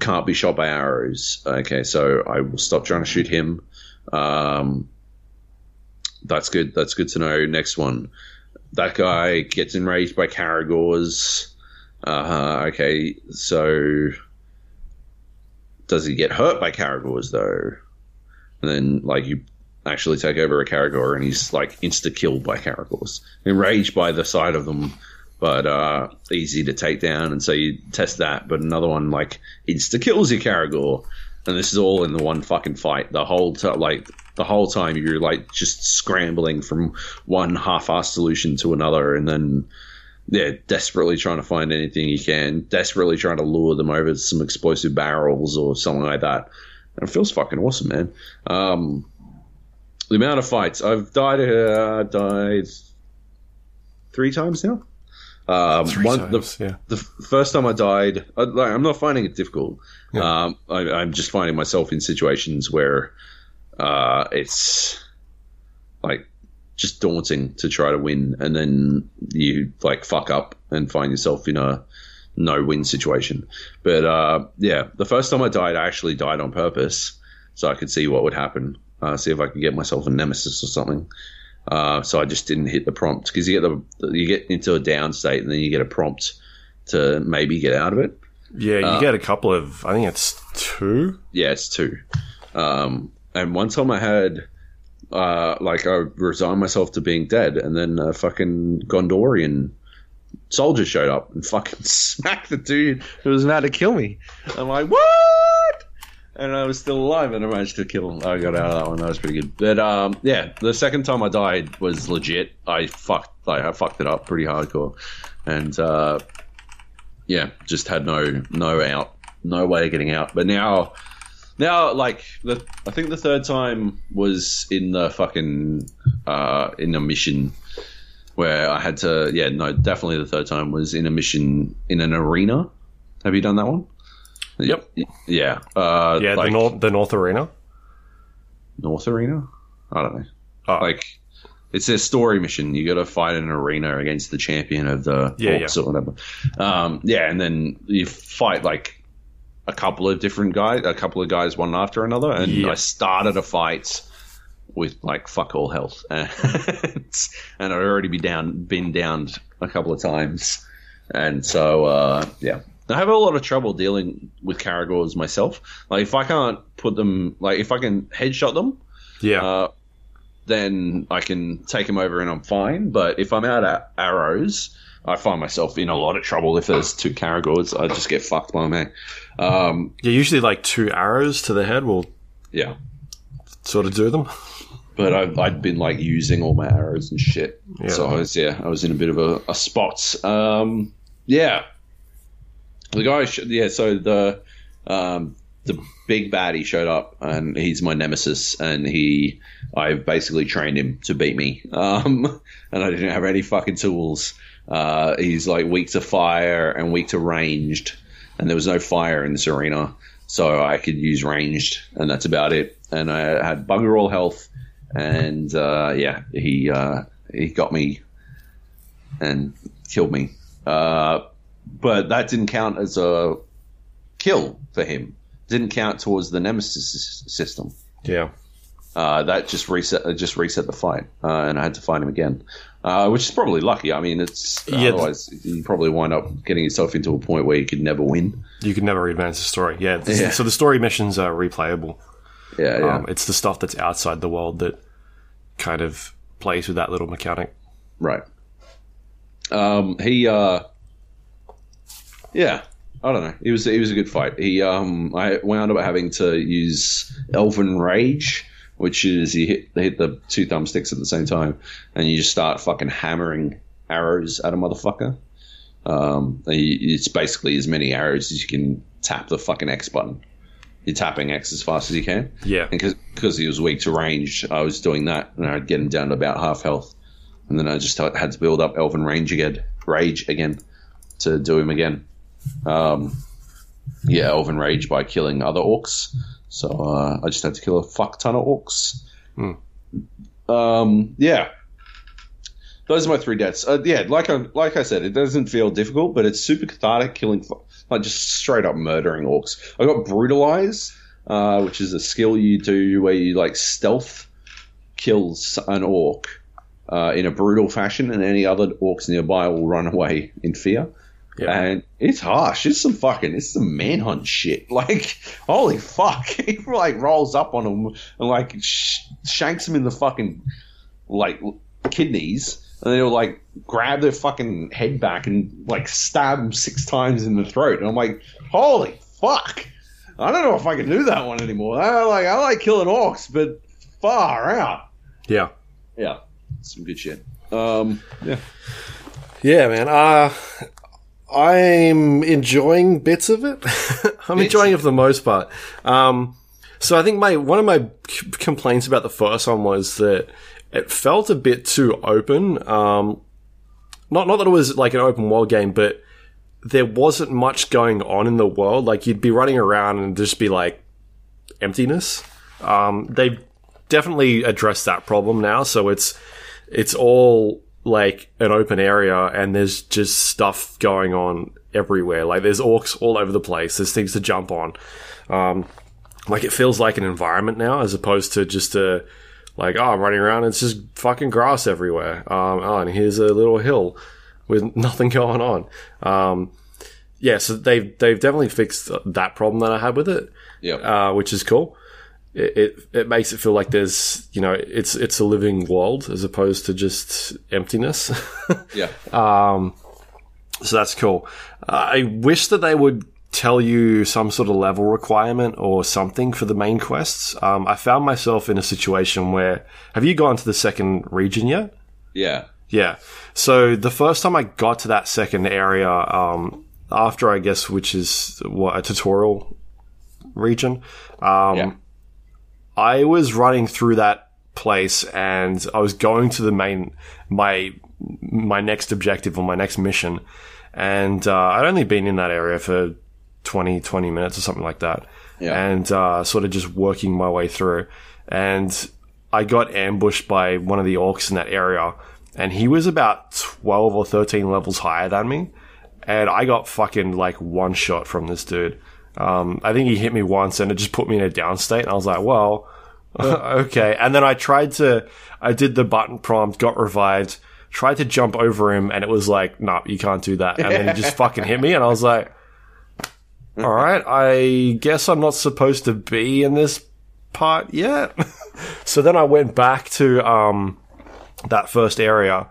can't be shot by arrows. Okay, so I will stop trying to shoot him. Um, that's good. That's good to know. Next one, that guy gets enraged by Caragors. Uh, okay, so does he get hurt by Caragors though? And then like you actually take over a Caragor and he's like insta killed by Caragors, enraged by the sight of them, but uh, easy to take down. And so you test that, but another one like insta kills your Caragor, and this is all in the one fucking fight. The whole t- like the whole time you're like just scrambling from one half-assed solution to another, and then yeah, desperately trying to find anything you can, desperately trying to lure them over some explosive barrels or something like that. And it feels fucking awesome, man. Um, the amount of fights I've died, uh, died three times now. Um, Three one, times, the, yeah. the first time I died, I, like, I'm not finding it difficult. Um, I, I'm just finding myself in situations where uh, it's like just daunting to try to win, and then you like fuck up and find yourself in a no win situation. But uh, yeah, the first time I died, I actually died on purpose so I could see what would happen, uh, see if I could get myself a nemesis or something. Uh, so I just didn't hit the prompt because you get the you get into a down state and then you get a prompt to maybe get out of it. Yeah, you Uh, get a couple of. I think it's two. Yeah, it's two. Um, and one time I had, uh, like, I resigned myself to being dead, and then a fucking Gondorian soldier showed up and fucking smacked the dude who was about to kill me. I'm like, what? And I was still alive, and I managed to kill. him. I got out of that one. That was pretty good. But um, yeah, the second time I died was legit. I fucked, like, I fucked it up pretty hardcore, and uh, yeah, just had no no out, no way of getting out. But now now, like the, I think the third time was in the fucking uh, in a mission where I had to. Yeah, no, definitely the third time was in a mission in an arena. Have you done that one? Yep. Yeah. Uh, Yeah, like the North the North Arena. North Arena. I don't know. Oh, Like it's a story mission. You got to fight in an arena against the champion of the Yeah, Orcs or whatever. Um, yeah, and then you fight like a couple of different guys, a couple of guys one after another. And Yeah. I started a fight with like fuck all health, and, and I'd already be down, been downed a couple of times, and so uh, yeah. I have a lot of trouble dealing with Caragors myself. Like if I can't put them, like if I can headshot them, yeah. uh, then I can take them over and I'm fine. But if I'm out at arrows, I find myself in a lot of trouble. If there's two Caragors, I just get fucked by me. Um, yeah, usually like two arrows to the head will yeah. Sort of do them. But I've, I'd been like using all my arrows and shit. Yeah. So I was, yeah, I was in a bit of a, a spot. Um, yeah. The guy, sh- yeah, so the, um, the big baddie showed up and he's my nemesis and he, I've basically trained him to beat me. Um, and I didn't have any fucking tools. Uh, he's like weak to fire and weak to ranged and there was no fire in this arena. So I could use ranged and that's about it. And I had bugger all health and uh, yeah, he uh, he got me and killed me. Uh, but that didn't count as a kill for him. Didn't count towards the nemesis system. Yeah. Uh, that just reset just reset the fight, uh, and I had to find him again, uh, which is probably lucky. I mean, it's Yeah. otherwise you probably wind up getting yourself into a point where you could never win. You could never advance the story. Yeah, Yeah. So the story missions are replayable. Yeah, yeah. Um, it's the stuff that's outside the world that kind of plays with that little mechanic. Right. Um, he, uh, yeah, I don't know. It was it was a good fight. He, um, I wound up having to use Elven Rage, which is you hit hit the two thumbsticks at the same time, and you just start fucking hammering arrows at a motherfucker. Um, you, it's basically as many arrows as you can tap the fucking X button. You're tapping X as fast as you can. Yeah. And because he was weak to range, I was doing that, and I'd get him down to about half health, and then I just had to build up Elven Range again, Rage again, to do him again. Um, yeah, Elven Rage by killing other orcs. So uh, I just had to kill a fuck ton of orcs. Um, yeah, those are my three deaths. Uh, yeah, like I like I said, it doesn't feel difficult, but it's super cathartic killing, like just straight up murdering orcs. I got brutalize, uh, which is a skill you do where you like stealth kills an orc uh, in a brutal fashion, and any other orcs nearby will run away in fear. Yeah. And it's harsh. It's some fucking, it's some manhunt shit. Like, holy fuck. he like rolls up on him and like sh- shanks him in the fucking like kidneys, and then he'll like grab their fucking head back and like stab him six times in the throat. And I'm like, holy fuck. I don't know if I can do that one anymore. I like I like killing orcs, but far out. Yeah. Yeah, some good shit. Um, yeah, Yeah, man. Uh, I'm enjoying bits of it. I'm Bits? enjoying it for the most part. Um, so I think my one of my c- complaints about the first one was that it felt a bit too open. Um, not not that it was like an open world game, but there wasn't much going on in the world. Like you'd be running around and just be like emptiness. Um, they definitely addressed that problem now. So it's it's all like an open area, and there's just stuff going on everywhere. Like there's orcs all over the place. There's things to jump on. Um, like it feels like an environment now, as opposed to just a like oh, I'm running around. It's just fucking grass everywhere. Um, oh, and here's a little hill with nothing going on. Um, yeah, so they've they've definitely fixed that problem that I had with it, Yeah. uh, which is cool. It, it it makes it feel like there's you know it's it's a living world as opposed to just emptiness. yeah. Um, so that's cool. Uh, I wish that they would tell you some sort of level requirement or something for the main quests. Um, I found myself in a situation where have you gone to the second region yet? yeah. Yeah. So the first time I got to that second area, um, after I guess, which is what a tutorial region, um, Yeah. I was running through that place and I was going to the main, my, my next objective or my next mission. And, uh, I'd only been in that area for 20, 20 minutes or something like that. Yeah. And, uh, sort of just working my way through. And I got ambushed by one of the orcs in that area and he was about 12 or 13 levels higher than me. And I got fucking like one shot from this dude. Um, I think he hit me once and it just put me in a down state. And I was like, well, okay. And then I tried to, I did the button prompt, got revived, tried to jump over him and it was like, nah, you can't do that. And then he just fucking hit me and I was like, all right, I guess I'm not supposed to be in this part yet. so then I went back to, um, that first area,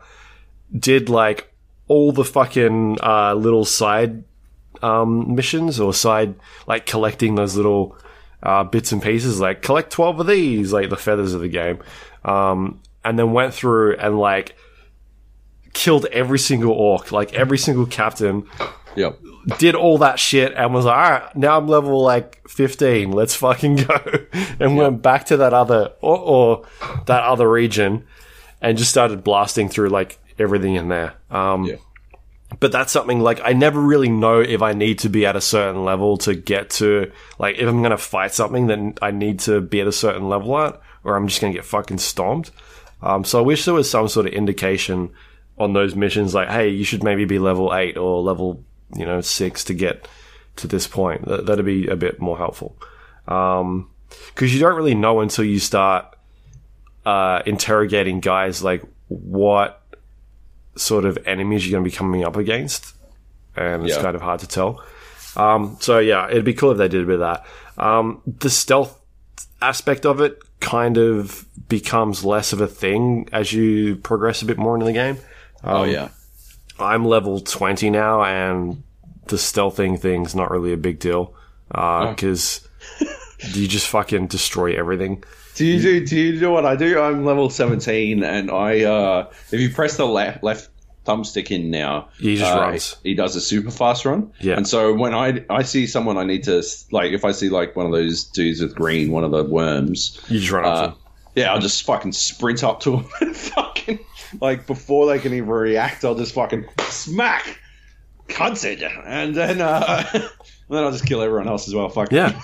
did like all the fucking uh, little side um, missions or side like collecting those little uh, bits and pieces, like collect twelve of these, like the feathers of the game, um, and then went through and like killed every single orc, like every single captain, Yep. did all that shit and was like, all right, now I'm level like 15. Let's fucking go. and went back to that other, or, or that other region and just started blasting through like everything in there. Um, Yeah. But that's something like I never really know if I need to be at a certain level to get to like if I'm gonna fight something then I need to be at a certain level at or I'm just gonna get fucking stomped. Um, so I wish there was some sort of indication on those missions like, hey, you should maybe be level eight or level you know six to get to this point. That, that'd be a bit more helpful. Um, because you don't really know until you start uh, interrogating guys like what sort of enemies you're going to be coming up against, and it's Yeah. kind of hard to tell. Um, so yeah, it'd be cool if they did a bit of that. Um, the stealth aspect of it kind of becomes less of a thing as you progress a bit more into the game. oh yeah. I'm level 20 now, and the stealthing thing's not really a big deal because you just fucking destroy everything. Do you do? Do you do what I do? I'm level 17, and I uh, if you press the left left thumbstick in now, He just uh, runs. He does a super fast run. Yeah. And so when I I see someone, I need to like if I see like one of those dudes with green, one of the worms. You just run up Uh, yeah, I'll just fucking sprint up to them and fucking like before they can even react, I'll just fucking smack, cunted, and then uh, and then I'll just kill everyone else as well. Fuck Yeah.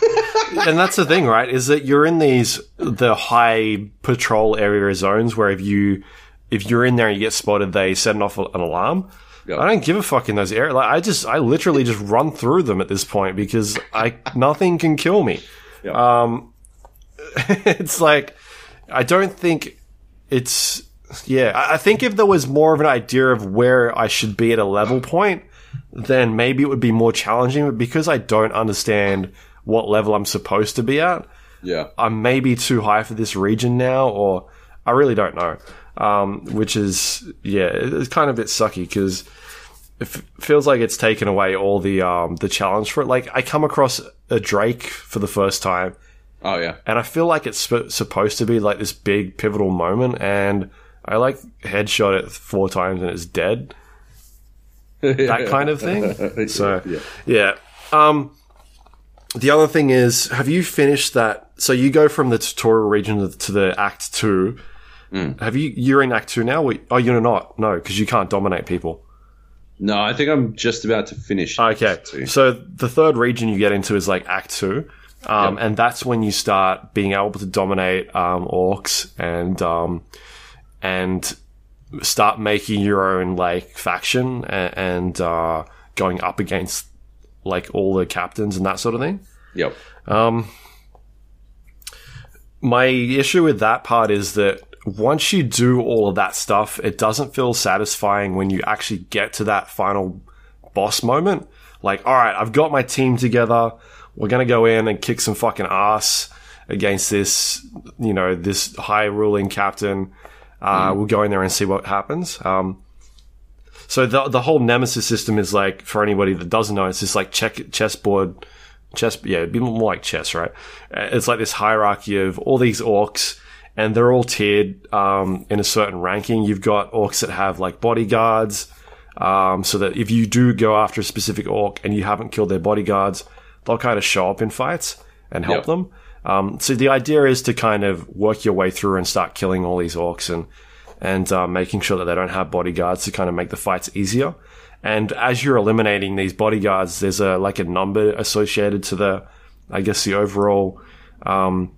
and that's the thing, right? Is that you're in these the high patrol area zones where if you if you're in there and you get spotted, they set off an alarm. Yeah. I don't give a fuck in those areas. Like I just I literally just run through them at this point because I nothing can kill me. Yeah. Um it's like I don't think it's yeah, I I think if there was more of an idea of where I should be at a level point, then maybe it would be more challenging. But because I don't understand what level I'm supposed to be at, yeah. I'm maybe too high for this region now, or I really don't know. Um, which is yeah, it's kind of a bit sucky because it f- feels like it's taken away all the um, the challenge for it. Like I come across a Drake for the first time, Oh yeah. and I feel like it's sp- supposed to be like this big pivotal moment, and I like headshot it four times and it's dead. That kind of thing. So yeah. yeah. Um, the other thing is, have you finished that? So you go from the tutorial region to the Act Two. Have you? You're in Act Two now. Oh, you're not. No, because you can't dominate people. No, I think I'm just about to finish. Okay. Two. So the third region you get into is like Act Two. Um, And that's when you start being able to dominate um, orcs and um, and start making your own like faction and, and uh, going up against like all the captains and that sort of thing. Yep. Um, my issue with that part is that once you do all of that stuff, it doesn't feel satisfying when you actually get to that final boss moment. Like, all right, I've got my team together. We're going to go in and kick some fucking ass against this, you know, this high ruling captain. Uh, We'll go in there and see what happens. Um, so the the whole nemesis system is like for anybody that doesn't know, it's just like check chessboard, chess. Yeah, it'd be more like chess, right? Uh, It's like this hierarchy of all these orcs, and they're all tiered um, in a certain ranking. You've got orcs that have like bodyguards, um, so that if you do go after a specific orc and you haven't killed their bodyguards, they'll kind of show up in fights and help Yep. them. Um, so the idea is to kind of work your way through and start killing all these orcs and and uh, making sure that they don't have bodyguards to kind of make the fights easier. And as you're eliminating these bodyguards, there's a like a number associated to the, I guess the overall um,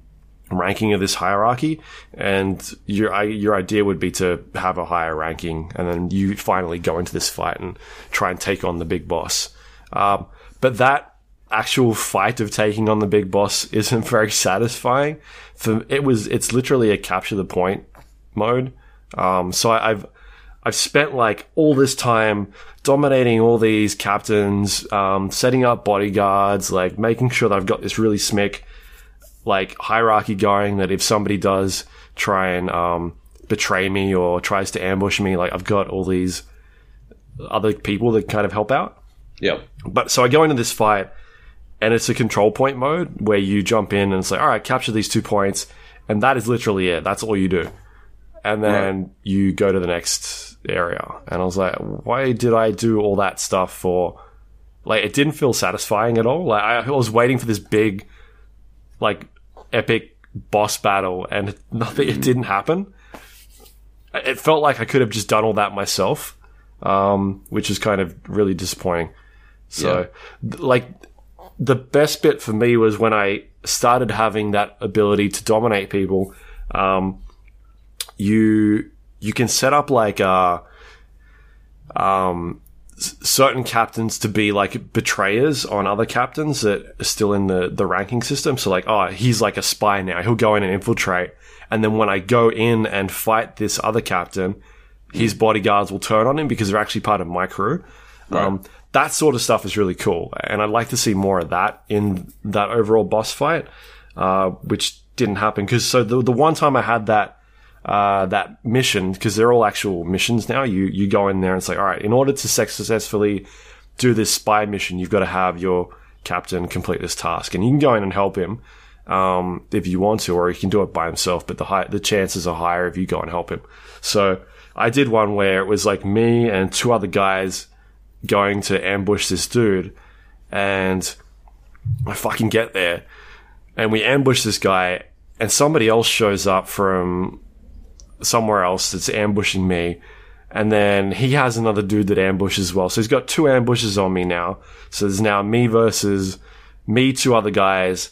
ranking of this hierarchy. And your your idea would be to have a higher ranking, and then you finally go into this fight and try and take on the big boss. Um, but that actual fight of taking on the big boss isn't very satisfying. For it was, it's literally a capture the point mode. Um, so I, I've I've spent like all this time dominating all these captains, um, setting up bodyguards, like making sure that I've got this really smick like hierarchy going. That if somebody does try and um, betray me or tries to ambush me, like I've got all these other people that kind of help out. Yep. But so I go into this fight, and it's a control point mode where you jump in and say, all right, capture these two points, and that is literally it. That's all you do, and then you go to the next area. And I was like, why did I do all that stuff for? Like, it didn't feel satisfying at all. Like, I was waiting for this big, like, epic boss battle, and nothing. It didn't happen. It felt like I could have just done all that myself, um, which is kind of really disappointing. So, th- like, the best bit for me was when I started having that ability to dominate people. Um, you you can set up like uh, um, s- certain captains to be like betrayers on other captains that are still in the the ranking system. So like, oh, he's like a spy now. He'll go in and infiltrate, and then when I go in and fight this other captain, his bodyguards will turn on him because they're actually part of my crew. Um, that sort of stuff is really cool, and I'd like to see more of that in that overall boss fight, uh, which didn't happen. Because so the the one time I had that uh, that mission, because they're all actual missions now, you you go in there and it's like, all right, in order to successfully do this spy mission, you've got to have your captain complete this task, and you can go in and help him um, if you want to, or he can do it by himself. But the high, the chances are higher if you go and help him. So I did one where it was like me and two other guys going to ambush this dude, and I fucking get there, and we ambush this guy, and somebody else shows up from somewhere else that's ambushing me. And then he has another dude that ambushes as well. So he's got two ambushes on me now. So there's now me versus me, two other guys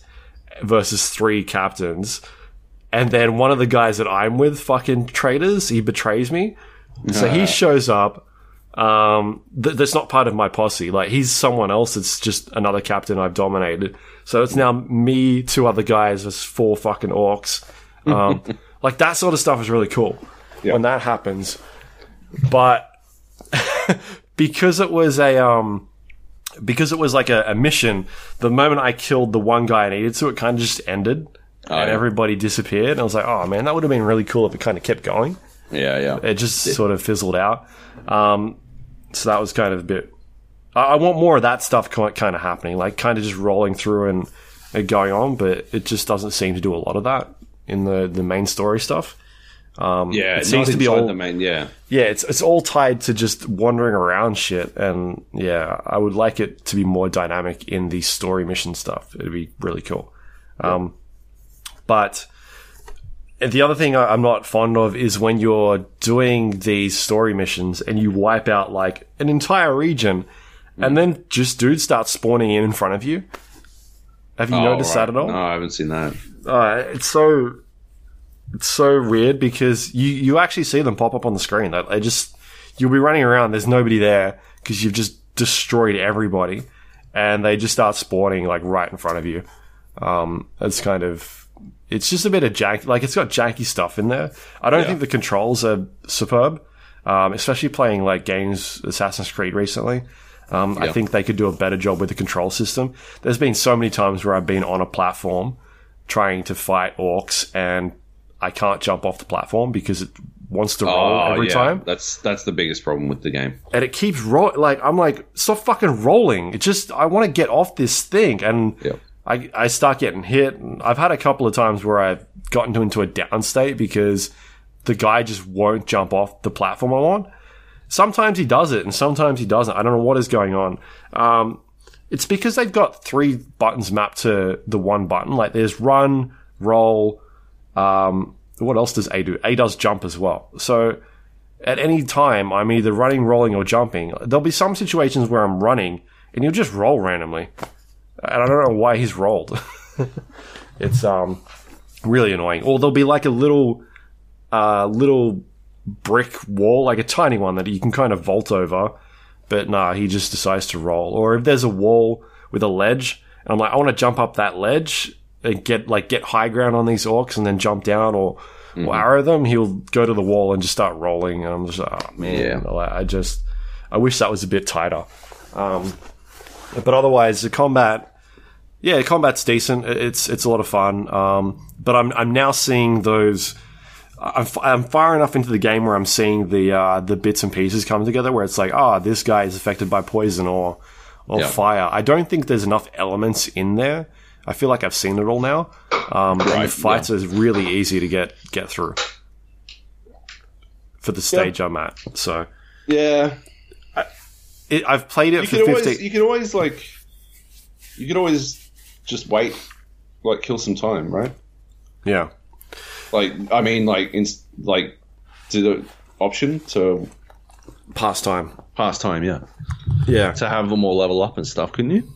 versus three captains. And then one of the guys that I'm with fucking traitors, he betrays me. So he shows up. Um, th- that's not part of my posse. Like he's someone else. It's just another captain I've dominated. So it's now me, two other guys, versus four fucking orcs. Um, like that sort of stuff is really cool when that happens. But because it was a um, because it was like a, a mission, the moment I killed the one guy I needed to, it kind of just ended. and yeah. everybody disappeared. And I was like, oh man, that would have been really cool if it kind of kept going Yeah, yeah. it just sort of fizzled out. Um, so that was kind of a bit. I, I want more of that stuff kind of happening, like kind of just rolling through and, and going on, but it just doesn't seem to do a lot of that in the the main story stuff. Um, yeah, it seems to be all the main. Yeah, yeah, it's it's all tied to just wandering around shit, and yeah, I would like it to be more dynamic in the story mission stuff. It'd be really cool. Um, but the other thing I- I'm not fond of is when you're doing these story missions and you wipe out like an entire region, and then just dudes start spawning in in front of you. Have you Oh, noticed right. that at all? No, I haven't seen that. Uh, it's so it's so weird because you you actually see them pop up on the screen. They, they just you'll be running around. There's nobody there because you've just destroyed everybody, and they just start spawning like right in front of you. Um, it's kind of it's just a bit of jank. Like it's got janky stuff in there. I don't Yeah. think the controls are superb, um, especially playing like games Assassin's Creed recently. Um, I think they could do a better job with the control system. There's been so many times where I've been on a platform trying to fight orcs and I can't jump off the platform because it wants to roll Oh, every yeah. time. That's that's the biggest problem with the game. And it keeps roll like I'm like, stop fucking rolling. It just I want to get off this thing and Yep. I, I start getting hit. I've had a couple of times where I've gotten into a down state because the guy just won't jump off the platform I'm on. Sometimes he does it and sometimes he doesn't. I don't know what is going on. Um, it's because they've got three buttons mapped to the one button. Like there's run, roll. Um, what else does A do? A does jump as well. So at any time, I'm either running, rolling, or jumping. There'll be some situations where I'm running and he'll just roll randomly. And I don't know why he's rolled. it's um really annoying. Or there'll be like a little uh little brick wall, like a tiny one that you can kind of vault over. But nah, he just decides to roll. Or if there's a wall with a ledge, and I'm like, I want to jump up that ledge and get like get high ground on these orcs and then jump down or, or arrow them, he'll go to the wall and just start rolling. And I'm just like, oh man, Yeah. I just I wish that was a bit tighter. Um, but otherwise, the combat, yeah, the combat's decent. It's it's a lot of fun. Um, but I'm I'm now seeing those. I'm, f- I'm far enough into the game where I'm seeing the uh, the bits and pieces come together. Where it's like, oh, this guy is affected by poison or or Yeah. fire. I don't think there's enough elements in there. I feel like I've seen it all now. Um, and the Right, fights are really easy to get get through for the stage I'm at. So Yeah, it, I've played it you for could 15. always you could always like you could always just wait, like kill some time, right? yeah. Like I mean, like in like do the option to Pastime. pass time, yeah, Yeah. to have them all level up and stuff, couldn't you?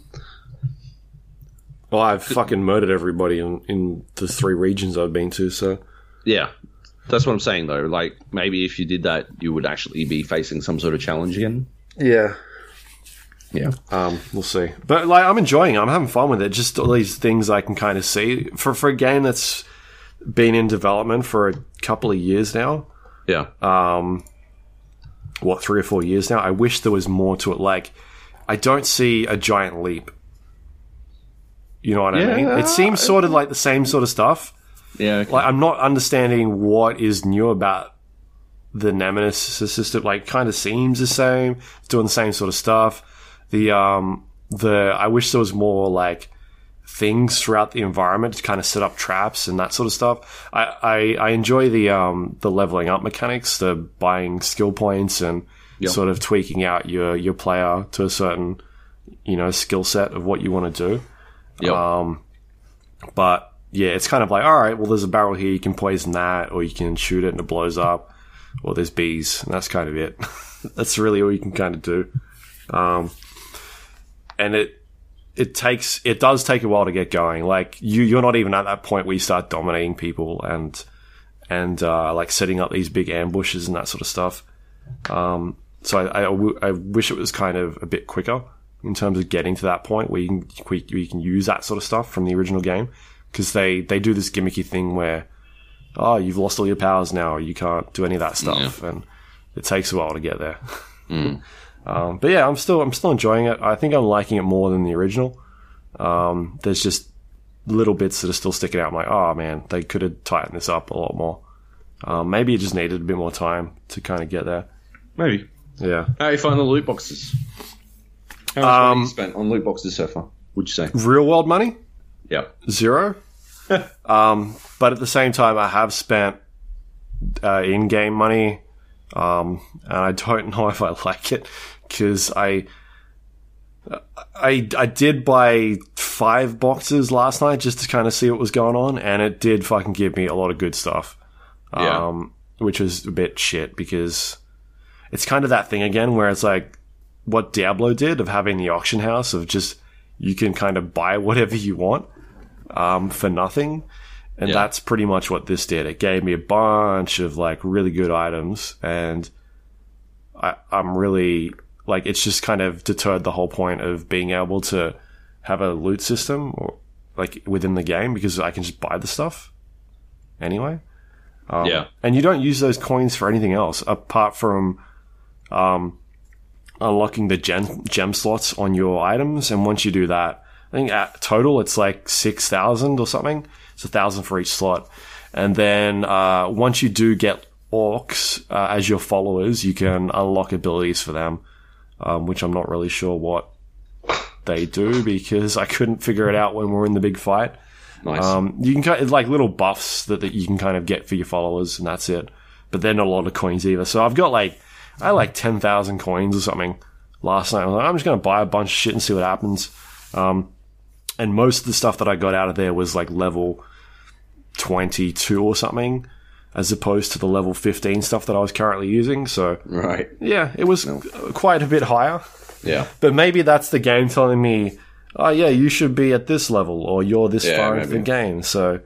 Well, I've fucking murdered everybody in, in the three regions I've been to, so. Yeah, that's what I'm saying though. Like maybe if you did that, you would actually be facing some sort of challenge again. Yeah. Yeah, Um, we'll see. But, like, I'm enjoying it. I'm having fun with it. Just all these things I can kind of see. For, for a game that's been in development for a couple of years now, yeah, um, what, three or four years now, I wish there was more to it. Like, I don't see a giant leap. You know what I mean? It seems sort of like the same sort of stuff. yeah. okay. like I'm not understanding what is new about the Nemesis system. Like, kind of seems the same. It's doing the same sort of stuff. The um the I wish there was more like things throughout the environment to kind of set up traps and that sort of stuff. I I, I enjoy the um the leveling up mechanics, the buying skill points and Yep. sort of tweaking out your your player to a certain you know skill set of what you want to do. Yep. Um, but yeah, it's kind of like, all right, well, there's a barrel here, you can poison that, or you can shoot it and it blows up, or there's bees, and that's kind of it. that's really all you can kind of do. Um, and it it takes it does take a while to get going. Like you, you're not even at that point where you start dominating people and and uh, like setting up these big ambushes and that sort of stuff. Um, so I, I w- I wish it was kind of a bit quicker in terms of getting to that point where you can where you can use that sort of stuff from the original game because they they do this gimmicky thing where oh you've lost all your powers now you can't do any of that stuff and it takes a while to get there. um, but yeah, I'm still I'm still enjoying it. I think I'm liking it more than the original. Um, there's just little bits that are still sticking out. I'm like, oh man, they could have tightened this up a lot more. Um, maybe it just needed a bit more time to kind of get there. Maybe. Yeah. How you find the loot boxes? How much money Um, you spent on loot boxes so far? Would you say? Real world money? Yeah. Zero. um, but at the same time, I have spent uh, in-game money, um, and I don't know if I like it because I, I, I did buy five boxes last night just to kind of see what was going on, and it did fucking give me a lot of good stuff. Yeah. Um, which was a bit shit because it's kind of that thing again where it's like what Diablo did of having the auction house of just you can kind of buy whatever you want um, for nothing. And Yeah. that's pretty much what this did. It gave me a bunch of like really good items, and I, I'm really like it's just kind of deterred the whole point of being able to have a loot system or like within the game because I can just buy the stuff anyway. Um, yeah. and you don't use those coins for anything else apart from um, unlocking the gem gem slots on your items. And once you do that, I think at total it's like six thousand or something. It's a thousand for each slot. And then uh, once you do get orcs uh, as your followers, you can unlock abilities for them, um, which I'm not really sure what they do because I couldn't figure it out when we we're in the big fight. Nice. Um, you can kind of, like little buffs that, that you can kind of get for your followers, and that's it. But they're not a lot of coins either. So I've got like I had like ten thousand coins or something last night. I was like, I'm just gonna buy a bunch of shit and see what happens. Um, and most of the stuff that I got out of there was like level twenty two or something, as opposed to the level fifteen stuff that I was currently using. So right. yeah, it was quite a bit higher. Yeah. But maybe that's the game telling me, oh yeah, you should be at this level, or you're this Yeah, far into the game. So,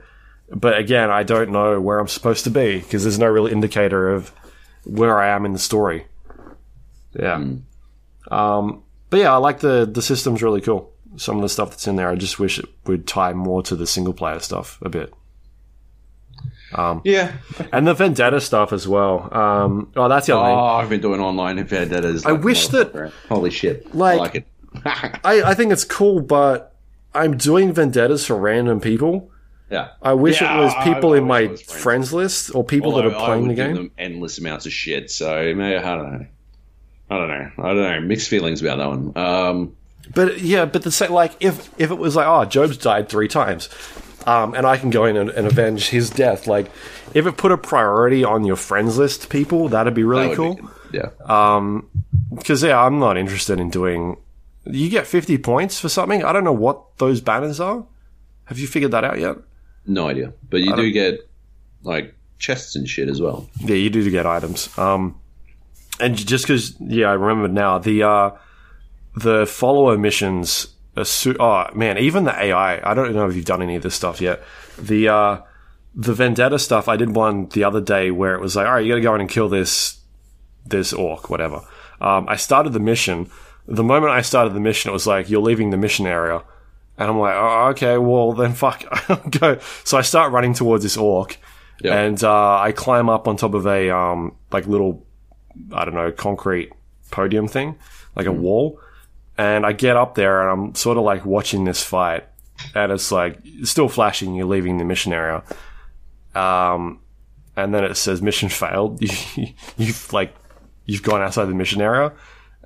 but again, I don't know where I'm supposed to be because there's no real indicator of where I am in the story. Yeah. Hmm. Um, but yeah, I like the the system's really cool. Some of the stuff that's in there, I just wish it would tie more to the single player stuff a bit, Yeah. and the Vendetta stuff as well. Um, oh, that's the other thing. Oh, I've been doing online vendettas. I wish that- Holy shit! like- I like it. I, I think it's cool, but I'm doing vendettas for random people. yeah. I wish Yeah, it was people I in my friends. friends. list or people Although that are I playing the would give game. them endless amounts of shit. So maybe I don't know. I don't know. I don't know. Mixed feelings about that one. Um, But yeah, but the same, like if if it was like oh Joab's died three times, um, and I can go in and, and avenge his death. Like if it put a priority on your friends list, people that'd be really that cool. be- yeah. Um, because yeah, I'm not interested in doing. You get 50 points for something. I don't know what those banners are. Have you figured that out yet? No idea. But you do get like chests and shit as well. Yeah, you do get items. Um, and just because, yeah, I remember now the uh, the follower missions. Are su- oh man, even the AI. I don't know if you've done any of this stuff yet. The uh, the vendetta stuff. I did one the other day where it was like, all right, you got to go in and kill this this orc, whatever. Um, I started the mission. The moment I started the mission, it was like you're leaving the mission area. And I'm like, oh, okay, well then fuck, I'll go. So I start running towards this orc, Yeah. and uh, I climb up on top of a um, like little, I don't know, concrete podium thing, like a wall, and I get up there and I'm sort of like watching this fight, and it's like it's still flashing. You're leaving the mission area, um, and then it says mission failed. You, you've like you've gone outside the mission area.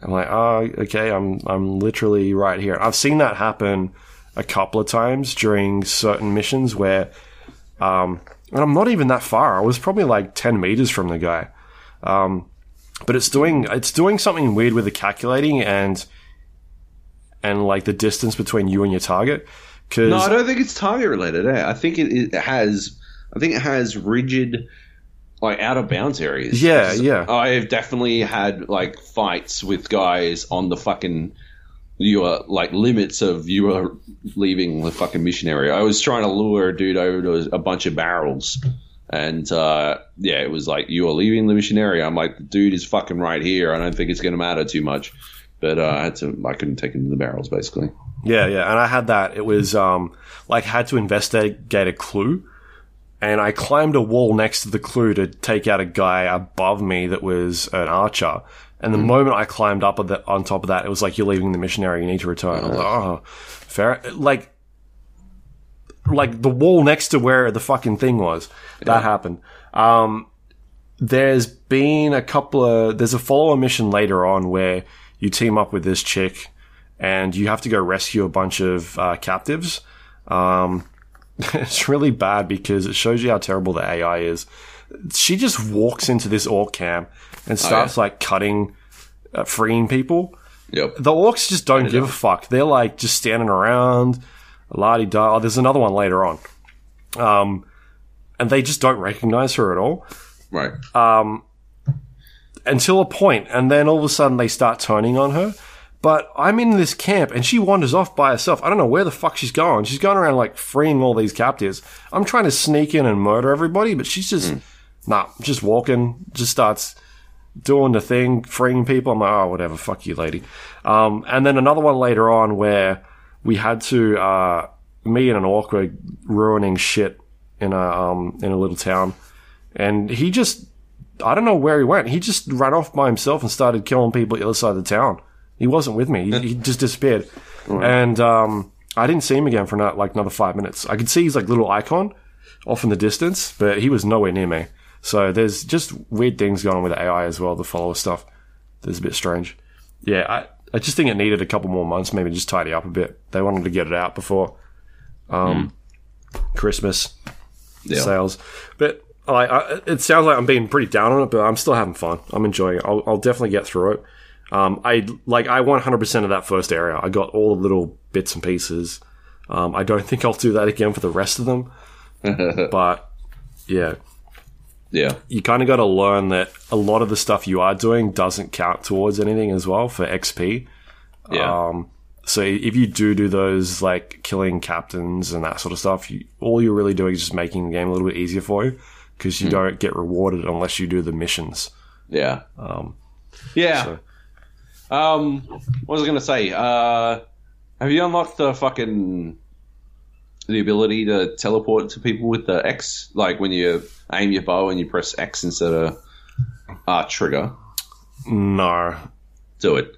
I'm like, oh, okay, I'm I'm literally right here. I've seen that happen a couple of times during certain missions where, um, and I'm not even that far. I was probably like ten meters from the guy, um, but it's doing it's doing something weird with the calculating and and like the distance between you and your target. Because No, I don't think it's target related. Eh? I think it, it has. I think it has rigid, like out of bounds areas. Yeah, yeah. I have definitely had like fights with guys on the fucking your like limits of you are leaving the fucking mission area. I was trying to lure a dude over to a bunch of barrels. And uh, yeah, it was like you are leaving the mission area. I'm like, the dude is fucking right here. I don't think it's going to matter too much, but uh, I had to. I couldn't take him to the barrels, basically. Yeah, yeah, and I had that. It was um like had to investigate a clue, and I climbed a wall next to the clue to take out a guy above me that was an archer. And the moment I climbed up on, the, on top of that, it was like you're leaving the mission area. You need to return. I was like, oh, fair. Like, like the wall next to where the fucking thing was. That happened. Um, there's been a couple of there's a follow-up mission later on where you team up with this chick and you have to go rescue a bunch of uh, captives. Um, it's really bad because it shows you how terrible the AI is. She just walks into this orc camp and starts like cutting, uh, freeing people. Yep. The orcs just don't give a fuck. They're like just standing around, la di da. Oh, there's another one later on. Um, and they just don't recognize her at all Right. Until a point, and then all of a sudden they start turning on her. But I'm in this camp and she wanders off by herself. I don't know where the fuck she's going. She's going around like freeing all these captives. I'm trying to sneak in and murder everybody, but she's just, nah, just walking, just starts doing the thing, freeing people. I'm like, oh, whatever, fuck you, lady. Um, and then another one later on where we had to, uh, me and an orc were ruining shit in a, um, in a little town. And he just, I don't know where he went. He just ran off by himself and started killing people at the other side of the town. He wasn't with me. He, he just disappeared. And, um, I didn't see him again for not, like another five minutes. I could see his like little icon off in the distance, but he was nowhere near me. So there's just weird things going on with AI as well, the follower stuff. That's a bit strange. Yeah, I, I just think it needed a couple more months, maybe just tidy up a bit. They wanted to get it out before um, Christmas Yeah. sales. But I, I, it sounds like I'm being pretty down on it, but I'm still having fun. I'm enjoying it. I'll, I'll definitely get through it. Um, I like I 100% of that first area. I got all the little bits and pieces. Um, I don't think I'll do that again for the rest of them. but yeah, Yeah. you kind of got to learn that a lot of the stuff you are doing doesn't count towards anything as well for XP. Yeah. Um, so if you do do those like killing captains and that sort of stuff, you, all you're really doing is just making the game a little bit easier for you because you don't get rewarded unless you do the missions. yeah. Um, Yeah. So- Um, what was I going to say? Uh, have you unlocked the fucking the ability to teleport to people with the X? Like when you aim your bow and you press X instead of uh, trigger. no, Do it.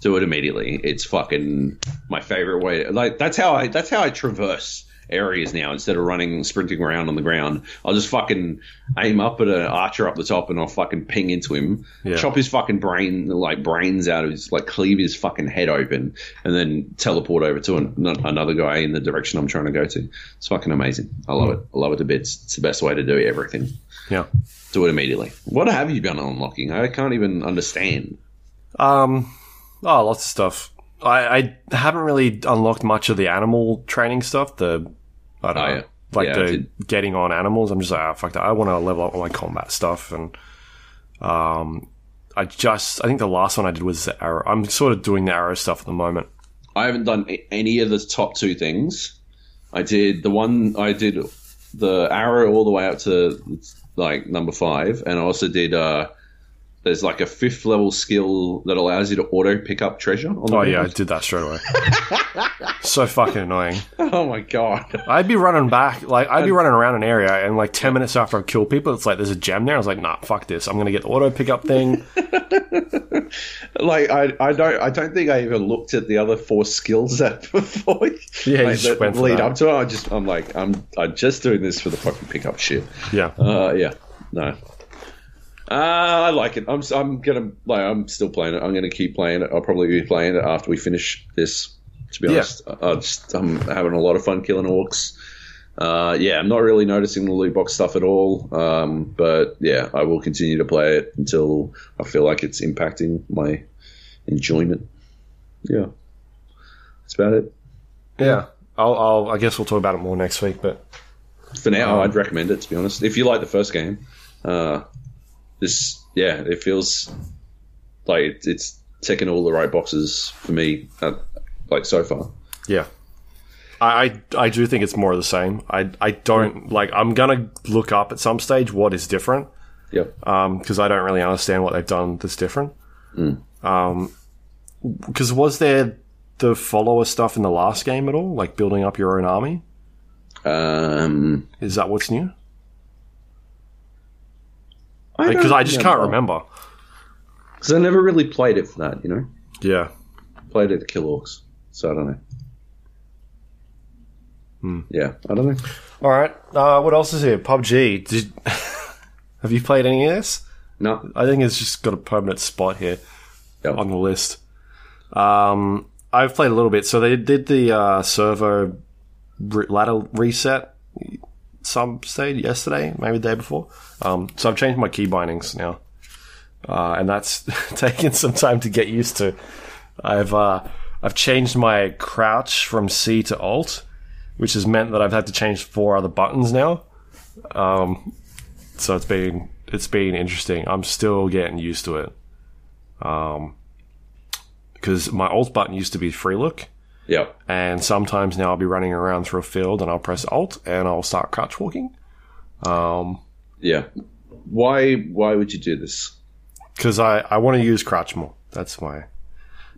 Do it immediately. It's fucking my favorite way. Like that's how I that's how I traverse areas now. Instead of running sprinting around on the ground, I'll just fucking aim up at an archer up the top and I'll fucking ping into him, Yeah. chop his fucking brain like brains out of his like cleave his fucking head open, and then teleport over to an, another guy in the direction I'm trying to go to. It's fucking amazing. I love it. I love it to bits. It's the best way to do everything. yeah. Do it immediately. What have you been unlocking? I can't even understand. Um, oh, lots of stuff. I, I haven't really unlocked much of the animal training stuff. The I don't Oh, know, yeah. like Yeah, the did. getting on animals. I'm just like, ah, fuck that. I want to level up all my combat stuff, and um, I just I think the last one I did was the arrow. I'm sort of doing the arrow stuff at the moment. I haven't done any of the top two things. I did the one I did the arrow all the way up to like number five, and I also did. uh There's like a fifth level skill that allows you to auto pick up treasure. On the Oh yeah, I did that straight away. so fucking annoying. Oh my god. I'd be running back, like I'd be running around an area, and like ten minutes after I've killed people, it's like there's a gem there. I was like, nah, fuck this. I'm gonna get the auto pickup thing. Like I, I don't I don't think I even looked at the other four skills that before Yeah, you like, just that went for lead that. up to it. I just I'm like I'm I'm just doing this for the fucking pickup shit. Yeah, Uh, yeah, no. Uh, I like it. I'm, I'm gonna like. I'm still playing it. I'm gonna keep playing it. I'll probably be playing it after we finish this. To be Yeah. honest, I, just, I'm having a lot of fun killing orcs. Uh, yeah, I'm not really noticing the loot box stuff at all. Um, but yeah, I will continue to play it until I feel like it's impacting my enjoyment. Yeah, that's about it. yeah. I'll, I'll, I guess we'll talk about it more next week, but For now, Um, I'd recommend it. To be honest, if you like the first game, uh, this yeah, it feels like it, it's ticking all the right boxes for me. Uh, like so far, Yeah. I, I I do think it's more of the same. I I don't like I'm gonna look up at some stage what is different yeah. Um, because I don't really understand what they've done that's different. Um, because was there the follower stuff in the last game at all, like building up your own army? Um, Is that what's new? Because I, just can't remember. because I never really played it for that. You know, Yeah. played it to kill orcs, so I don't know. Hmm. Yeah, I don't know. All right. Uh, what else is here? PUBG. Did have you played any of this? No, I think it's just got a permanent spot here Yeah. on the list. Um, I've played a little bit. So they did the uh, servo re- ladder reset some stayed yesterday, maybe the day before. Um, so I've changed my key bindings now, uh, and that's taken some time to get used to. I've uh, I've changed my crouch from C to Alt, which has meant that I've had to change four other buttons now. Um, so it's been it's been interesting. I'm still getting used to it. Um, because my alt button used to be free look, Yep. and sometimes now I'll be running around through a field and I'll press alt and I'll start crouch walking. Um, Yeah. Why? Why would you do this? because I, I want to use crouch more. That's my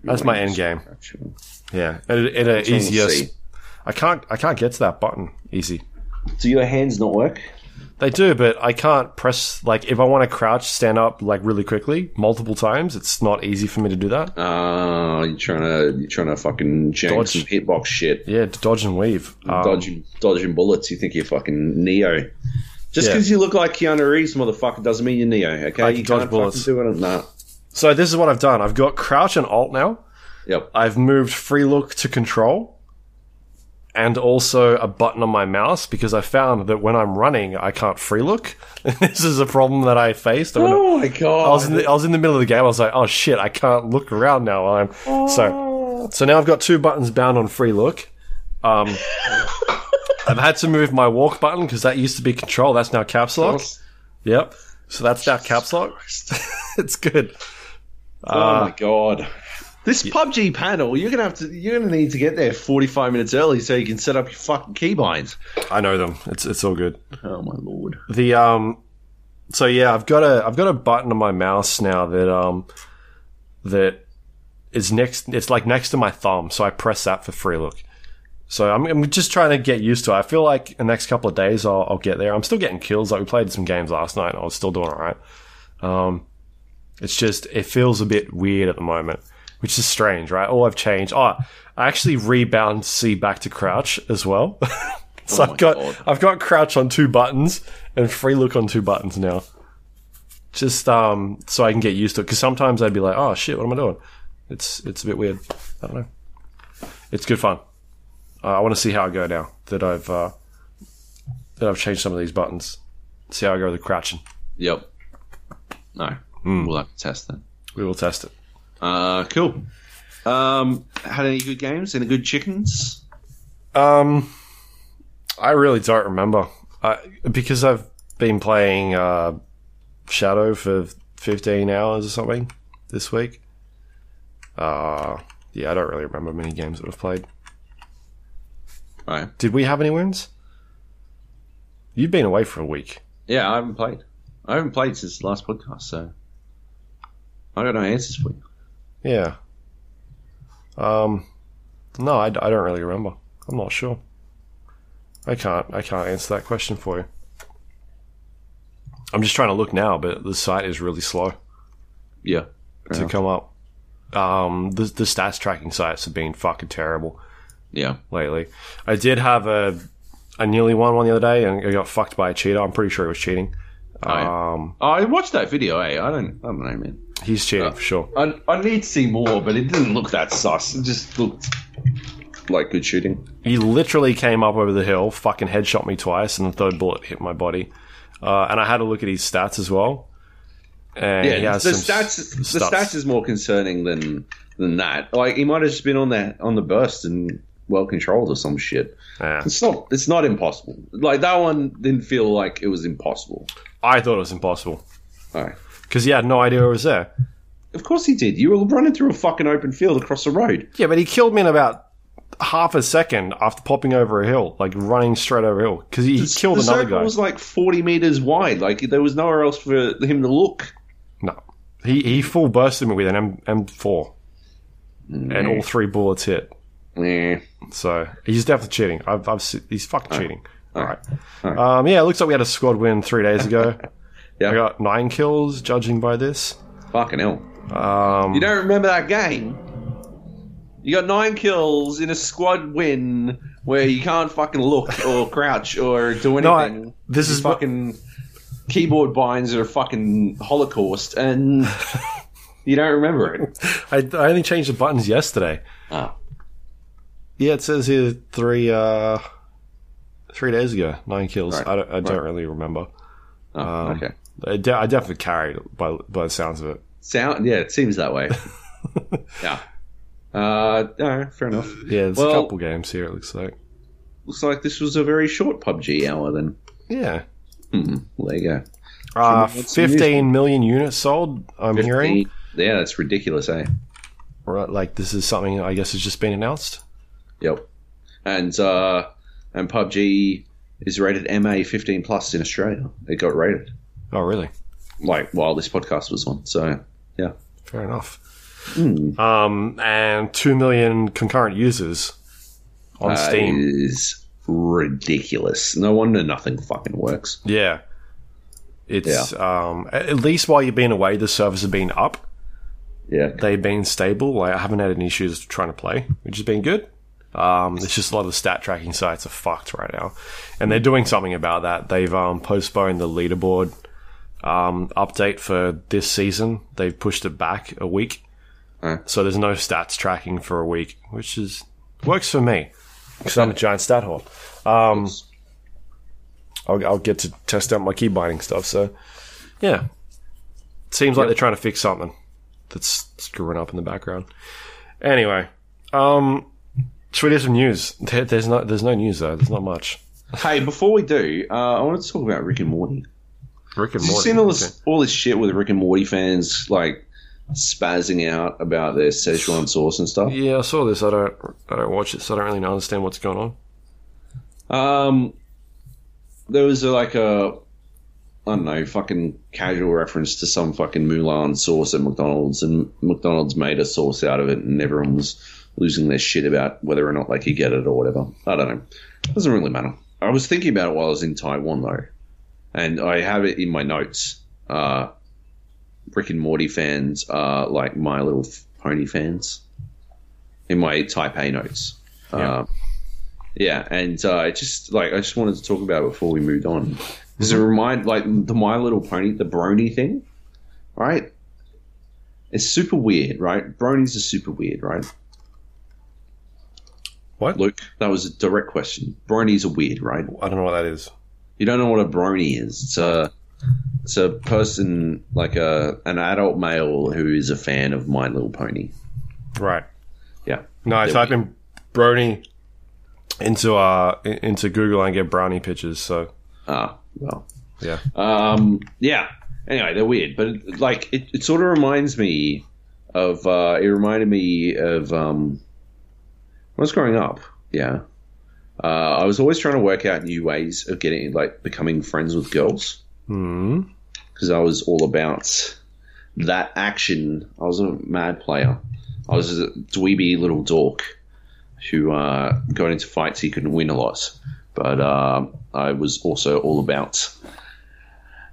that's my end game. Actually. Yeah, at, a- at a on easier. I can't I can't get to that button easy. Do your hands not work? They do, but I can't press like if I want to crouch, stand up like really quickly multiple times. It's not easy for me to do that. Uh, you're trying to you're trying to fucking jam Dodge. some hitbox shit, Yeah, dodge and weave. Um, dodging dodging bullets. You think you're fucking Neo. Just Yeah. because you look like Keanu Reeves, motherfucker, doesn't mean you're Neo. Okay, I you can't bullets. fucking do it. Nah. So this is what I've done. I've got crouch and alt now. Yep. I've moved free look to control and also a button on my mouse because I found that when I'm running, I can't free look. this is a problem that I faced. Oh my god! I was in the, I was in the middle of the game. I was like, oh shit, I can't look around now. I'm so so now I've got two buttons bound on free look. Um, I've had to move my walk button because that used to be control. That's now caps lock. Yep. So that's now caps lock. it's good. oh Uh, my god! This PUBG panel, you're gonna have to, you're gonna need to get there 45 minutes early so you can set up your fucking keybinds. I know them. It's it's all good. Oh my lord! The um, so yeah, I've got a I've got a button on my mouse now that um, that is next. It's like next to my thumb, so I press that for free look. So I'm, I'm just trying to get used to it. I feel like the next couple of days I'll, I'll get there. I'm still getting kills. Like we played some games last night, and I was still doing all right. Um, it's just it feels a bit weird at the moment, which is strange, right? All I've changed. Oh, I actually rebound C back to crouch as well. so Oh I've got God. I've got crouch on two buttons and free look on two buttons now. Just um, so I can get used to it. Because sometimes I'd be like, oh shit, what am I doing? It's it's a bit weird. I don't know. It's good fun. Uh, I want to see how I go now that I've uh, that I've changed some of these buttons. See how I go with the crouching. Yep. No, Hmm. we'll have to test that. We will test it. Uh, cool. Um, had any good games? Any good chickens? Um, I really don't remember. I, because I've been playing uh, Shadow for 15 hours or something this week. Uh, yeah, I don't really remember many games that we've played. Right. Did we have any wins? You've been away for a week. Yeah, I haven't played. I haven't played since the last podcast, so I got no answers for you. Yeah. Um, no, I, I don't really remember. I'm not sure. I can't. I can't answer that question for you. I'm just trying to look now, but the site is really slow Yeah. to come up. Um, the the stats tracking sites have been fucking terrible Yeah. lately. I did have a I nearly won one the other day and I got fucked by a cheater. I'm pretty sure it was cheating. yeah. Um, Oh, I watched that video. Eh? I don't. I don't know, man. He's cheating for sure. I, I need to see more, but it didn't look that sus. It just looked like good shooting. He literally came up over the hill, fucking headshot me twice, and the third bullet hit my body. Uh, and I had to look at his stats as well. And he Yeah, has the stats. The stats is more concerning than than that. Like he might have just been on that on the burst and well controlled or some shit. Yeah. It's not. It's not impossible. Like that one didn't feel like it was impossible. I thought it was impossible All right. Because he had no idea I was there. Of course he did. You were running through a fucking open field across the road. Yeah, but he killed me in about half a second after popping over a hill, like running straight over a hill because he, he killed the another guy. was like forty meters wide. Like there was nowhere else for him to look. No, he he full bursted me with an M M4, and all three bullets hit. Yeah. So he's definitely cheating. I've, I've he's fucking cheating. All right. All Um, yeah, it looks like we had a squad win three days ago. Yeah. I got nine kills, judging by this. Fucking hell. Um, You don't remember that game? You got nine kills in a squad win where you can't fucking look or crouch or do anything. No, I- this Your is fucking keyboard binds are fucking Holocaust, and you don't remember it. I, I only changed the buttons yesterday. Oh. Yeah, it says here three uh, three days ago, nine kills. Right. I don't, I don't Right. really remember. Oh, Um, okay. I, de- I definitely carried by by the sounds of it. Sound yeah, it seems that way. yeah. Uh, no, fair enough. Yeah, there's Well- a couple games here. It looks like. Looks like this was a very short PUBG hour then. Yeah, Hmm. Well, there you go. uh, Should we get some fifteen million units sold. I'm hearing. Yeah, that's ridiculous, eh? Right, like this is something I guess has just been announced. Yep. And uh, and PUBG is rated MA 15 plus in Australia. It got rated Oh, really? like while this podcast was on. So yeah. Fair enough. Um, and two million concurrent users on Uh, Steam. is ridiculous. No wonder nothing fucking works. Yeah. It's um at at least while you've been away, the servers have been up. Yeah. They've been stable. Like, I haven't had any issues trying to play, which has been good. Um, it's just a lot of the stat tracking sites are fucked right now, and they're doing something about that. They've um, postponed the leaderboard um, update for this season. They've pushed it back a week, so there's no stats tracking for a week, which is works for me because I'm a giant stat whore. Um, I'll, I'll get to test out my key binding stuff. So, yeah, seems like they're trying to fix something that's screwing up in the background. Anyway, um, should we do some news? There, there's no, there's no news though. There's not much. Hey, before we do, uh, I want to talk about Rick and Morty. Rick and Have you Morty. seen all this Okay. all this shit with Rick and Morty fans like spazzing out about their Szechuan sauce and stuff? Yeah, I saw this. I don't, I don't watch it, so I don't really understand what's going on. Um, there was a, like a I don't know, fucking casual reference to some fucking Mulan sauce at McDonald's, and McDonald's made a sauce out of it, and everyone was losing their shit about whether or not they could get it or whatever. I don't know. It Doesn't really matter. I was thinking about it while I was in Taiwan though, and I have it in my notes. Uh, Rick and Morty fans are like My Little Pony fans in my Taipei notes. Yeah. Uh, yeah, and uh, just like I just wanted to talk about it before we moved on. Does it remind like the My Little Pony, the Brony thing, right? It's super weird, right? Bronies are super weird, right? What? Luke, that was a direct question. Bronies are weird, right? I don't know what that is. You don't know what a brony is. It's a it's a person like a an adult male who is a fan of My Little Pony. Right. Yeah. No, I type we- in brony into uh into Google and get brownie pictures. So Ah, well. yeah. Um, yeah. Anyway, they're weird, but it, like it, it sort of reminds me of. Uh, it reminded me of um, when I was growing up. Yeah, uh, I was always trying to work out new ways of getting like becoming friends with girls Hmm. because I was all about that action. I was a mad player. I was a dweeby little dork who uh, got into fights he couldn't win a lot, but uh, I was also all about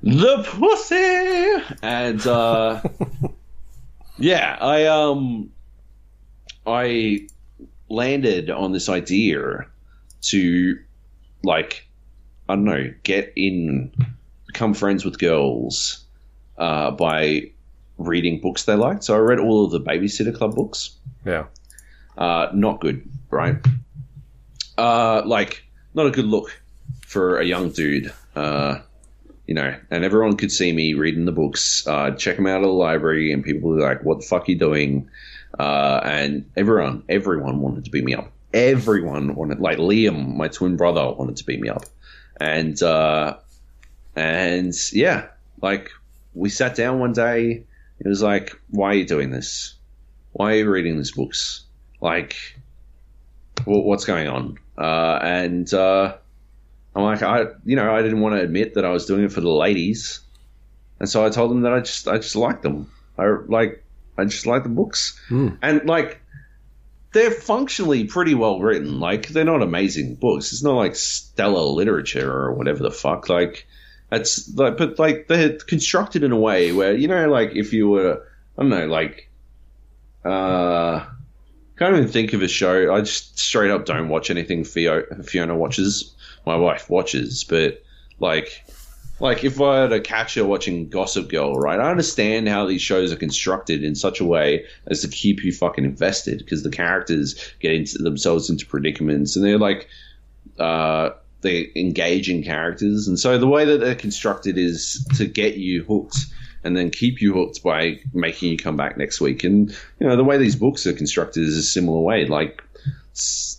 the pussy. And uh, yeah, I um, I landed on this idea to like I don't know, get in, become friends with girls uh, by reading books they liked. So I read all of the Babysitter Club books. Yeah. Uh, not good, right? Uh, like, not a good look for a young dude. Uh, you know, and everyone could see me reading the books, uh, check them out at the library, and people were like, "What the fuck are you doing?" Uh, and everyone, everyone wanted to beat me up. Everyone wanted, like Liam, my twin brother, wanted to beat me up, and uh, and yeah, like we sat down one day. It was like, "Why are you doing this? Why are you reading these books? Like, wh- what's going on?" Uh, and uh, I'm like, I, you know, I didn't want to admit that I was doing it for the ladies, and so I told them that I just, I just like them. I like, I just like the books, Hmm. and like, they're functionally pretty well written. Like, they're not amazing books. It's not like stellar literature or whatever the fuck. Like, that's like, but like they're constructed in a way where you know, like if you were, I don't know, like, uh. Can't even think of a show. I just straight up don't watch anything Fiona watches. My wife watches, but like, like if I had to catch her watching Gossip Girl, right? I understand how these shows are constructed in such a way as to keep you fucking invested because the characters get into themselves into predicaments and they're like, uh, they're engaging characters, and so the way that they're constructed is to get you hooked and then keep you hooked by making you come back next week. And you know the way these books are constructed is a similar way. Like,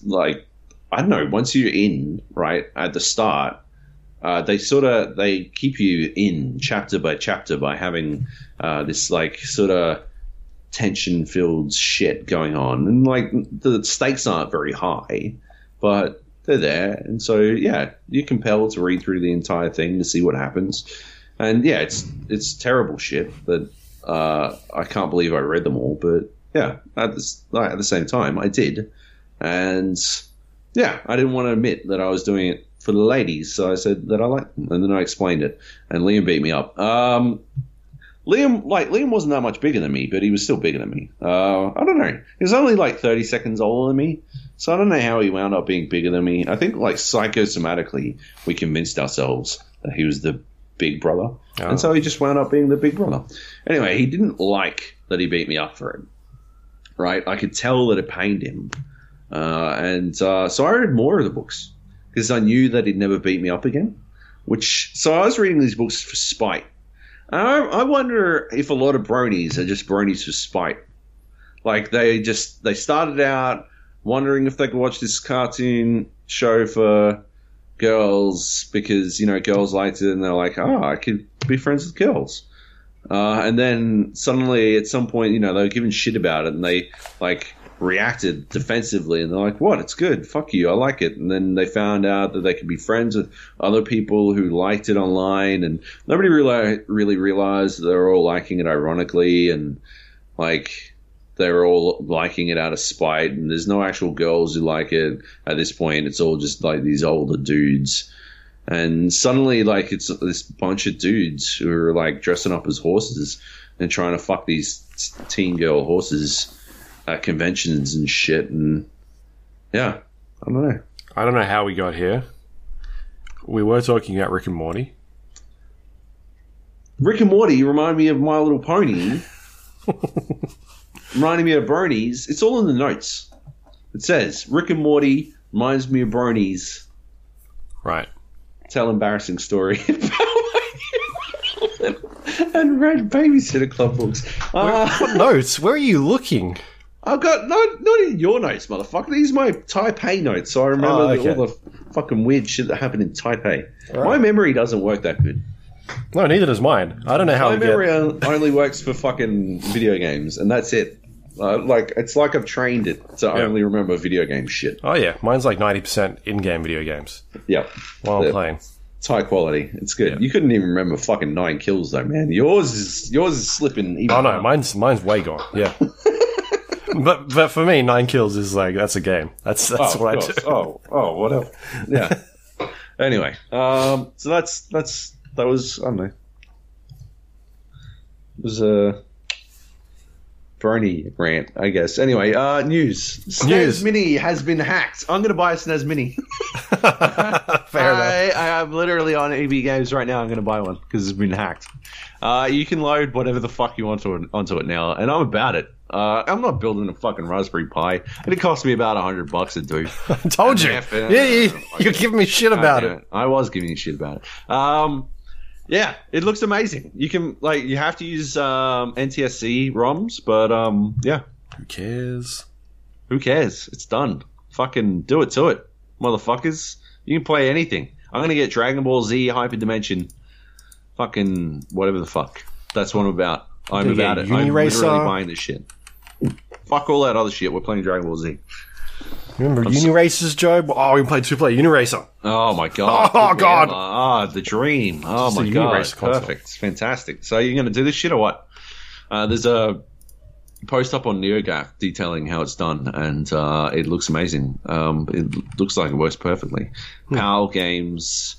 like I don't know. Once you're in right at the start, uh, they sort of they keep you in chapter by chapter by having uh, this like sort of tension filled shit going on, and like the stakes aren't very high, but they're there, and so yeah, you're compelled to read through the entire thing to see what happens. And yeah, it's it's terrible shit that uh, I can't believe I read them all, but yeah, at the, at the same time, I did, and yeah, I didn't want to admit that I was doing it for the ladies, so I said that I liked them, and then I explained it, and Liam beat me up. Um, Liam, like Liam, wasn't that much bigger than me, but he was still bigger than me. Uh, I don't know. He was only like thirty seconds older than me, so I don't know how he wound up being bigger than me. I think like psychosomatically, we convinced ourselves that he was the big brother, Oh. and so he just wound up being the big brother. Anyway, he didn't like that he beat me up for it. Right, I could tell that it pained him, uh, and uh, so I read more of the books because I knew that he'd never beat me up again. Which so I was reading these books for spite. I, I wonder if a lot of bronies are just bronies for spite. Like they just they started out wondering if they could watch this cartoon show for girls because you know girls liked it and they're like, oh, I could be friends with girls. Uh, and then suddenly, at some point, you know, they were giving shit about it, and they like reacted defensively, and they're like, "What? It's good. Fuck you. I like it." And then they found out that they could be friends with other people who liked it online, and nobody really really realized they were all liking it ironically, and like they were all liking it out of spite. And there's no actual girls who like it at this point. It's all just like these older dudes. And suddenly, like, it's this bunch of dudes who are like dressing up as horses and trying to fuck these teen girl horses at conventions and shit. And yeah, I don't know. I don't know how we got here. We were talking about Rick and Morty. Rick and Morty remind me of My Little Pony. reminding me of Bronies. It's all in the notes. It says Rick and Morty reminds me of Bronies. Right. Tell embarrassing story and read babysitter club books. Uh, What notes? Where are you looking? I've got not not in your notes, motherfucker. These are my Taipei notes, so I remember Oh, the- okay. all the fucking weird shit that happened in Taipei. My memory doesn't work that good. No, neither does mine. I don't know how My get. memory on- only works for fucking video games, and that's it. Uh, like it's like I've trained it to only remember video game shit. Oh yeah, mine's like ninety percent in-game video games Yeah, while I'm playing. it's high quality. It's good. You couldn't even remember fucking nine kills though, man. Yours is yours is slipping. Even Oh no, mine's mine's way gone. Yeah. but but for me, nine kills is like that's a game. That's that's Oh, what I do. Oh, oh, whatever. Yeah. anyway, um, so that's that's that was I don't know. It was a Brony rant, I guess. Anyway, uh, news. SNES News. Mini has been hacked. I'm going to buy a SNES Mini. Fair enough. I, I am literally on EB Games right now. I'm going to buy one because it's been hacked. Uh, you can load whatever the fuck you want to onto it now, and I'm about it. Uh, I'm not building a fucking Raspberry Pi, and it cost me about a hundred bucks to do. I told you. Yeah, fair. Yeah, you, you're giving me shit about it. I was giving you shit about it. Um, yeah, it looks amazing. You can like you have to use um, NTSC ROMs, but um, yeah, Who cares? who cares? It's done. Fucking do it to it, motherfuckers. You can play anything. I'm gonna get Dragon Ball Z Hyperdimension. Fucking whatever the fuck. That's what I'm about. I'm about it. I'm literally buying this shit. Fuck all that other shit. We're playing Dragon Ball Z. Remember Uniracers, Joe? Oh, we played two player Uniracer. Oh my god! Oh, God. Ah, the dream. Oh my god! Uniracer console. Perfect. It's fantastic. So you're going to do this shit or what? Uh, there's a post up on NeoGAF detailing how it's done, and uh, it looks amazing. Um, it looks like it works perfectly. Hmm. PAL games,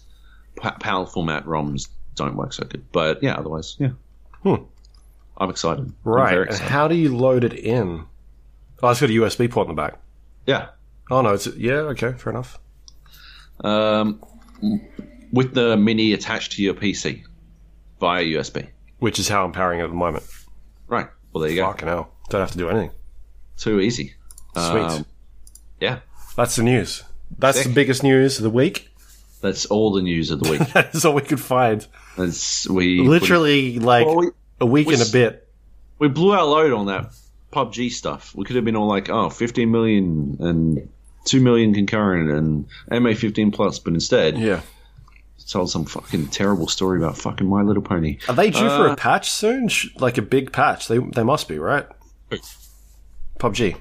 pa- PAL format ROMs don't work so good, but yeah, otherwise, yeah. Hmm. I'm excited. I'm Right. excited. how do you load it in? Oh, it's got a USB port in the back. yeah. Oh no, it's yeah. Okay, fair enough. Um, with the mini attached to your PC via USB. Which is how I'm powering it at the moment. Right. Well, there you go. Fucking hell, don't have to do anything. Too easy. Sweet. Um, yeah. That's the news. That's Sick. the biggest news of the week. That's all the news of the week. That is all we could find. That's, we Literally, like Well, we- a week we and a bit. we blew our load on that PUBG stuff. We could have been all like, oh, 15 million and 2 million concurrent and MA 15 plus, but instead Yeah. told some fucking terrible story about fucking My Little Pony. Are they due for Uh, a patch soon? Like a big patch? They they must be, right? PUBG.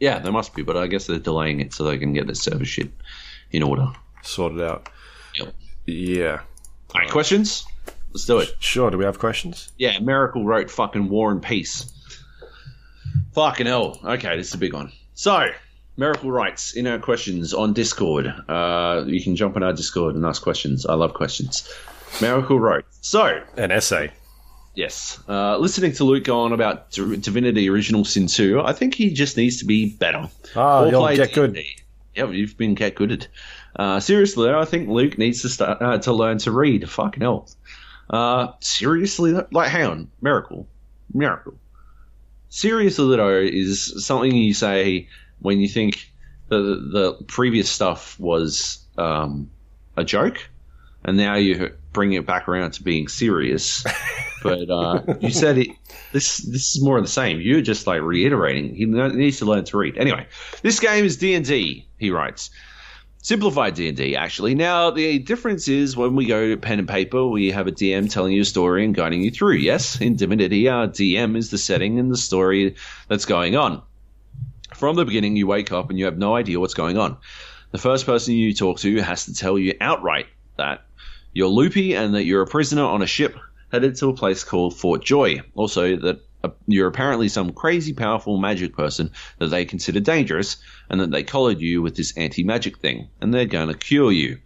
Yeah, they must be, but I guess they're delaying it so they can get their server shit in order. Sorted out. Yep. Yeah. All right, questions? Let's do it. Sure. Do we have questions? Yeah, Miracle wrote fucking War and Peace. Fucking hell. Okay, this is a big one. So, Miracle writes in our questions on Discord. Uh, you can jump on our Discord and ask questions. I love questions. Miracle wrote. So, An essay. yes, uh, listening to Luke go on about D- Divinity Original Sin 2, I think he just needs to be better. Ah, you'll get good. D&D. Yep, you've been get gooded. Uh, seriously, though, I think Luke needs to start uh, to learn to read. Fucking hell. Uh, seriously, like, hang on, miracle, miracle. Seriously, though, is something you say when you think the the previous stuff was um, a joke, and now you bring it back around to being serious. but uh, you said it. This this is more of the same. You're just like reiterating. He needs to learn to read. Anyway, this game is D and D. He writes. Simplified D&D, actually. Now, the difference is when we go to pen and paper, we have a DM telling you a story and guiding you through. Yes, in Divinity, our DM is the setting and the story that's going on. From the beginning, you wake up and you have no idea what's going on. The first person you talk to has to tell you outright that you're loopy and that you're a prisoner on a ship headed to a place called Fort Joy. Also, that uh, you're apparently some crazy powerful magic person that they consider dangerous and that they collared you with this anti magic thing and they're going to cure you.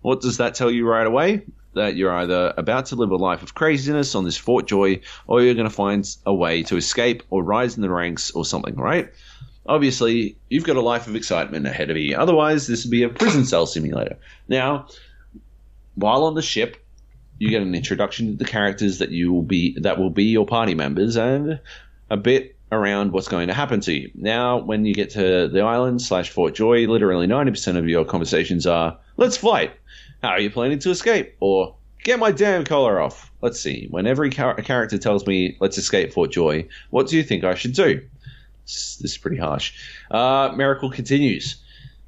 What does that tell you right away? That you're either about to live a life of craziness on this Fort Joy or you're going to find a way to escape or rise in the ranks or something, right? Obviously, you've got a life of excitement ahead of you. Otherwise, this would be a prison cell simulator. Now, while on the ship, you get an introduction to the characters that you will be that will be your party members and a bit around what's going to happen to you. Now, when you get to the island slash Fort Joy, literally ninety percent of your conversations are "Let's fight." How are you planning to escape? Or get my damn collar off. Let's see. When every char- character tells me "Let's escape Fort Joy," what do you think I should do? This, this is pretty harsh. Uh, Miracle continues.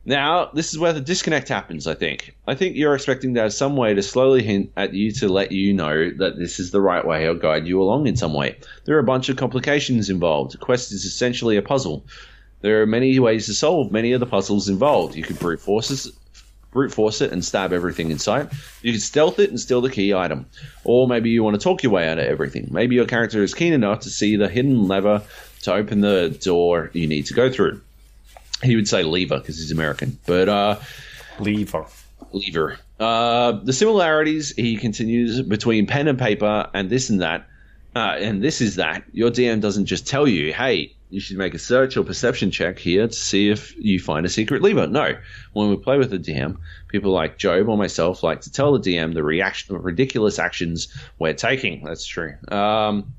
Now, this is where the disconnect happens, I think. I think you're expecting to have some way to slowly hint at you to let you know that this is the right way or guide you along in some way. There are a bunch of complications involved. The quest is essentially a puzzle. There are many ways to solve many of the puzzles involved. You could brute force it, brute force it and stab everything in sight. You could stealth it and steal the key item. Or maybe you want to talk your way out of everything. Maybe your character is keen enough to see the hidden lever to open the door you need to go through. He would say lever because he's American, but uh, Lever. lever. Uh, the similarities he continues between pen and paper and this and that, uh, and this is that. Your DM doesn't just tell you, "Hey, you should make a search or perception check here to see if you find a secret lever." No, when we play with the DM, people like Joab or myself like to tell the DM the reaction, ridiculous actions we're taking. That's true. Um,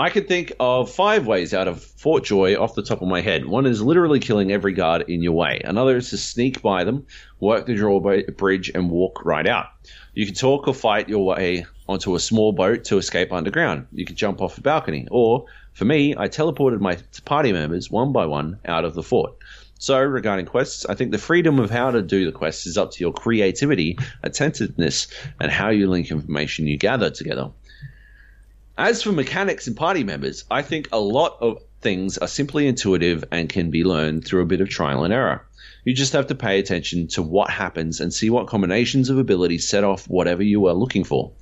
I could think of five ways out of Fort Joy off the top of my head. One is literally killing every guard in your way. Another is to sneak by them, work the drawbridge, and walk right out. You can talk or fight your way onto a small boat to escape underground. You can jump off a balcony. Or, for me, I teleported my party members one by one out of the fort. So, regarding quests, I think the freedom of how to do the quests is up to your creativity, attentiveness, and how you link information you gather together. As for mechanics and party members, I think a lot of things are simply intuitive and can be learned through a bit of trial and error. You just have to pay attention to what happens and see what combinations of abilities set off whatever you are looking for.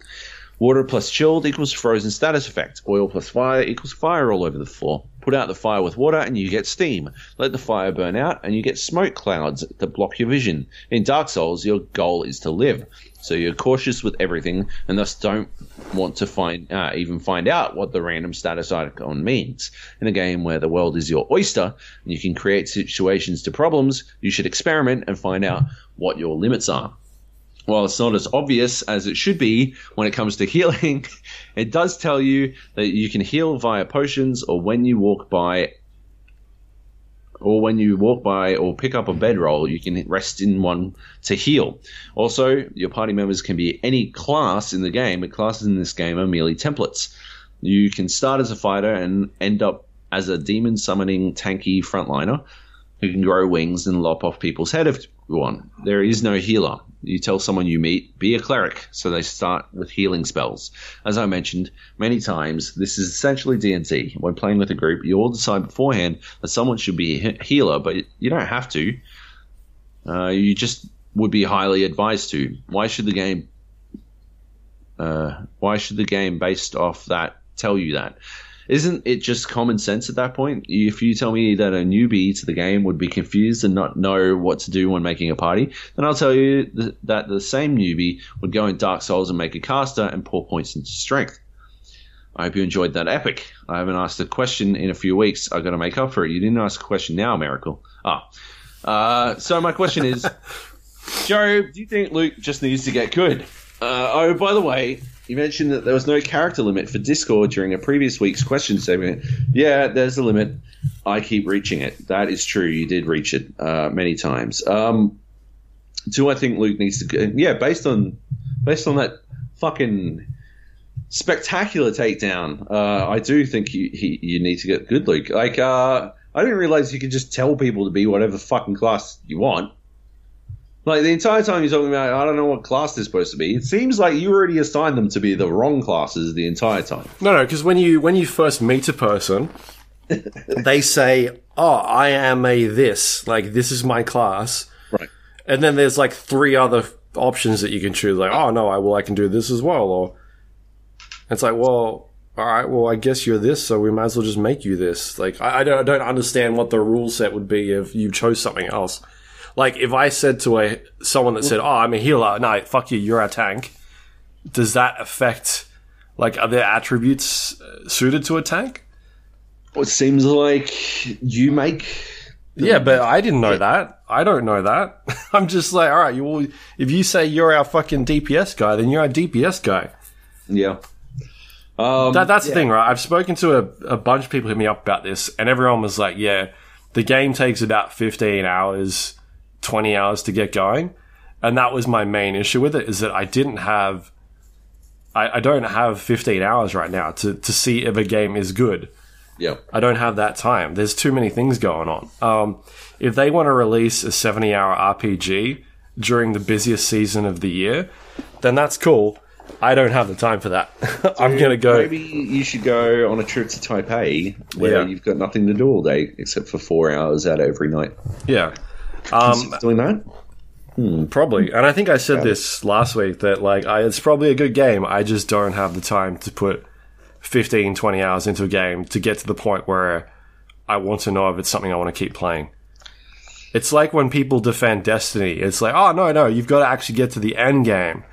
Water plus chilled equals frozen status effect. Oil plus fire equals fire all over the floor. Put out the fire with water and you get steam. Let the fire burn out and you get smoke clouds that block your vision. In Dark Souls, your goal is to live. So you're cautious with everything and thus don't want to find uh, even find out what the random status icon means. In a game where the world is your oyster and you can create situations to problems, you should experiment and find out what your limits are while it's not as obvious as it should be when it comes to healing, it does tell you that you can heal via potions or when you walk by or when you walk by or pick up a bedroll, you can rest in one to heal. Also, your party members can be any class in the game, but classes in this game are merely templates. You can start as a fighter and end up as a demon summoning tanky frontliner who can grow wings and lop off people's head if you want. There is no healer. You tell someone you meet, be a cleric, so they start with healing spells. As I mentioned many times, this is essentially D&D. When playing with a group, you all decide beforehand that someone should be a healer, but you don't have to. Uh, you just would be highly advised to. Why should the game? Uh, why should the game based off that tell you that? Isn't it just common sense at that point? If you tell me that a newbie to the game would be confused and not know what to do when making a party, then I'll tell you th- that the same newbie would go in Dark Souls and make a caster and pour points into strength. I hope you enjoyed that epic. I haven't asked a question in a few weeks. I've got to make up for it. You didn't ask a question now, Miracle. Ah, uh, so my question is, Joe, do you think Luke just needs to get good? Uh, oh, by the way, you mentioned that there was no character limit for Discord during a previous week's question segment. Yeah, there's a limit. I keep reaching it. That is true. You did reach it uh, many times. Um, do I think Luke needs to? Go? Yeah, based on based on that fucking spectacular takedown, uh, I do think you he, you need to get good, Luke. Like, uh, I didn't realize you could just tell people to be whatever fucking class you want. Like the entire time you're talking about, I don't know what class they're supposed to be. It seems like you already assigned them to be the wrong classes the entire time. No, no, because when you when you first meet a person, they say, "Oh, I am a this." Like this is my class, Right. and then there's like three other options that you can choose. Like, "Oh no, I well I can do this as well," or it's like, "Well, all right, well I guess you're this, so we might as well just make you this." Like, I, I don't I don't understand what the rule set would be if you chose something else. Like, if I said to a someone that said, "Oh, I'm a healer," no, fuck you, you're a tank. Does that affect? Like, are there attributes uh, suited to a tank? Well, it seems like you make. Yeah, but I didn't know that. I don't know that. I'm just like, all right, you will, if you say you're our fucking DPS guy, then you're our DPS guy. Yeah. Um, That, that's the thing, right? I've spoken to a, a bunch of people hit me up about this, and everyone was like, yeah, the game takes about 15 hours, 20 hours to get going. And that was my main issue with it, is that I didn't have, I, I don't have 15 hours right now to, to see if a game is good. yeah. I don't have that time. There's too many things going on. Um, if they want to release a 70 hour RPG during the busiest season of the year, then that's cool. I don't have the time for that. I'm going to go. Maybe you should go on a trip to Taipei where Yeah. you've got nothing to do all day except for four hours out every night. Yeah. Um, Doing that? probably. And I think I said this last week that, like, I, it's probably a good game. I just don't have the time to put 15, 20 hours into a game to get to the point where I want to know if it's something I want to keep playing. It's like when people defend Destiny. It's like, oh, no, no, you've got to actually get to the end game.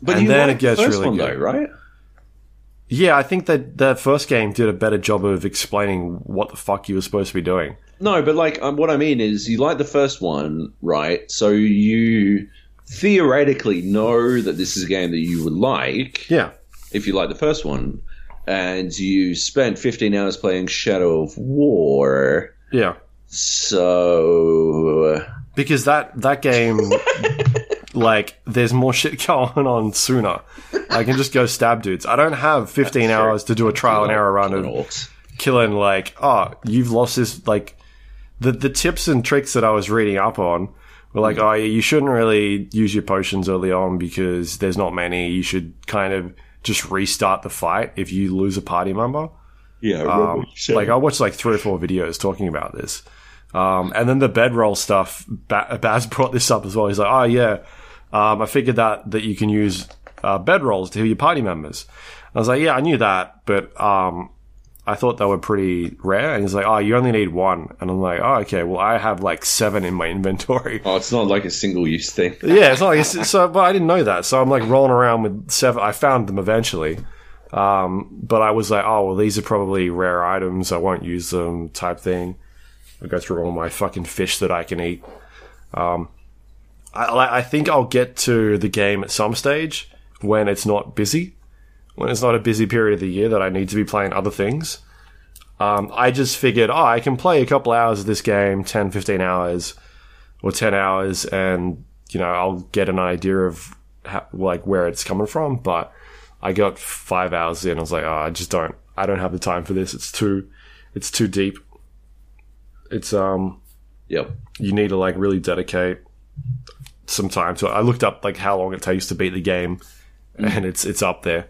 But And you then it gets the really one, good. though, right? Yeah, I think that the first game did a better job of explaining what the fuck you were supposed to be doing. No, but like um, what I mean is, you like the first one, right? So you theoretically know that this is a game that you would like Yeah. if you like the first one, and you spent 15 hours playing Shadow of War. Yeah. So Because that that game like there's more shit going on sooner. I can just go stab dudes. I don't have 15 hours to do a trial and error run of killing like, oh, you've lost this like the the tips and tricks that I was reading up on were like, oh, yeah, you shouldn't really use your potions early on because there's not many. You should kind of just restart the fight if you lose a party member. Yeah, Um, what you said. like I watched like three or four videos talking about this, um, and then the bedroll stuff. Ba- Baz brought this up as well. He's like, "Oh yeah, um, I figured that that you can use uh, bedrolls to heal your party members." I was like, "Yeah, I knew that, but um, I thought they were pretty rare." And he's like, "Oh, you only need one," and I'm like, "Oh, okay. Well, I have like seven in my inventory." oh, it's not like a single use thing. yeah, it's not like it's, so. But I didn't know that, so I'm like rolling around with seven. I found them eventually, um, but I was like, oh well, these are probably rare items. I won't use them, type thing. I go through all my fucking fish that I can eat. Um, I, I I think I'll get to the game at some stage when it's not busy, when it's not a busy period of the year that I need to be playing other things. Um, I just figured, oh, I can play a couple hours of this game, 10, 15 hours or 10 hours and you know i'll get an idea of how, like where it's coming from but i got five hours in i was like oh i just don't i don't have the time for this it's too it's too deep it's um Yep. you need to like really dedicate some time to it. I looked up like how long it takes to beat the game, Mm. and it's it's up there.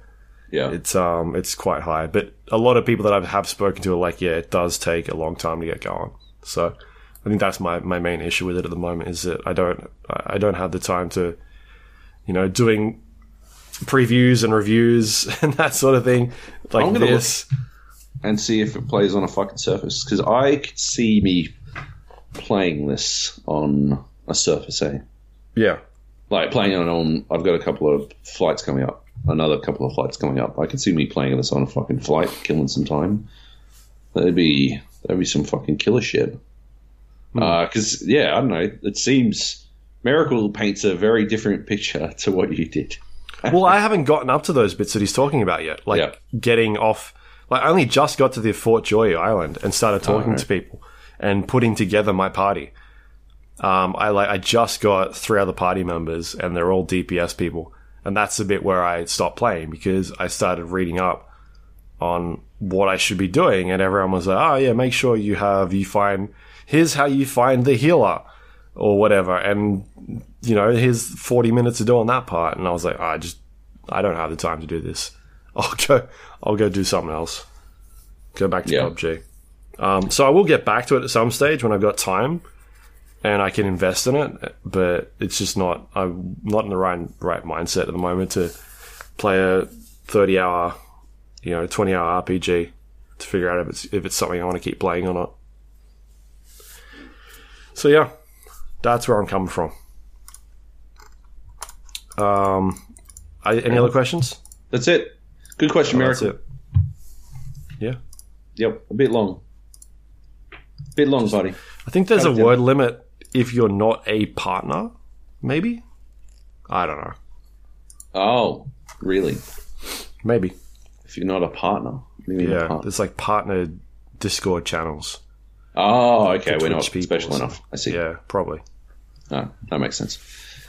Yeah. It's um it's quite high. But a lot of people that I have spoken to are like, yeah, it does take a long time to get going. So I think that's my, my main issue with it at the moment is that I don't I don't have the time to, you know, doing previews and reviews and that sort of thing like this. and see if it plays on a fucking surface because I could see me playing this on a Surface A. Yeah. Like playing it on, I've got a couple of flights coming up, another couple of flights coming up. I could see me playing this on a fucking flight, killing some time. That'd be that'd be some fucking killer shit. Because yeah, I don't know. It seems Miracle paints a very different picture to what you did. well, I haven't gotten up to those bits that he's talking about yet. Like Yeah. getting off. Like I only just got to the Fort Joy Island and started talking right. to people and putting together my party. Um, I like I just got three other party members and they're all DPS people, and that's the bit where I stopped playing because I started reading up on what I should be doing, and everyone was like, "Oh yeah, make sure you have you find here's how you find the healer." Or whatever, and you know, here's 40 minutes of doing that part, and I was like, I just I don't have the time to do this. I'll go. I'll go do something else. Go back to Yeah. PUBG. Um, so I will get back to it at some stage when I've got time, and I can invest in it. But it's just not. I'm not in the right right mindset at the moment to play a 30 hour, you know, 20 hour RPG to figure out if it's if it's something I want to keep playing or not. So yeah, that's where I'm coming from. Um, I, any other questions? That's it. Good question, That's Miracle. it. Yeah. Yep, a bit long. Bit long, buddy. I think there's a word limit if you're not a partner, maybe? I don't know. Oh, really? Maybe. If you're not a partner, do a Yeah. partner? There's like partner Discord channels. Oh, okay. We're not people special enough. I see. Yeah, probably. Oh, that makes sense.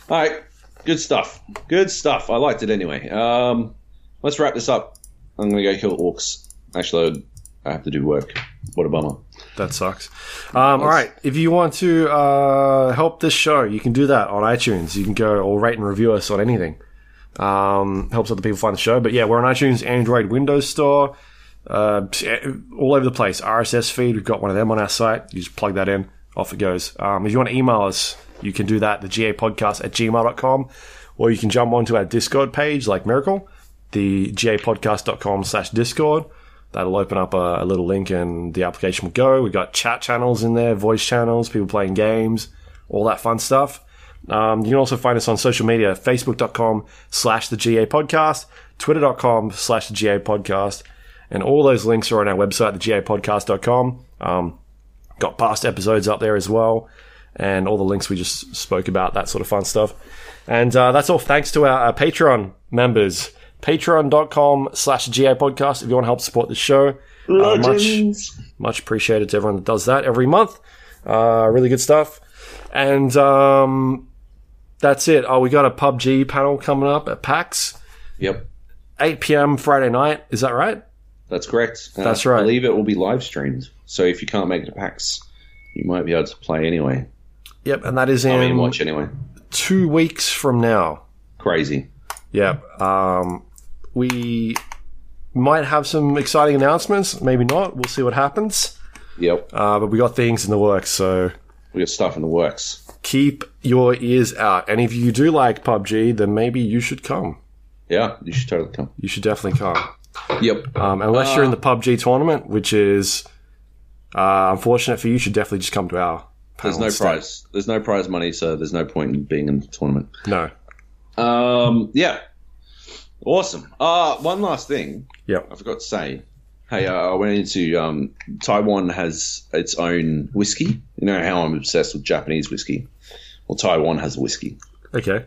All right, good stuff. Good stuff. I liked it anyway. Um, let's wrap this up. I'm gonna go kill orcs. Actually, I have to do work. What a bummer. That sucks. Um, all right. If you want to uh, help this show, you can do that on iTunes. You can go or rate and review us on anything. Um, helps other people find the show. But yeah, we're on iTunes, Android, Windows Store, uh, all over the place. RSS feed, we've got one of them on our site. You just plug that in, off it goes. Um, if you want to email us, you can do that, the GA podcast at gmail.com, or you can jump onto our Discord page like Miracle, the gapodcast.com slash Discord. That'll open up a, a little link and the application will go. We've got chat channels in there, voice channels, people playing games, all that fun stuff. Um, you can also find us on social media, facebook.com slash the GA podcast, twitter.com slash the GA podcast, and all those links are on our website, thegapodcast.com. Um, got past episodes up there as well, and all the links we just spoke about, that sort of fun stuff. And uh, that's all thanks to our, our Patreon members, patreon.com slash GA podcast if you want to help support the show. Uh, much, much appreciated to everyone that does that every month. Uh, really good stuff. And um, that's it. Oh, we got a PUBG panel coming up at PAX, Yep, 8 p.m. Friday night. Is that right? that's correct. Uh, That's right. I believe it will be live streamed. So if you can't make it to PAX, you might be able to play anyway. Yep. And that is in I mean, watch anyway. two weeks from now. Crazy. Yep. Um, we might have some exciting announcements. Maybe not. We'll see what happens. Yep, Uh, but we got things in the works. So we got stuff in the works. keep your ears out. And if you do like PUBG, then maybe you should come. Yeah, you should totally come. You should definitely come. Yep. Um, unless you're in the PUBG tournament, which is uh, unfortunate for you, you should definitely just come to our. There's no instead. prize. There's no prize money, so there's no point in being in the tournament. No. Um, yeah, awesome. Uh, one last thing Yep. I forgot to say. Hey, uh, I went into um, Taiwan has its own whiskey. You know how I'm obsessed with Japanese whiskey. Well, Taiwan has a whiskey, Okay.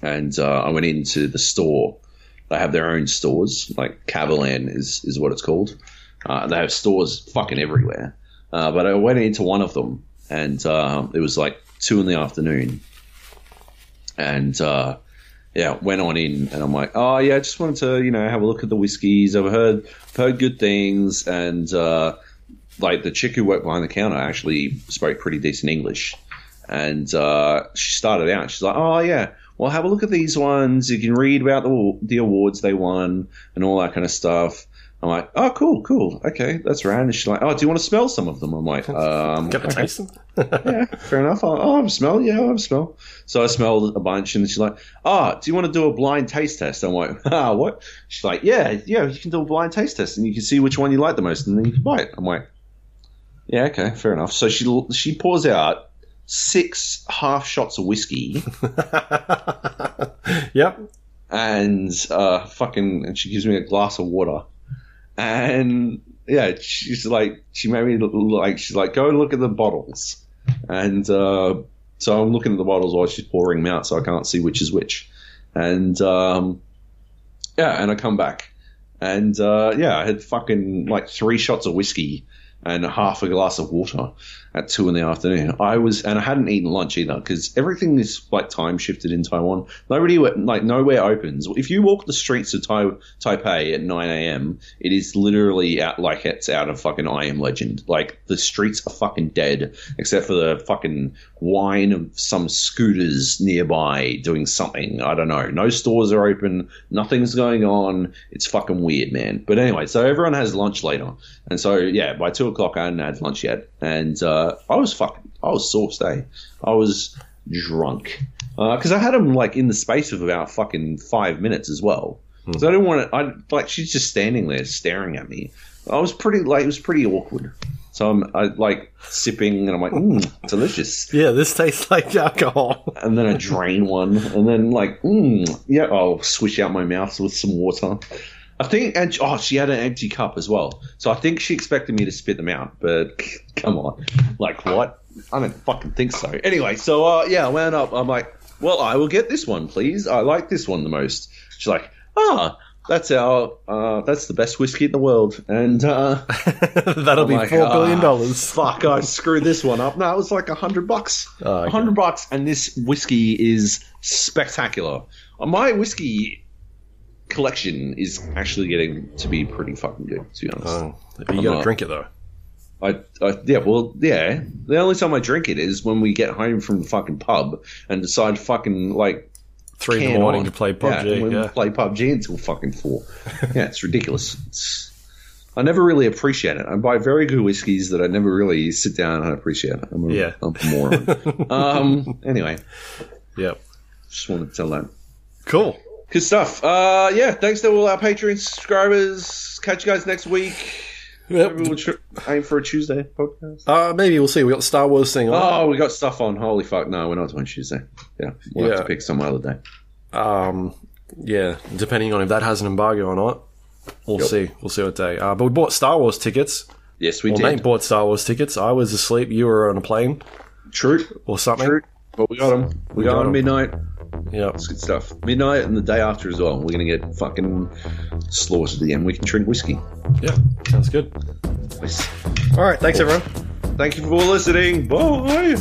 and uh, I went into the store. They have their own stores, like Kavalan is is what it's called. Uh, they have stores fucking everywhere. Uh, but I went into one of them, and uh, it was like two in the afternoon, and uh, yeah, went on in, and I'm like, oh yeah, I just wanted to you know have a look at the whiskies. I've heard heard good things, and uh, like the chick who worked behind the counter actually spoke pretty decent English, and uh, she started out. She's like, "Oh yeah, well have a look at these ones. You can read about the the awards they won and all that kind of stuff." I'm like, "Oh, cool, cool, okay, that's right." And she's like, "Oh, do you want to smell some of them?" I'm like, um, Got to okay taste them. yeah, fair enough. I'll, I'll have a smell. Yeah, a smell. So I smelled a bunch, and she's like, oh, do you want to do a blind taste test?" I'm like, "Ah, what?" She's like, "Yeah, yeah, you can do a blind taste test, and you can see which one you like the most, and then you can buy it." I'm like, "Yeah, okay, fair enough." So she she pours out six half shots of whiskey, yep. and uh, fucking, and she gives me a glass of water, and yeah, she's like, she made me like she's like, go look at the bottles, and uh, so I'm looking at the bottles while she's pouring them out, so I can't see which is which, and um, yeah, and I come back, and uh, yeah, I had fucking like three shots of whiskey and half a glass of water at two in the afternoon. I was, and I hadn't eaten lunch either because everything is like time shifted in Taiwan. Nobody, like nowhere opens. If you walk the streets of tai, Taipei at 9 a.m., it is literally out like it's out of fucking I Am Legend. Like the streets are fucking dead except for the fucking whine of some scooters nearby doing something. I don't know. No stores are open. Nothing's going on. It's fucking weird, man. But anyway, so everyone has lunch later, and so yeah, by two o'clock I hadn't had lunch yet, and uh, I was fucking, I was sauced, eh? I was drunk because I had them like in the space of about fucking five minutes as well. So I didn't want to. I like she's just standing there staring at me. I was pretty like it was pretty awkward. So I'm I, like sipping and I'm like, mm, delicious. Yeah, this tastes like alcohol. And then I drain one, and then like, mm, yeah, I'll swish out my mouth with some water. I think, and oh, she had an empty cup as well. So I think she expected me to spit them out, but come on, like what? I don't fucking think so. Anyway, so uh, yeah, I wound up. I'm like, well, I will get this one, please. I like this one the most. She's like, ah, that's our, uh, that's the best whiskey in the world, and uh, That'll I'm be like, four billion "Ah, dollars. Fuck, I screwed this one up. No, it was like a hundred bucks. A Oh, okay. hundred bucks, and this whiskey is spectacular. My whiskey collection is actually getting to be pretty fucking good, to be honest. Oh, you I'm gotta not- drink it though. I, I, yeah, well, yeah. The only time I drink it is when we get home from the fucking pub and decide fucking like Three in the morning on. to play Yeah, PUBG. Yeah, we play PUBG until fucking four. yeah, it's ridiculous. It's, I never really appreciate it. I buy very good whiskeys that I never really sit down and appreciate. I'm a, Yeah. I'm a moron. um, anyway, Yep. just wanted to tell that. Cool. Good stuff. Uh, yeah, thanks to all our Patreon subscribers. Catch you guys next week. Yep. Maybe we'll tr- aim for a Tuesday podcast. Uh, maybe we'll see. We got the Star Wars thing on. Oh, we got stuff on. Holy fuck! No, we're not doing Tuesday. Yeah, we'll have to pick some other day. Um, yeah, depending on if that has an embargo or not, we'll Yep. see. We'll see what day. Uh, but we bought Star Wars tickets. Yes, we Well, did. Nate bought Star Wars tickets. I was asleep. You were on a plane True, or something. true. But we got them. We, got, them midnight. Yeah. It's good stuff. Midnight and the day after as well. We're gonna get fucking slaughtered again. We can drink whiskey. Yeah. Sounds good. Nice. All right. Thanks, everyone. Thank you for listening. Bye.